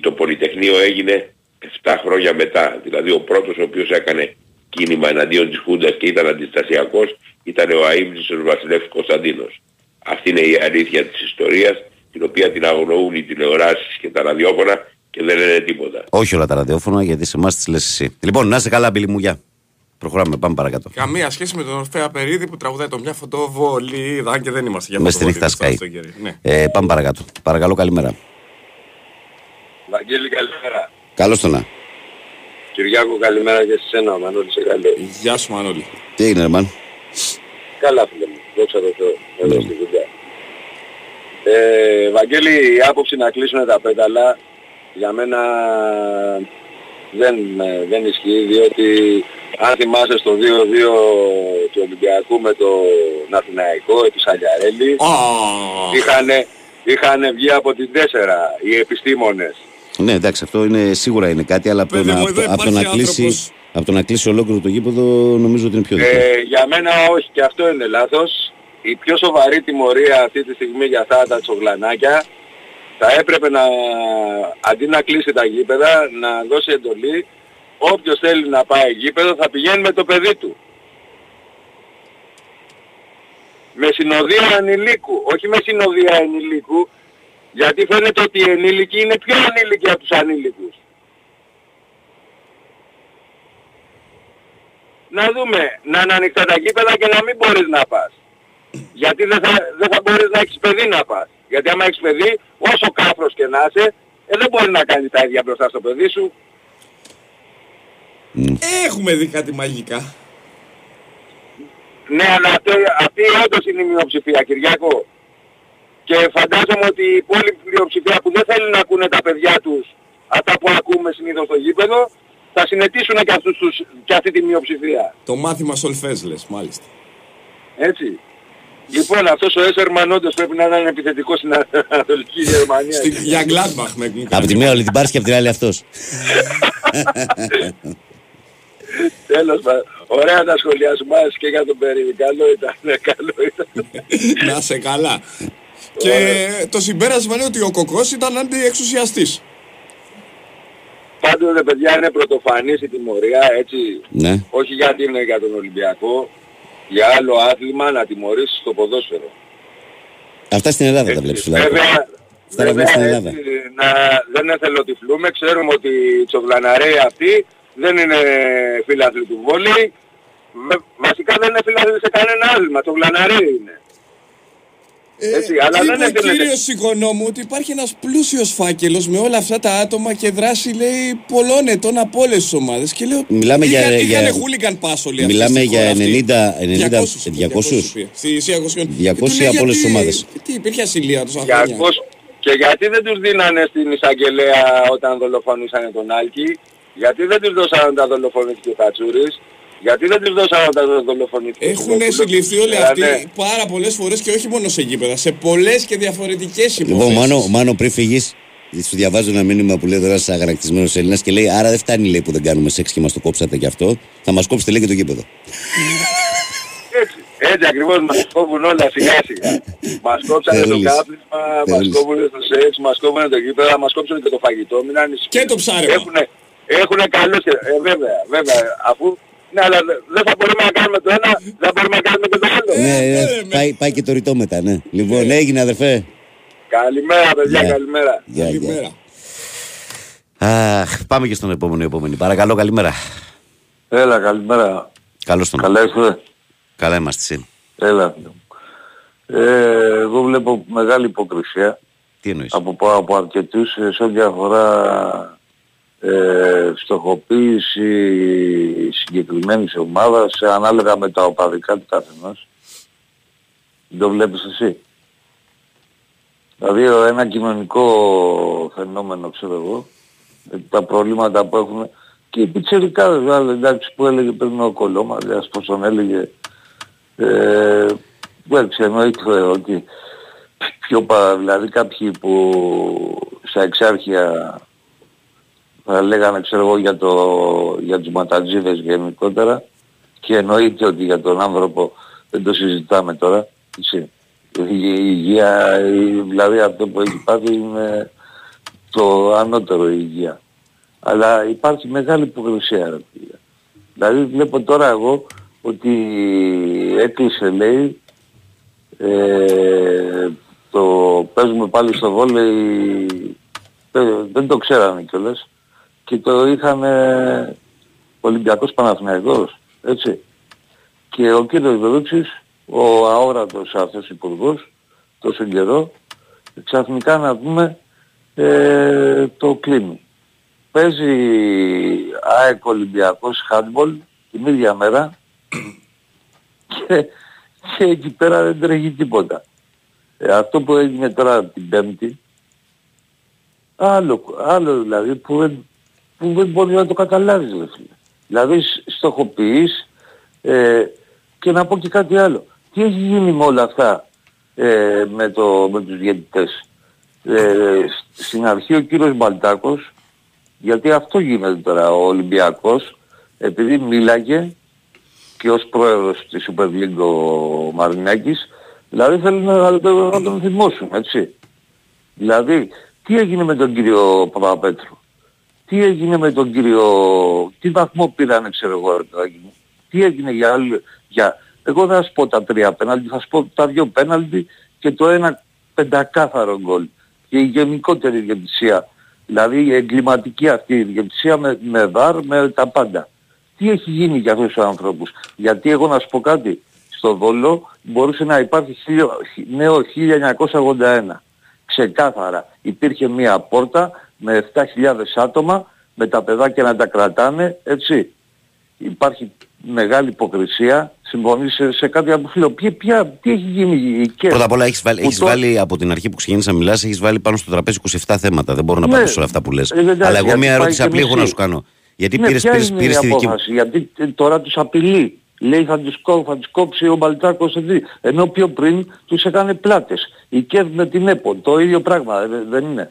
Το Πολυτεχνείο έγινε 7 χρόνια μετά. Δηλαδή ο πρώτος ο οποίος έκανε κίνημα εναντίον της Χούντας και ήταν αντιστασιακός ήταν ο αείμνησος Βασιλεύς Κωνσταντίνος. Αυτή είναι η αλήθεια της ιστορίας την οποία την αγνοούν οι τηλεοράσεις και τα ραδιόφωνα και δεν λένε τίποτα. Όχι όλα τα ραδιόφωνα γιατί σε εμάς τις λες εσύ. Λοιπόν, να είσαι καλά Μπίλη μου, γεια. Προχωράμε, πάμε παρακάτω. Καμία σχέση με τον Ορφέα Περίδη που τραγουδάει το μια φωτοβολίδα και δεν είμαστε για Μες στη νύχτα σκάει. Ναι. Ε, πάμε παρακάτω. Παρακαλώ, καλημέρα. Βαγγέλη, καλημέρα. Καλώς το να. Κυριάκο, καλημέρα και σε σένα, Μανώλης, σε καλό. Γεια σου, Μανώλη. Τι έγινε, Ερμάν. Καλά, φίλε μου. Δόξα τω Θεώ. Εδώ στη δουλειά. Ε, Βαγγέλη, η άποψη να κλείσουν τα πέταλα για μένα δεν, δεν ισχύει, διότι αν θυμάσαι στο 2-2 του Ολυμπιακού με το Ναθηναϊκό, επί Σαλιαρέλη, oh. είχαν, είχαν βγει από την 4 οι επιστήμονες. Ναι, εντάξει, αυτό είναι, σίγουρα είναι κάτι, αλλά από, να, από, από, το να κλείσει, από το να κλείσει ολόκληρο το γήπεδο νομίζω ότι είναι πιο δύσκολο. Ε, για μένα όχι, και αυτό είναι λάθος. Η πιο σοβαρή τιμωρία αυτή τη στιγμή για αυτά τα τσογλανάκια θα έπρεπε να, αντί να κλείσει τα γήπεδα, να δώσει εντολή όποιος θέλει να πάει γήπεδο θα πηγαίνει με το παιδί του. Με συνοδεία ανηλίκου, όχι με συνοδεία ενηλίκου, γιατί φαίνεται ότι οι ενήλικοι είναι πιο ανήλικοι από τους ανήλικους. Να δούμε, να είναι ανοιχτά τα γήπεδα και να μην μπορείς να πας. Γιατί δεν θα, δεν θα μπορείς να έχεις παιδί να πας. Γιατί άμα έχεις παιδί, όσο κάφρος και να είσαι, ε, δεν μπορεί να κάνεις τα ίδια μπροστά στο παιδί σου. Έχουμε δει κάτι μαγικά. Ναι, αλλά αυτή, αυτή όντως είναι η μειοψηφία, Κυριακό. Και φαντάζομαι ότι η υπόλοιπη πλειοψηφία που δεν θέλει να ακούνε τα παιδιά τους αυτά που ακούμε συνήθως στο γήπεδο, θα συνετήσουν και, αυτούς τους, και αυτή τη μειοψηφία. Το μάθημα σολφές λες, μάλιστα. Έτσι. Λοιπόν, αυτός ο Έσερμαν όντως πρέπει να είναι επιθετικός στην Ανατολική Γερμανία. Στην, για Γκλάντμπαχ με Από τη μία όλη την πάρεις και από την άλλη αυτός. Τέλος πάντων. Ωραία τα σχολεία σου μας και για τον Περίδη. Καλό ήταν. Ναι, καλό ήταν. Να σε καλά. Και το συμπέρασμα είναι ότι ο Κοκός ήταν αντιεξουσιαστής. Πάντως ρε παιδιά είναι πρωτοφανής η τιμωρία έτσι. Ναι. Όχι γιατί είναι για τον Ολυμπιακό. Για άλλο άθλημα να τιμωρήσεις το ποδόσφαιρο. Αυτά στην Ελλάδα τα βλέπεις δηλαδή. Βέβαια, βέβαια στην Ελλάδα. Έτσι, να, δεν εθελοτυφλούμε. Ξέρουμε ότι οι τσογλαναρέοι αυτοί δεν είναι φίλαθλοι του βόλεϊ. Βασικά δεν είναι φίλαθλοι σε κανένα άθλημα. Το γλαναρέι είναι. Ε, Έτσι, αλλά δεν είναι κύριος οικονόμου ότι υπάρχει ένας πλούσιος φάκελος με όλα αυτά τα άτομα και δράση λέει πολλών ετών από όλες τις ομάδες. Και λέω μιλάμε είχαν, για, είχαν για, χούλικαν πάσο λέει μιλάμε για 90, 90 200, 200, 200, 200 από όλες τις ομάδες τι υπήρχε ασυλία τους 200, και γιατί δεν τους δίνανε στην εισαγγελέα όταν δολοφονήσανε τον Άλκη; Γιατί δεν τους δώσανε τα δολοφονήθηκε ο Κατσούρης γιατί δεν τους δώσανε τα δολοφονήθηκε Έχουν συλληφθεί όλοι αυτοί ναι. πάρα πολλές φορές και όχι μόνο σε γήπεδα, σε πολλές και διαφορετικές υποθέσεις. Λοιπόν, Μάνο, Μάνο πριν φύγεις, σου διαβάζω ένα μήνυμα που λέει τώρα ένας αγανακτισμένος Έλληνας και λέει άρα δεν φτάνει λέει, που δεν κάνουμε σεξ και μας το κόψατε γι' αυτό, θα μας κόψετε λέει και το γήπεδο. Έτσι, έτσι ακριβώς μας κόβουν όλα σιγά σιγά. Μας κόψανε το κάπνισμα, μας κόβουν το σεξ, μας κόβουν το γήπεδο, μας κόψουν και το φαγητό. Μην και το ψάρεμα. Έχουνε, έχουνε καλές και... Ε, βέβαια, βέβαια, αφού ναι, αλλά δεν θα μπορούμε να κάνουμε το ένα, δεν μπορούμε να κάνουμε και το άλλο. Ναι, ναι, πάει, πάει και το ρητό μετά, ναι. Λοιπόν, έγινε αδερφέ. Καλημέρα, παιδιά, καλημέρα. Καλημέρα. Αχ, πάμε και στον επόμενο επόμενη. Παρακαλώ, καλημέρα. Έλα, καλημέρα. Καλώς τον. Καλά είστε; Καλά είμαστε εσύ. Έλα. Ε, εγώ βλέπω μεγάλη υποκρισία. Τι εννοείς; Από, από αρκετούς ε, σε ό,τι αφορά ε, στοχοποίηση συγκεκριμένης ομάδας ανάλογα με τα οπαδικά του καθενός. Το βλέπεις εσύ. Δηλαδή ένα κοινωνικό φαινόμενο ξέρω εγώ, τα προβλήματα που έχουν και οι πιτσερικάδες δηλαδή εντάξει που έλεγε πριν ο Κολόμας, πως τον έλεγε, ε, εντάξει εννοείται ότι πιο πα, δηλαδή κάποιοι που στα εξάρχεια θα λέγανε ξέρω εγώ για, το, για τους ματατζίδες γενικότερα και εννοείται ότι για τον άνθρωπο δεν το συζητάμε τώρα. Εσύ. Η υγεία, δηλαδή αυτό που έχει πάθει είναι το ανώτερο η υγεία. Αλλά υπάρχει μεγάλη υποκρισία. Δηλαδή βλέπω τώρα εγώ ότι έκλεισε λέει ε, το παίζουμε πάλι στο βόλεϊ δεν το ξέρανε κιόλας και το είχαν Ολυμπιακός Παναθηναϊκός έτσι και ο κύριος Βελούτσης ο αόρατος αυτός υπουργός τόσο καιρό ξαφνικά να πούμε ε, το κλείνει. Παίζει ΑΕΚ Ολυμπιακός handball την ίδια μέρα [clears throat] και, και εκεί πέρα δεν τρέχει τίποτα. Ε, αυτό που έγινε τώρα την Πέμπτη άλλο, άλλο δηλαδή που δεν, που δεν μπορεί να το καταλάβεις Δηλαδή στοχοποιείς ε, και να πω και κάτι άλλο. Τι έχει γίνει με όλα αυτά ε, με, το, με τους διαιτητές; Ε, στην αρχή ο κύριος Μπαλτάκος, γιατί αυτό γίνεται τώρα ο Ολυμπιακός, επειδή μίλαγε και ως πρόεδρος της Super League ο Μαρινάκης, δηλαδή θέλει να, να τον θυμώσουν, έτσι. Δηλαδή, τι έγινε με τον κύριο Παπαπέτρου, τι έγινε με τον κύριο, τι βαθμό πήρανε ξέρω εγώ, τι έγινε για, για εγώ δεν θα σου πω τα τρία πέναλτι, θα σου πω τα δύο πέναλτι και το ένα πεντακάθαρο γκολ. Και η γενικότερη διαιτησία. Δηλαδή η εγκληματική αυτή η διαιτησία με, με βάρ, με τα πάντα. Τι έχει γίνει για αυτούς τους ανθρώπους. Γιατί εγώ να σου πω κάτι. Στο Βόλο μπορούσε να υπάρχει νέο 1981. Ξεκάθαρα. Υπήρχε μία πόρτα με 7.000 άτομα με τα παιδάκια να τα κρατάνε, έτσι. Υπάρχει μεγάλη υποκρισία, συμφωνείς σε, σε κάτι από φίλο. Ποια, ποια, τι έχει γίνει και... Πρώτα απ' όλα έχεις βάλει, έχεις βάλει από την αρχή που ξεκίνησα να μιλάς, έχεις βάλει πάνω στο τραπέζι 27 θέματα. Δεν μπορώ να ναι, απαντήσω όλα αυτά που λες. Ε, Αλλά εγώ μια ερώτηση απλή έχω να σου κάνω. Γιατί ναι, πήρες, πήρες, πήρες τη δική Γιατί τώρα τους απειλεί. Λέει θα τους, κόψει, θα τους κόψει ο Μπαλτάκος ενώ πιο πριν τους έκανε πλάτες. Η ΚΕΒ με την ΕΠΟ, το ίδιο πράγμα δεν είναι.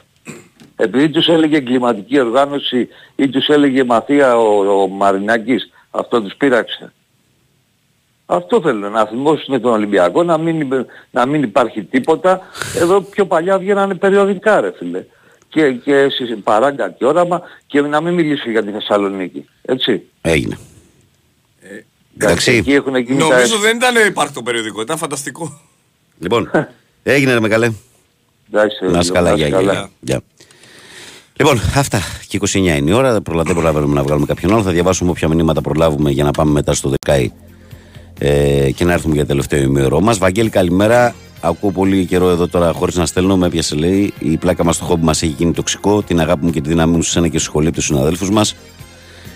Επειδή τους έλεγε εγκληματική οργάνωση ή τους έλεγε μαθία ο, ο Μαρινάκης, αυτό τους πείραξε. Αυτό θέλω να θυμώσουν τον Ολυμπιακό, να μην, να μην υπάρχει τίποτα. Εδώ πιο παλιά βγαίνανε περιοδικά ρε φίλε. Και, και παράγκα και όραμα και να μην μιλήσω για τη Θεσσαλονίκη. Έτσι. Έγινε. Ε, Εντάξει. Νομίζω δεν ήταν υπάρχει το περιοδικό, ήταν φανταστικό. Λοιπόν, [laughs] έγινε ρε με καλέ. Εντάξει, να σκαλά, γεια. Λοιπόν, αυτά και 29 είναι η ώρα. Δεν προλαβαίνουμε να βγάλουμε κάποιον άλλο. Θα διαβάσουμε όποια μηνύματα προλάβουμε για να πάμε μετά στο δεκάι ε, και να έρθουμε για τελευταίο ημίωρο μας. Βαγγέλη, καλημέρα. Ακούω πολύ καιρό εδώ τώρα χωρίς να στέλνω. Με έπιασε λέει η πλάκα μας στο χόμπι μας έχει γίνει τοξικό. Την αγάπη μου και τη δύναμη μου σε ένα και στη σχολή τους συναδέλφους μας.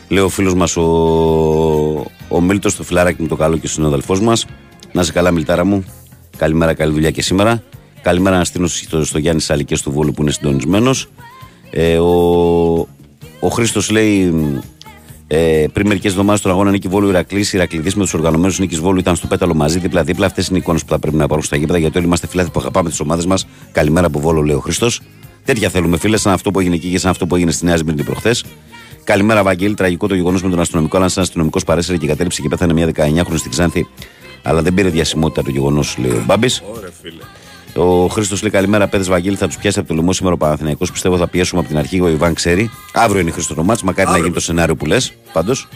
Λέει ο φίλος μας ο, ο Μίλτος, το φιλαράκι μου το καλό και ο συναδελφός μας. Να είσαι καλά, Μιλτάρα μου. Καλημέρα, καλή δουλειά και σήμερα. Καλημέρα να στείλω στο, στο Γιάννη Σαλικέ του Βόλου που είναι συντονισμένος. Ε, ο ο Χρήστος λέει ε, πριν μερικές εβδομάδες στον αγώνα Νίκη Βόλου Ηρακλής, Ηρακλήδη με τους οργανωμένους Νίκης Βόλου ήταν στο πέταλο μαζί, δίπλα-δίπλα. Αυτές είναι οι εικόνες που θα πρέπει να υπάρχουν στα γήπεδα γιατί όλοι είμαστε φιλάθλοι που αγαπάμε τις ομάδες μας. Καλημέρα από Βόλο, λέει ο Χρήστος. Τέτοια θέλουμε φίλε, σαν αυτό που έγινε εκεί και σαν αυτό που έγινε στη Νέα Σμύρνη προχθές. Καλημέρα, Βαγγέλη. Τραγικό το γεγονός με τον αστυνομικό, αλλά σαν αστυνομικός παρέσυρε και κατέληψε και πέθανε μια 19χρονη στην Ξάνθη. Αλλά δεν πήρε διασημότητα το γεγονός, λέει ο Μπάμπης. Ο Χρήστος λέει καλημέρα, πέδε Βαγγέλη. Θα τους πιάσει από το λαιμό σήμερα ο Παναθηναϊκός. Πιστεύω θα πιέσουμε από την αρχή. Ο Ιβάν ξέρει. Αύριο είναι Χρήστος το μάτς. Μακάρι να γίνει το σενάριο που λες. Πάντως.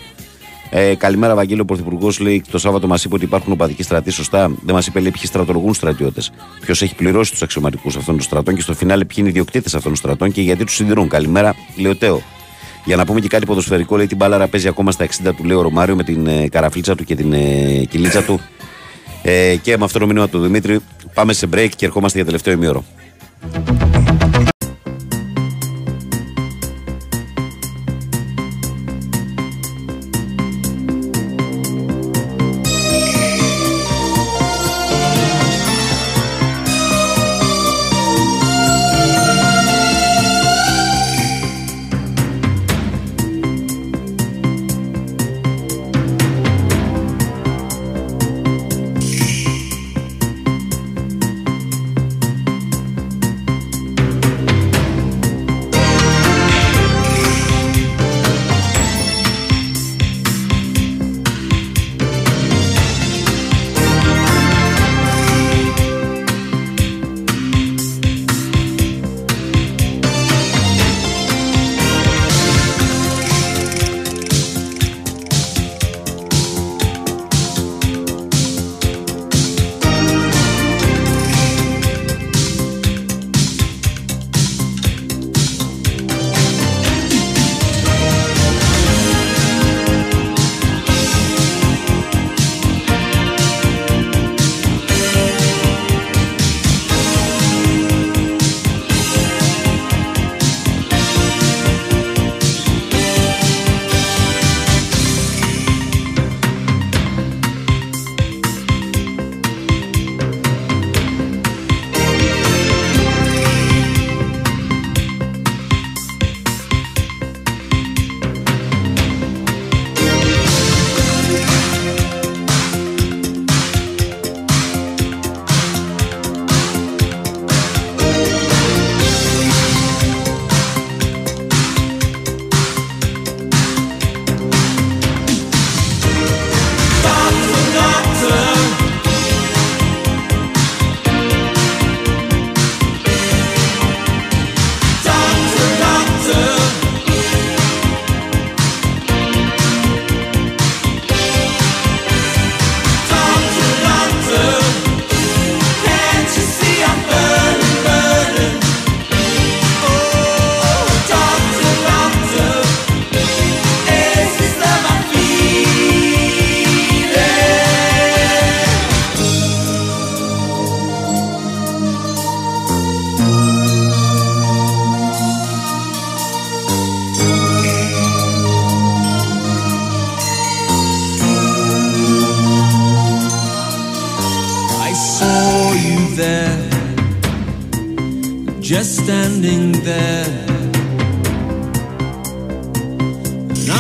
Ε, καλημέρα, Βαγγέλη. Ο Πρωθυπουργός λέει το Σάββατο μας είπε ότι υπάρχουν οπαδικοί στρατοί. Σωστά. Δεν μας είπε λέει ποιοι στρατολογούν στρατιώτες. Ποιος έχει πληρώσει τους αξιωματικούς αυτών των στρατών και στο φινάλε ποιοι είναι οι ιδιοκτήτες αυτών των στρατών και γιατί τους συντηρούν. Καλημέρα, λέει ο Τέο. Για να πούμε και κάτι ποδοσφαιρικό, λέει την μπάλαρα παίζει ακόμα στα 60 του, λέει ο Ρωμάριο με την ε, καραφλίτσα του και την ε, κυλίτσα του. Ε, και με αυτό το μήνυμα του Δημήτρη, πάμε σε break και ερχόμαστε για τελευταίο ημίωρο.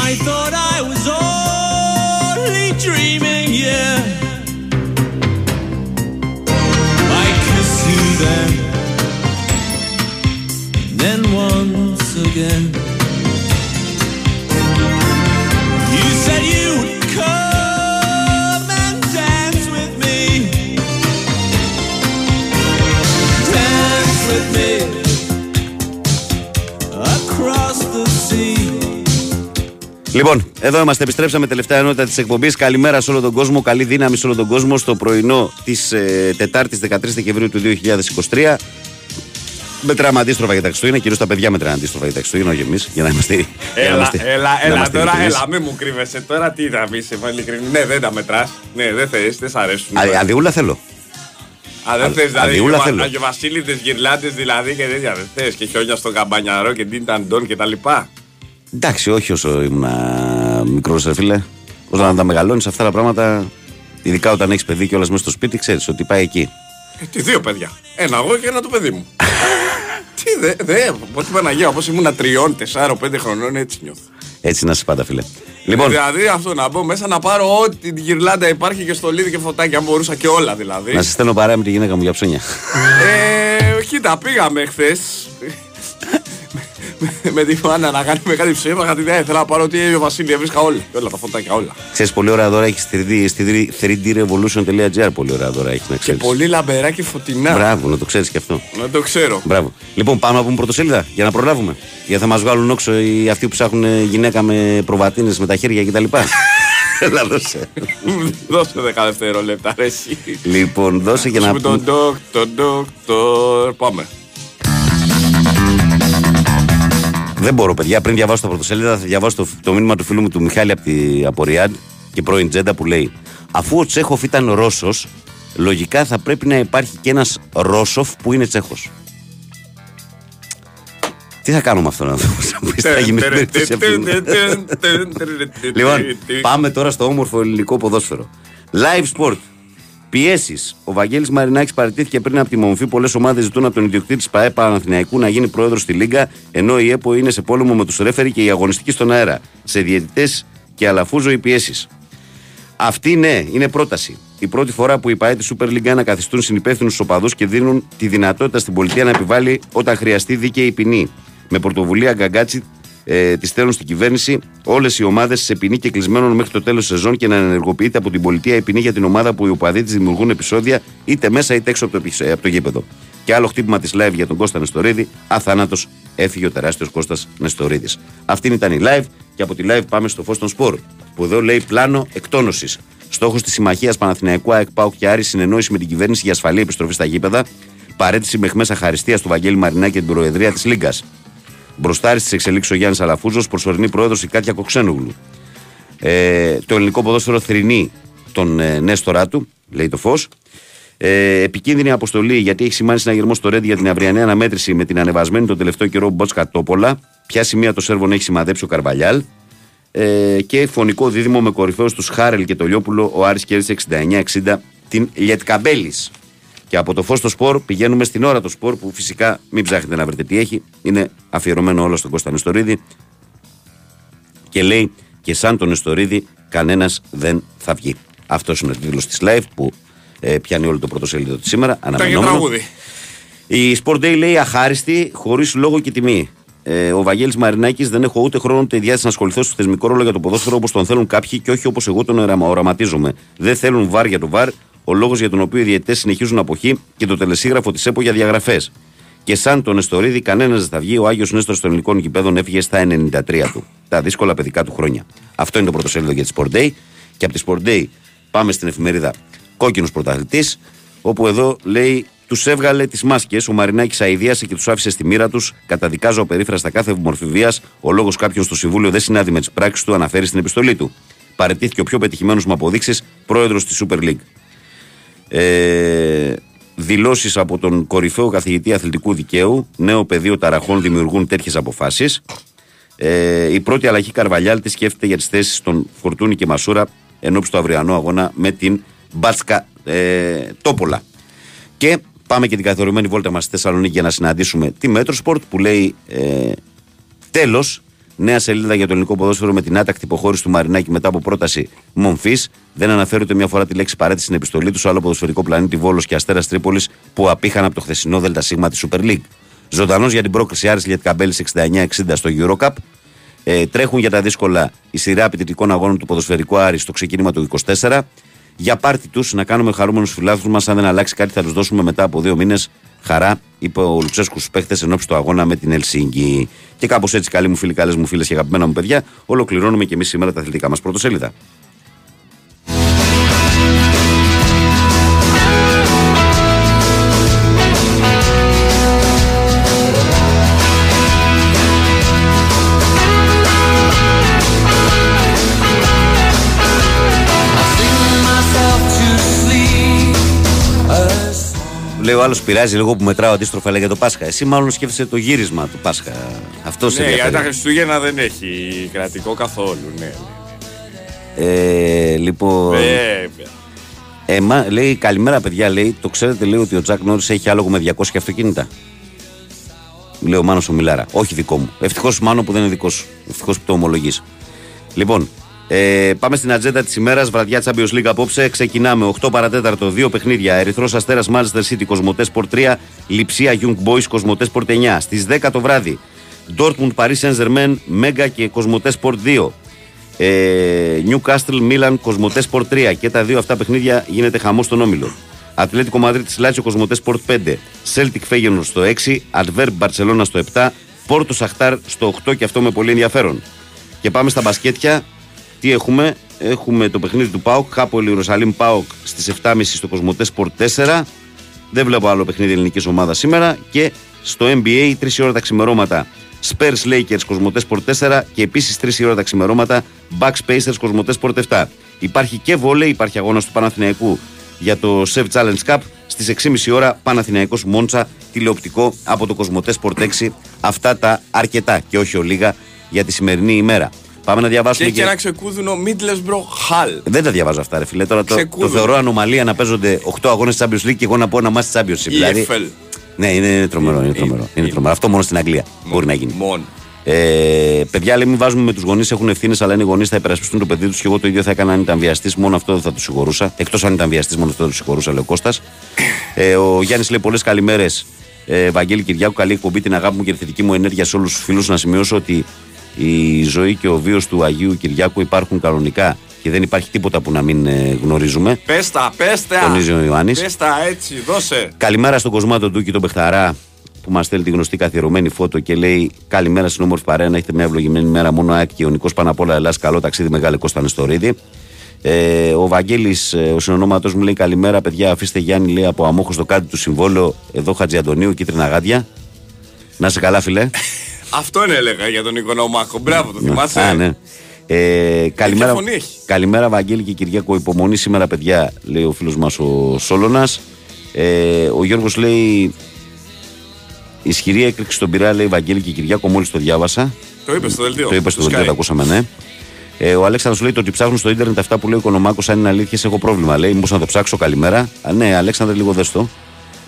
I thought I Εδώ είμαστε, επιστρέψαμε τελευταία ενότητα της εκπομπής. Καλημέρα σε όλο τον κόσμο, καλή δύναμη σε όλο τον κόσμο στο πρωινό της ε, Τετάρτης 13 Δεκεμβρίου του 2023. Μετράμε αντίστροφα για τα Χριστούγεννα, κυρίως τα παιδιά μετράνε αντίστροφα για τα Χριστούγεννα, όχι εμείς, για να είμαστε. Έλα, είμαστε, έλα, έλα, τώρα, έλα, μην μου κρύβεσαι τώρα, τι θα πει, σε Ναι, δεν τα μετράς. Ναι, δεν θες, δεν σ' αρέσουν. Α, αδιούλα θέλω. Α, δεν θες, δηλαδή. Αγιο Βασίλειδε, γυρλάντες δηλαδή και τέτοια. Δεν θες και χιόνια στο καμπανιαρό και την ταντών κτλ. Εντάξει, όχι όσο ήμουν μικρός, φίλε. Όταν τα μεγαλώνεις αυτά τα πράγματα, ειδικά όταν έχεις παιδί και όλα μέσα στο σπίτι, ξέρεις ότι πάει εκεί. Ε, τι δύο παιδιά. Ένα εγώ και ένα το παιδί μου. [laughs] τι δε, δε, από την Παναγία, όπως ήμουν τριών, τεσσάρων, πέντε χρονών, έτσι νιώθω. Έτσι να σε πάντα, φίλε. Λοιπόν, δηλαδή αυτό να μπω μέσα να πάρω ό,τι την γυρλάντα υπάρχει και στολίδι και φωτάκι, αν μπορούσα και όλα δηλαδή. Να σε στέλνω παρέα με τη γυναίκα μου για ψώνια. ε, κοίτα, πήγαμε χθες [laughs] με τη φάνα να κάνουμε κάτι ψήμα. Κάτι δεν ήθελα να πάρω ότι ο Βασίλη έβρισκα όλα. Όλα τα φωτάκια όλα. Ξέρεις, πολύ ωραία δώρα έχει στη 3drevolution.gr. Πολύ ωραία δώρα έχει να ξέρεις. Και πολύ λαμπερά και φωτεινά. Μπράβο, να το ξέρεις και αυτό. Να το ξέρω. Μπράβο. Λοιπόν, πάμε να πούμε πρωτοσέλιδα για να προλάβουμε. Γιατί θα μας βγάλουν όξο οι αυτοί που ψάχνουν γυναίκα με προβατίνες με τα χέρια κτλ. [laughs] Έλα, δώσε. δώσε 10 δευτερόλεπτα, ρε Λοιπόν, δώσε για να πούμε. Ντον ντοκ, ντον ντοκ, Πάμε. Δεν μπορώ, παιδιά. Πριν διαβάσω τα πρωτοσέλιδα, θα διαβάσω το, το μήνυμα του φίλου μου του Μιχάλη από, τη, από Ριάντ και πρώην Τζέντα που λέει Αφού ο Τσέχοφ ήταν Ρώσος, λογικά θα πρέπει να υπάρχει και ένας Ρώσοφ που είναι Τσέχος. Τι θα κάνουμε αυτό να δούμε. Θα γίνει Λοιπόν, πάμε τώρα στο όμορφο ελληνικό ποδόσφαιρο. Live sport. Πιέσεις. Ο Βαγγέλης Μαρινάκης παραιτήθηκε πριν από τη μομφή. Πολλές ομάδες ζητούν από τον ιδιοκτήτη της ΠαΕ Παναθηναϊκού να γίνει πρόεδρος στη Λίγκα, ενώ η ΕΠΟ είναι σε πόλεμο με τους ρέφεροι και η αγωνιστική στον αέρα. Σε διαιτητές και αλαφούζο οι πιέσεις. Αυτή ναι, είναι πρόταση. Η πρώτη φορά που οι ΠαΕ της Super League καθιστούν συνυπεύθυνους οπαδούς και δίνουν τη δυνατότητα στην πολιτεία να επιβάλλει όταν χρειαστεί δίκαιη ποινή. Με πρωτοβουλία Γκαγκάτσι ε, τη στέλνουν στην κυβέρνηση όλες οι ομάδες σε ποινή και κλεισμένων μέχρι το τέλος της σεζόν και να ενεργοποιείται από την πολιτεία η ποινή για την ομάδα που οι οπαδοί της δημιουργούν επεισόδια είτε μέσα είτε έξω από το, από το γήπεδο. Και άλλο χτύπημα της live για τον Κώστα Νεστορίδη. Αθάνατος έφυγε ο τεράστιος Κώστας Νεστορίδης. Αυτή ήταν η live και από τη live πάμε στο φως των σπορ. Που εδώ λέει πλάνο εκτόνωσης. Στόχος της συμμαχίας Παναθηναϊκού ΑΕΚ και Άρη συνεννόηση με την κυβέρνηση για ασφαλή επιστροφή στα γήπεδα. Παρέτηση με μέσα χαριστία του Βαγγέλη Μαρινάκη και την Προεδρία της Λίγκας. Μπροστάρι τη εξελίξεις ο Γιάννης Αλαφούζος, προσωρινή πρόεδρος η Κάτια Κοξένογλου. Ε, το ελληνικό ποδόσφαιρο θρυνεί τον ε, Νέστορά του, λέει το φως. Ε, επικίνδυνη αποστολή γιατί έχει σημάνει συναγερμό στο Ρέντι για την αυριανή αναμέτρηση με την ανεβασμένη τον τελευταίο καιρό Μπότσκα Τόπολα. Ποια σημεία το Σέρβον έχει σημαδέψει ο Καρβαλιάλ. Ε, και φωνικό δίδυμο με κορυφαίους τους Χάρελ και το Λιόπουλο. Ο Άρης κέρδισε 69-60 την Λιετκαμπέλης. Και από το φως στο σπορ πηγαίνουμε στην ώρα το σπορ που φυσικά μην ψάχνετε να βρείτε τι έχει. Είναι αφιερωμένο όλο στον Κώστα Νεστορίδη. Και λέει και σαν τον Νεστορίδη κανένας δεν θα βγει. Αυτός είναι ο τίτλος της live που ε, πιάνει όλο το πρωτοσέλιδο της σήμερα. Αναμενόμενο. Η Sport Day λέει αχάριστη, χωρίς λόγο και τιμή. Ε, ο Βαγγέλης Μαρινάκης δεν έχω ούτε χρόνο ούτε διάθεση να ασχοληθώ στο θεσμικό ρόλο για το ποδόσφαιρο όπως τον θέλουν κάποιοι και όχι όπως εγώ τον οραματίζομαι. Δεν θέλουν βάρ για το βάρ, ο λόγος για τον οποίο οι διαιτέ συνεχίζουν αποχή και το τελεσίγραφο της ΕΠΟ για διαγραφές. Και σαν τον Εστορίδη, κανένας δεν θα βγει. Ο Άγιος Νέστο των ελληνικών γηπέδων έφυγε στα 93 του. Τα δύσκολα παιδικά του χρόνια. Αυτό είναι το πρωτοσέλιδο για τη Sport Day. Και από τη Sport Day πάμε στην εφημερίδα Κόκκινος Πρωταθλητής, όπου εδώ λέει τους έβγαλε τις μάσκες. Ο Μαρινάκης αηδίασε και τους άφησε στη μοίρα τους. Καταδικάζω απερίφραστα κάθε μορφή βία. Ο λόγος κάποιον στο Συμβούλιο δεν συνάδει με τις πράξεις του, αναφέρει στην επιστολή του. Παρετήθηκε ο πιο πετυχημένος με αποδείξεις πρόεδρος της Super League ε, δηλώσεις από τον κορυφαίο καθηγητή αθλητικού δικαίου, νέο πεδίο ταραχών δημιουργούν τέτοιες αποφάσεις. Ε, η πρώτη αλλαγή Καρβαλιάλ τι σκέφτεται για τις θέσεις των Φορτούνη και Μασούρα ενόψει του αυριανού αγώνα με την Μπάτσκα ε, Τόπολα. Και πάμε και την καθορισμένη βόλτα μας στη Θεσσαλονίκη για να συναντήσουμε τη Metrosport που λέει ε, τέλος Νέα σελίδα για το ελληνικό ποδόσφαιρο με την άτακτη υποχώρηση του Μαρινάκη μετά από πρόταση μομφής. Δεν αναφέρει ούτε μια φορά τη λέξη παρέτηση στην επιστολή του, άλλο ποδοσφαιρικό πλανήτη Βόλος και Αστέρας Τρίπολης που απήχαν από το χθεσινό ΔΣ της Super League. Ζωντανός για την πρόκριση Άρης Λιετκαμπέλης 69-60 στο Eurocup. Ε, τρέχουν για τα δύσκολα η σειρά απαιτητικών αγώνων του ποδοσφαιρικού Άρη στο ξεκίνημα του 24. Για πάρτι τους να κάνουμε χαρούμενους φιλάθλους μας, αν δεν αλλάξει κάτι, θα τους δώσουμε μετά από δύο μήνες χαρά, είπε ο Λουτσέσκου στους παίχτες εν του αγώνα με την Ελσίνκη. Και κάπως έτσι, καλοί μου φίλοι, καλές μου φίλες και αγαπημένα μου παιδιά, ολοκληρώνουμε και εμείς σήμερα τα αθλητικά μας πρωτοσέλιδα. Λέει ο άλλος πειράζει λίγο που μετράω αντίστροφα λέει για το Πάσχα. Εσύ μάλλον σκέφτεσαι το γύρισμα του Πάσχα. Αυτός σε Ναι, για τα Χριστούγεννα δεν έχει κρατικό καθόλου. Ναι. Ε, λοιπόν. Ε, μα, λέει καλημέρα παιδιά, λέει. Το ξέρετε λέει ότι ο Τζακ Νόρις έχει άλογο με 200 αυτοκίνητα. Λέει ο Μάνος ο Μιλάρα. Όχι δικό μου. Ευτυχώς Μάνο που δεν είναι δικό σου. Ευτυχώς που το ομολογείς. Λοιπόν, ε, πάμε στην ατζέντα της ημέρας, βραδιά Champions League απόψε. Ξεκινάμε 8 παρατέταρτο, δύο παιχνίδια. Ερυθρός Αστέρας Manchester City, Κοσμοτέ Sport 3, Λιψία Young Boys, Κοσμοτέ Sport 9. Στις 10 το βράδυ, Dortmund Paris Saint Germain, Mega και Κοσμοτέ Sport 2. Ε, Newcastle Milan, Κοσμοτέ Sport 3. Και τα δύο αυτά παιχνίδια γίνεται χαμό στον όμιλο. Ατλέτικο Μαδρίτη Λάτσιο Κοσμοτέ Sport 5. Celtic Feyenoord στο 6. Adverb Barcelona στο 7. Πόρτο Σαχτάρ στο 8 και αυτό με πολύ ενδιαφέρον. Και πάμε στα μπασκέτια. Τι έχουμε, έχουμε το παιχνίδι του ΠΑΟΚ, κάπου Ιερουσαλήμ ΠΑΟΚ στις 7.30 στο Κοσμοτές Sport 4. Δεν βλέπω άλλο παιχνίδι ελληνικής ομάδας σήμερα. Και στο NBA, 3 ώρα τα ξημερώματα, Spurs Lakers Κοσμοτές Sport 4 και επίσης 3 η ώρα τα ξημερώματα Bucks Pacers Κοσμοτές Sport 7. Υπάρχει και βόλεϊ, υπάρχει αγώνας του Παναθηναϊκού για το Sev Challenge Cup στις 6.30 ώρα Παναθηναϊκός Μόντσα τηλεοπτικό από το Κοσμοτές Sport 6. Αυτά τα αρκετά και όχι ολίγα για τη σημερινή ημέρα. Πάμε να διαβάσουμε. Και, και ένα ξεκούδουνο Middlesbrough Hall. Δεν τα διαβάζω αυτά, ρε φίλε. Τώρα το, το, θεωρώ ανομαλία να παίζονται 8 αγώνες Champions League και εγώ να πω ένα μάτι Champions League. Δηλαδή, ναι, είναι τρομερό. Είναι, τρομερό, είναι τρομερό. Αυτό μόνο στην Αγγλία μπορεί να γίνει. Μόνο. Ε, παιδιά, λέμε, μην βάζουμε με τους γονείς, έχουν ευθύνες, αλλά είναι οι γονείς θα υπερασπιστούν το παιδί τους και εγώ το ίδιο θα έκανα αν ήταν βιαστής. Μόνο αυτό δεν θα τους συγχωρούσα. Εκτός αν ήταν βιαστής, μόνο αυτό θα τους συγχωρούσα, λέει ο Κώστας. Ε, ο Γιάννης λέει πολλές καλημέρες. Ε, Βαγγέλη Κυριάκου, καλή εκπομπή, την αγάπη μου και τη θετική μου ενέργεια σε όλους τους φίλους. Να σημειώσω ότι η ζωή και ο βίος του Αγίου Κυριάκου υπάρχουν κανονικά και δεν υπάρχει τίποτα που να μην ε, γνωρίζουμε. Πέστα, πέστα. Τονίζει ο Ιωάννης. Πέστα έτσι, δώσε. Καλημέρα στον Κοσμάτο Ντούκη, τον Πεχταρά, που μας στέλνει τη γνωστή καθιερωμένη φώτο και λέει: Καλημέρα στην όμορφη παρέα, να έχετε μια ευλογημένη μέρα. Μόνο ΑΕΚ και ο Νικός πάνω απ' όλα Ελλάς. Καλό ταξίδι, μεγάλη Κώστα Νεστορίδη. Ε, ο Βαγγέλης, ε, ο συνονόματο μου λέει: Καλημέρα, παιδιά. Αφήστε Γιάννη, λέει από αμόχο το κάτι του συμβόλαιο. Εδώ Χατζη Αντωνίου, κίτρινα γάντια. Να σε καλά, φιλέ. Αυτό είναι έλεγα για τον Οικονομάκο. Μπράβο, το θυμάσαι. Α, ναι. Ε, καλημέρα, καλημέρα, Βαγγέλη και Κυριακό. Υπομονή σήμερα, παιδιά, λέει ο φίλος μας ο Σόλωνας. Ε, ο Γιώργος λέει: Ισχυρή έκρηξη στον πειρά, λέει Βαγγέλη και Κυριακό. Μόλις το διάβασα. Το είπες στο δελτίο. Το είπες στο δελτίο, το ακούσαμε, ναι. Ε, ο Αλέξανδρος λέει το ότι ψάχνουν στο ίντερνετ αυτά που λέει ο Οικονομάκος, αν είναι αλήθεια, έχω πρόβλημα. Λέει, μήπως να το ψάξω, καλημέρα. Α, ναι, Αλέξανδρε, λίγο δέστο.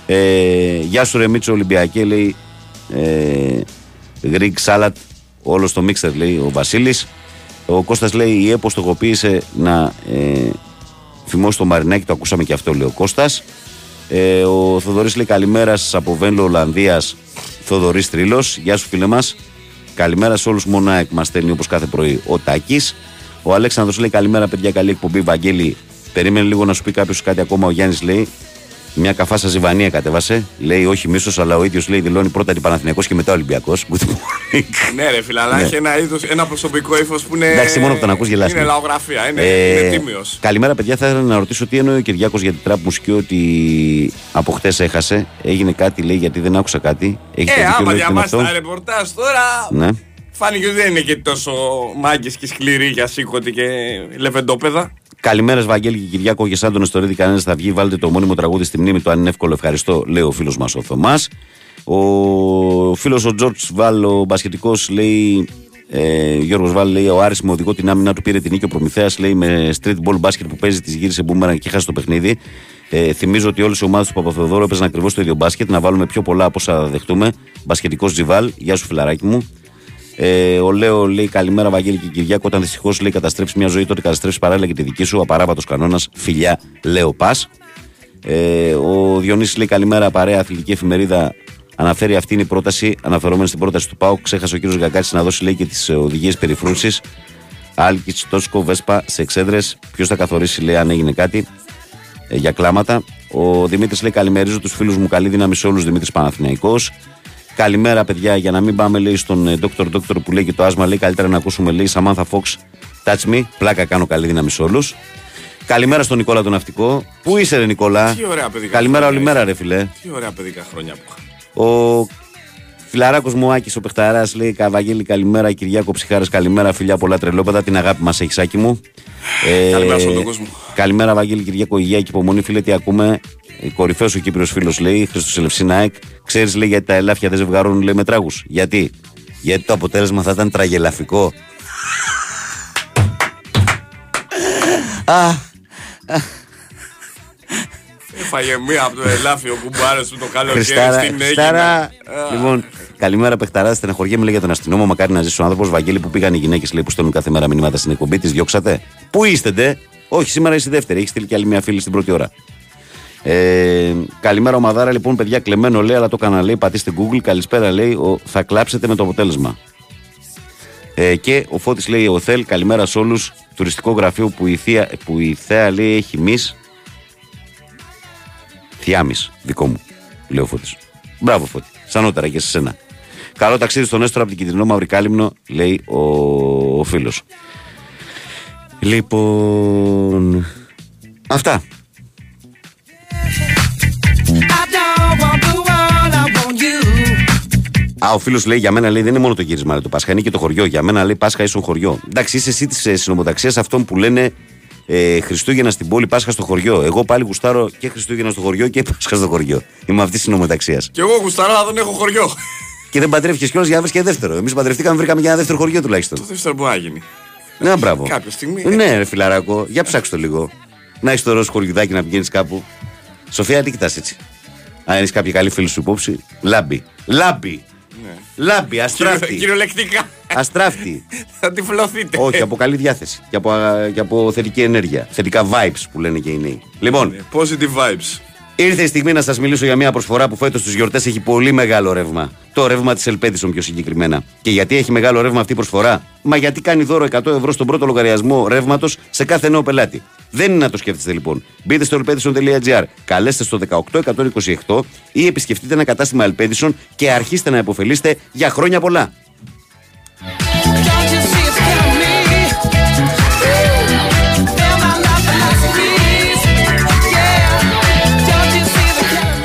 Ε, γεια σου, Ρεμίτσο Ολυμπιακέ, λέει. Ε, Greek salad, όλο στο μίξερ, λέει ο Βασίλης. Ο Κώστας λέει η ΕΠΟ στοχοποίησε να ε, φημώσει το Μαρινάκι, το ακούσαμε και αυτό λέει ο Κώστας. Ε, ο Θοδωρής λέει καλημέρα σας από Βένλο Ολλανδίας, Θοδωρής Τρίλος. Γεια σου φίλε μας. Καλημέρα σε όλους μονάκ μας στέλνει όπως κάθε πρωί ο Τάκης. Ο Αλέξανδρος λέει καλημέρα παιδιά, καλή εκπομπή. Βαγγέλη, περίμενε λίγο να σου πει κάποιος κάτι ακόμα. Ο Γιάννης λέει μια καφάσα ζυβανία κατέβασε. Λέει όχι μίσος, αλλά ο ίδιος λέει δηλώνει πρώτα την Παναθηναϊκός και μετά Ολυμπιακός. ναι, ρε φίλε, αλλά ναι. έχει ένα, είδος, ένα προσωπικό ύφος που είναι. Εντάξει, μόνο που τον ακούς γελάς. Είναι λαογραφία, είναι, ε, είναι τίμιος. Καλημέρα, παιδιά. Θα ήθελα να ρωτήσω τι εννοεί ο Κυριάκος για την τραπ μουσική ότι από χτες έχασε. Έγινε κάτι, λέει, γιατί δεν άκουσα κάτι. Έχεις ε, άμα διαβάσει τα ρεπορτάζ τώρα. Ναι. Φάνηκε ότι δεν είναι και τόσο μάγκες και σκληροί για σήκωτη και λεβεντόπεδα. Καλημέρα, Βαγγέλη και Κυριάκο. Και σαν τον Εστορίδη, κανένας θα βγει. Βάλτε το μόνιμο τραγούδι στη μνήμη του. Αν είναι εύκολο, ευχαριστώ, λέει ο φίλος μας ο Θωμάς. Ο φίλος ο Τζορτ Βάλ, ο μπασχετικό, λέει. Ε, Γιώργος Βάλ λέει: Ο Άρης με οδηγό την άμυνα του πήρε την νίκη. Ο Προμηθέας λέει: Με street ball μπάσκετ που παίζει, της γύρισε μπούμερα και χάσει το παιχνίδι. Ε, θυμίζω ότι όλες οι ομάδες του Παπαθεοδόρου έπαιζαν ακριβώς το ίδιο μπάσκετ. Να βάλουμε πιο πολλά από όσα δεχτούμε. Μπασκετικός Ζιβάλ, γεια σου φιλαράκι μου. Ε, ο Λέο λέει καλημέρα, Βαγγέλη και Κυριάκο. Όταν δυστυχώς λέει καταστρέψει μια ζωή, τότε καταστρέψει παράλληλα και τη δική σου. Απαράβατος κανόνας, φιλιά, Λέο Πας. Ε, ο Διονύσης λέει καλημέρα, παρέα αθλητική εφημερίδα. Αναφέρει αυτή είναι η πρόταση, αναφερόμενη στην πρόταση του Πάου. Ξέχασε ο κύριος Γκακάτση να δώσει λέει και τις οδηγίες περιφρούση. Άλκης, Τόσκο, Βέσπα, σε εξέδρες. Ποιος θα καθορίσει, λέει, αν έγινε κάτι ε, για κλάματα. Ο Δημήτρης λέει καλημερίζω τους φίλους μου. Καλή δύναμη σε όλους. Δημήτρης Παναθηναϊκός. Καλημέρα, παιδιά, για να μην πάμε λέει, στον Dr. Doctor που λέει και το άσμα. Λέει καλύτερα να ακούσουμε λέει Samantha Fox Touch Me. Πλάκα κάνω καλή δύναμη σε όλους. Καλημέρα στον Νικόλα τον Ναυτικό. Πού είσαι, ρε Νικόλα; Τι ωραία παιδικά. Καλημέρα όλη μέρα, ρε φιλέ. Τι ωραία παιδικά χρόνια που είχα. Ο Φιλαράκος μου Άκης, ο Πεχταράς λέει Καβαγγέλη, καλημέρα. Κυριάκο Ψυχάρας, καλημέρα. Φιλιά πολλά τρελόπεδα. Την αγάπη μας έχει, Σάκη μου. Ε, καλημέρα στον κόσμο. Καλημέρα, Βαγγέλη Κυριακό, υγεία και υπομονή. Φίλε, τι ακούμε; Κορυφαίος ο Κύπριος φίλος λέει, Χρήστος Ελευσίνα Ξέρεις, λέει, γιατί τα ελάφια δεν ζευγαρώνουν, λέει, με τράγους. Γιατί; Γιατί το αποτέλεσμα θα ήταν τραγελαφικό. Έφαγε μία από το ελάφιο που μου άρεσε το καλοκαίρι στην Αίγυπτο. Λοιπόν, καλημέρα παιχταρά. Στεναχωριέμαι λέει για τον αστυνόμο. Μακάρι να ζήσει ο άνθρωπος Βαγγέλη που πήγαν οι γυναίκες λέει που στέλνουν κάθε μέρα μηνύματα στην εκπομπή. Τη διώξατε. Πού είστε, ντε; Όχι, σήμερα είσαι δεύτερη. Έχεις στείλει και άλλη μια φίλη στην πρώτη ώρα. Ε, καλημέρα, ομαδάρα. Λοιπόν, παιδιά, κλεμμένο λέει, αλλά το έκανα λέει. Πατήστε Google. Καλησπέρα λέει. Ο, θα κλάψετε με το αποτέλεσμα. Ε, και ο Φώτης λέει: Ο Θέλ, καλημέρα σε όλους. Τουριστικό γραφείο που η, θεία, που η Θέα λέει έχει μης. Θιάμι, δικό μου, λέει ο Φώτης. Μπράβο, Φώτη. Σανότερα και σε σένα. Καλό ταξίδι στον Έστρο από την Κιτρινό Μαύρη Κάλυμνο, λέει ο, ο φίλος. Λοιπόν. Αυτά. Α, ο φίλος λέει για μένα λέει δεν είναι μόνο το γύρισμα λέει, το Πάσχα, είναι και το χωριό. Για μένα λέει Πάσχα ίσον χωριό. Εντάξει, είσαι εσύ της συνομοταξίας αυτών που λένε ε, Χριστούγεννα στην πόλη, Πάσχα στο χωριό. Εγώ πάλι γουστάρω και Χριστούγεννα στο χωριό και Πάσχα στο χωριό. Είμαι αυτής της συνομοταξίας. Και εγώ γουστάρω, αλλά δεν έχω χωριό. [laughs] Και δεν παντρεύτηκες κιόλας για να βρεις και δεύτερο. Εμείς παντρευτήκαμε, βρήκαμε για ένα δεύτερο χωριό τουλάχιστον. Το δεύτερο που άγινε. Ναι, μπράβο. Κάποια στιγμή. Ναι, ρε φιλαράκο, για ψάξω το λίγο. Να έχεις το ροζ χωριουδάκι να πηγαίνεις κάπου. Σοφία, τι κοιτάς έτσι; Αν έχεις κάποια καλή φίλη σου υπόψη, λάμπει. Λάμπει. Ναι. Λάμπει, αστράφτη. Κυριολεκτικά. Αστράφτη. Θα τυφλωθείτε. Όχι, από καλή διάθεση. Και από, και από θετική ενέργεια. Θετικά vibes που λένε και οι νέοι. Λοιπόν, Positive vibes. Ήρθε η στιγμή να σας μιλήσω για μια προσφορά που φέτος στις γιορτές έχει πολύ μεγάλο ρεύμα. Το ρεύμα της Ελπέντισον πιο συγκεκριμένα. Και γιατί έχει μεγάλο ρεύμα αυτή η προσφορά; Μα γιατί κάνει δώρο 100 ευρώ στον πρώτο λογαριασμό ρεύματος σε κάθε νέο πελάτη. Δεν είναι να το σκέφτεστε λοιπόν. Μπείτε στο ελπέντισον.gr, καλέστε στο 18128 ή επισκεφτείτε ένα κατάστημα Ελπέντισον και αρχίστε να υποφελείστε για χρόνια πολλά.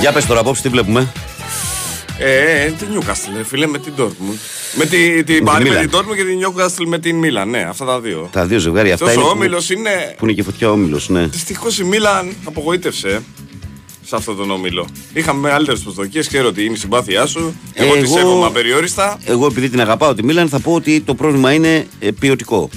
Για πες τώρα απόψε τι βλέπουμε; Ε, τη Newcastle, φίλε, με την Dortmund. Με τη, την Πάρη με την Dortmund και την Newcastle με την Μίλαν. Ναι, αυτά τα δύο. Τα δύο ζευγάρια αυτά Τόσο είναι. όμιλο που, είναι. Που είναι και φωτιά όμιλος, ναι. Δυστυχώς η Μίλαν απογοήτευσε σε αυτόν τον όμιλο. Είχαμε μεγαλύτερες προσδοκίες, ξέρω ότι είναι η συμπάθειά σου. Εγώ, τη σέβομαι απεριόριστα. Εγώ επειδή την αγαπάω τη Μίλαν θα πω ότι το πρόβλημα είναι ε, ποιοτικό.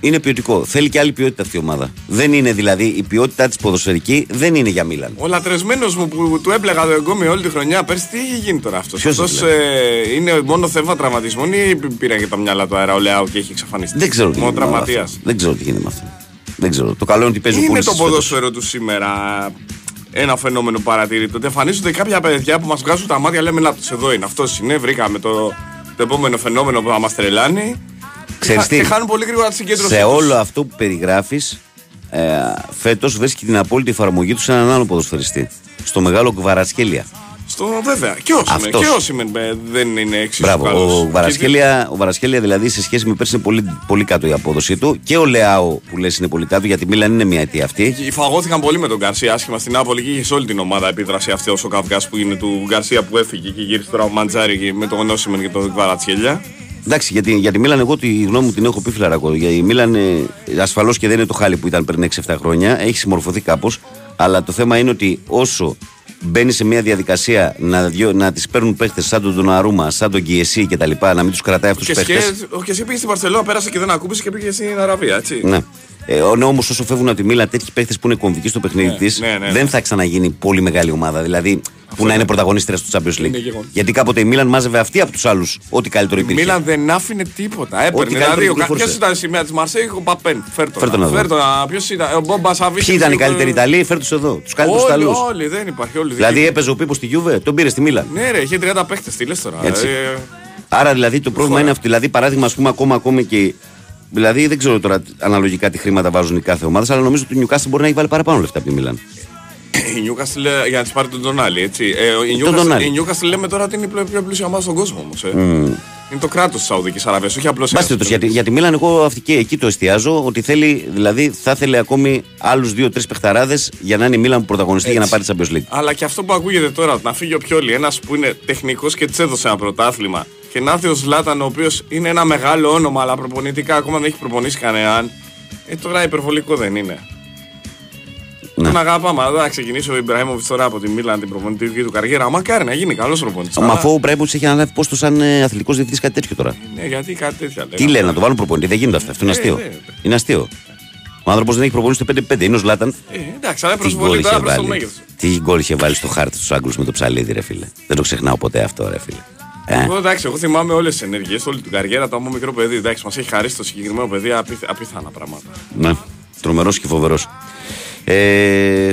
Είναι ποιοτικό. Θέλει και άλλη ποιότητα αυτή η ομάδα. Δεν είναι δηλαδή η ποιότητά της ποδοσφαιρική δεν είναι για Μίλαν. Ο λατρεσμένος μου που του έπλεγα το εγκόμι όλη τη χρονιά πέρσι, τι έχει γίνει τώρα αυτός; Αυτός ε, είναι μόνο θέμα τραυματισμών ή πήραν και τα μυαλά του αέρα ο Λεάου και έχει εξαφανιστεί; Δεν ξέρω τι Μόνο γίνεται. με τραυματίας. αυτό. Δεν ξέρω τι γίνεται με αυτό. Δεν ξέρω. Το καλό είναι ότι παίζει ο Είναι Πούλης το φέτος. ποδόσφαιρο του σήμερα ένα φαινόμενο παρατηρητό. Ότι εμφανίζονται κάποια παιδιά που μας βγάζουν τα μάτια, λέμε να τους εδώ είναι. Αυτό είναι, βρήκαμε το, το επόμενο φαινόμενο που θα μας τρελάνει. Ξέρεις Και τι, χάνουν πολύ γρήγορα τη συγκέντρωση. σε τους. όλο αυτό που περιγράφεις, ε, φέτος βρίσκει την απόλυτη εφαρμογή τους σε έναν άλλο ποδοσφαιριστή. Στο μεγάλο Κβαρασκέλια. Στο βέβαια. Και ο Σίμεν. Αυτός. Και ο Σίμεν ε, δεν είναι εξίσου Μπράβο. καλός. Ο Βαρασκέλια, ο Βαρασκέλια δηλαδή σε σχέση με πέρσι είναι πολύ, πολύ κάτω η απόδοσή του. Και ο Λεάο που λες είναι πολύ κάτω γιατί η Μίλαν είναι μια αιτία αυτή. Και Φαγώθηκαν πολύ με τον Γκαρσία άσχημα στην Νάπολη και είχε σε όλη την ομάδα επίδραση αυτή ο καυγάς που είναι του Γκαρσία που έφυγε και γύρισε τώρα ο Μαντζάρη με τον Νόσιμεν και τον Κβαρατσχέλια. Εντάξει, γιατί, για τη Μίλαν, εγώ τη γνώμη μου την έχω πει φλαρακό. Για η Μίλαν ε, ασφαλώς και δεν είναι το χάλι που ήταν πριν 6-7 χρόνια. Έχει συμμορφωθεί κάπως. Αλλά το θέμα είναι ότι όσο μπαίνει σε μια διαδικασία να, διω- να τις παίρνουν παίχτες σαν τον Ντοναρούμα, σαν τον Κιεσί κτλ. Να μην τους κρατάει αυτούς Και, του παίχτες. και, ο Κεσί πήγε στην Παρσελόνα, πέρασε και δεν ακούμπησε και πήγε στην Αραβία, έτσι. Ναι. Ε, ναι, όμως όσο φεύγουν από τη Μίλα τέτοιοι παίχτες που είναι κομβικοί στο παιχνίδι Ναι, της, ναι, ναι, ναι. δεν θα ξαναγίνει πολύ μεγάλη ομάδα. Δηλαδή που να είναι πρωταγωνίστρια στο Champions League. Είναι γεγονός. Γιατί κάποτε η Μίλαν μάζευε αυτή από τους άλλους ό,τι καλύτερο Η υπήρχε. Μίλαν δεν άφηνε τίποτα. Έπαιρνε. καλύτερο Δηλαδή, κυκλοφορούσε. ποιος ήταν η σημαία της Μαρσέη, ο Παπέν. Φέρτο. Φέρ' τον εδώ. Ποιος ήταν, ο Μπόμπα Σαββίδη. Ποιοι ήταν οι καλύτεροι Ιταλοί, φέρ τους εδώ. Τους καλύτερους Όλοι, Ιταλούς. όλοι, δεν υπάρχει. Όλοι Δηλαδή δικοί. έπαιζε ο Πίπος στη Γιούβε, τον πήρε στη Μίλαν. Ναι, ρε, είχε 30 παίχτε. Τι λες τώρα. Έτσι. Ε, Άρα δηλαδή το πρόβλημα είναι αυτό. Δηλαδή παράδειγμα, ας πούμε, ακόμα, ακόμη και. Δηλαδή δεν ξέρω τώρα αναλογικά τι χρήματα βάζουν οι κάθε ομάδα, αλλά νομίζω ότι ο Newcastle μπορεί να έχει βάλει παραπάνω λεφτά από τη Μίλαν. Η Newcastle ε, για να της πάρει τον Τζονάλι, έτσι. Ε, η, Τον Newcastle, Tonali. η Newcastle λέμε τώρα ότι είναι η πιο, πιο πλούσια ομάδα στον κόσμο όμως. Ε. Είναι το κράτος της Σαουδικής Αραβίας, όχι απλώς. Μπας περιπτώσει, για, τη- για τη Μίλαν, εγώ αυτή και εκεί το εστιάζω ότι θέλει, δηλαδή θα ήθελε ακόμη άλλους δύο-τρεις παιχταράδες για να είναι η Μίλαν που πρωταγωνιστεί για να πάρει τη Champions League. Αλλά και αυτό που ακούγεται τώρα, να φύγει ο Πιόλη, ένας που είναι τεχνικός και τη έδωσε ένα πρωτάθλημα, και να έρθει ο Ζλάταν, ο οποίος είναι ένα μεγάλο όνομα, αλλά προπονητικά ακόμα δεν έχει προπονήσει κανέναν. Ε, τώρα υπερβολικό δεν είναι. Ναι. Τον αγαπάμε, αλλά θα ξεκινήσει ο Ιμπραήμοβιτ τώρα από τη Μίλαν την προπονητική του καριέρα. Μακάρι να γίνει καλός προπονητής. Μα αφού ο Μπρέμποτ έχει αναλάβει πόστο σαν ε, αθλητικός διευθυντής κάτι τέτοιο τώρα. Ναι, γιατί κάτι τέτοια λέει. Τι λένε, να το βάλουν προπονητή, δεν γίνεται αυτό. Αυτό είναι Ε, αστείο. ναι, ναι. Είναι αστείο. Ο άνθρωπος δεν έχει προπονήσει το 5-5. Είναι ο Ζλάταν. Ε, εντάξει, αλλά Τι γκολ προσβολή είχε τώρα προς το βάλει; μέγεθος. Τι γκολ είχε βάλει στο χάρτη του Άγγλους με το ψαλίδι, ρε φίλε. Δεν το ξεχνάω ποτέ αυτό, ρε φίλε. Ε, Εγώ εντάξει, εγώ θυμάμαι όλες τις ενέργειες, όλη την καριέρα του από μικρό παιδί. Εντάξει, μας έχει χαρίσει το συγκεκριμένο παιδί απίθ- απίθανα πράγματα. ναι, τρομερός και φοβερός. Ε,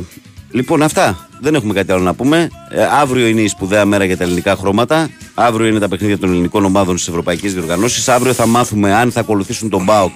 λοιπόν, αυτά. Δεν έχουμε κάτι άλλο να πούμε. Ε, αύριο είναι η σπουδαία μέρα για τα ελληνικά χρώματα. Αύριο είναι τα παιχνίδια των ελληνικών ομάδων στις ευρωπαϊκές διοργανώσεις. Αύριο θα μάθουμε αν θα ακολουθήσουν τον ΜΠΑΟΚ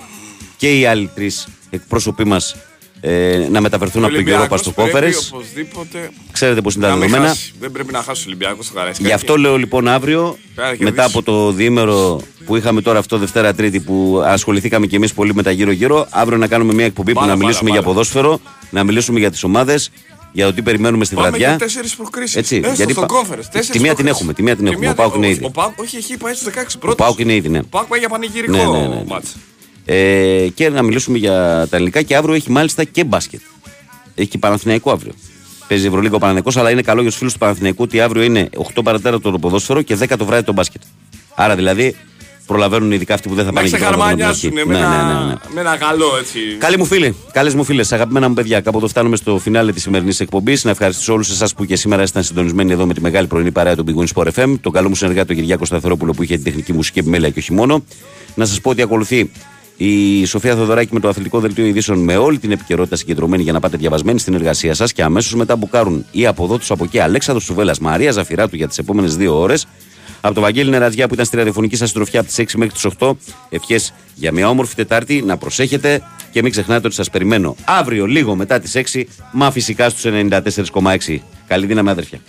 και οι άλλοι τρεις εκπρόσωποι μας ε, να μεταφερθούν από τον Europa Ολυμπιακός στο πρέπει Conference. Οπωσδήποτε. Ξέρετε πώς είναι τα να μην δεδομένα. χάσει. Δεν πρέπει να χάσει ο Ολυμπιακός στο Καραϊσκάκι. Γι' αυτό λέω λοιπόν αύριο, Πρέπει να μετά κερδίσει. από το διήμερο που είχαμε τώρα αυτό Δευτέρα Τρίτη που ασχοληθήκαμε και εμείς πολύ με τα γύρω-γύρω, αύριο να κάνουμε μια εκπομπή που Μπάλα, να μπάλα, μιλήσουμε για μπάλα. ποδόσφαιρο, να μιλήσουμε για τις ομάδες για το τι περιμένουμε στη Πάμε βραδιά. για τέσσερις προκρίσεις. Έτσι, Έστω γιατί στο πα- conference. τη Τέσσερις μία την προκρίσεις. έχουμε, τη μία την Τη έχουμε. μία Ο Πάουκ είναι ο- ήδη. Ο Πάουκ, όχι, έχει πάει στους 16 Ο πρώτος. Πάουκ είναι ήδη, ναι. Ο Πάουκ πάει για πανηγυρικό Ναι, ναι, ναι, ναι. μάτς. Ε, και να μιλήσουμε για τα ελληνικά και αύριο έχει μάλιστα και μπάσκετ. Έχει και Παναθηναϊκό αύριο. Παίζει Ευρωλίγα ο Παναθηναϊκός, αλλά είναι καλό για τους φίλους του Παναθηναϊκού ότι αύριο είναι 8 παρατέταρτο το ποδόσφαιρο και 10 το βράδυ το μπάσκετ. Άρα δηλαδή προλαβαίνουν ειδικά αυτοί που δεν θα Να πάνε εκεί πέρα από την ξεχαρμανιάσουν αρχή. με, Ναι, ναι, ναι, ναι. ένα- με ένα καλό έτσι. Καλή μου φίλη, καλές μου φίλες, αγαπημένα μου παιδιά. Κάπου εδώ φτάνουμε στο φινάλε της σημερινής εκπομπής. Να ευχαριστήσω όλους εσάς που και σήμερα ήσταν συντονισμένοι εδώ με τη μεγάλη πρωινή παρέα του Big Win Sport FM. Τον καλό μου συνεργάτη τον Κυριάκος Σταθερόπουλο που είχε την τεχνική μουσική επιμέλεια και όχι μόνο. Να σας πω ότι ακολουθεί η Σοφία Θοδωράκη με το αθλητικό δελτίο ειδήσεων με όλη την επικαιρότητα συγκεντρωμένη για να πάτε διαβασμένοι στην εργασία σας και αμέσως μετά μπουκάρουν ή από εδώ του από εκεί Αλέξανδρος Σουβέλλα Μαρία Ζαφυράτου για τις επόμενες δύο ώρες. Από το Βαγγέλη Νερατζιά που ήταν στη ραδιοφωνική σας συντροφιά από τις 6 μέχρι τις 8. Ευχές για μια όμορφη Τετάρτη. Να προσέχετε και μην ξεχνάτε ότι σας περιμένω αύριο λίγο μετά τις 6. Μα φυσικά στους 94,6. Καλή δύναμη, αδερφιά.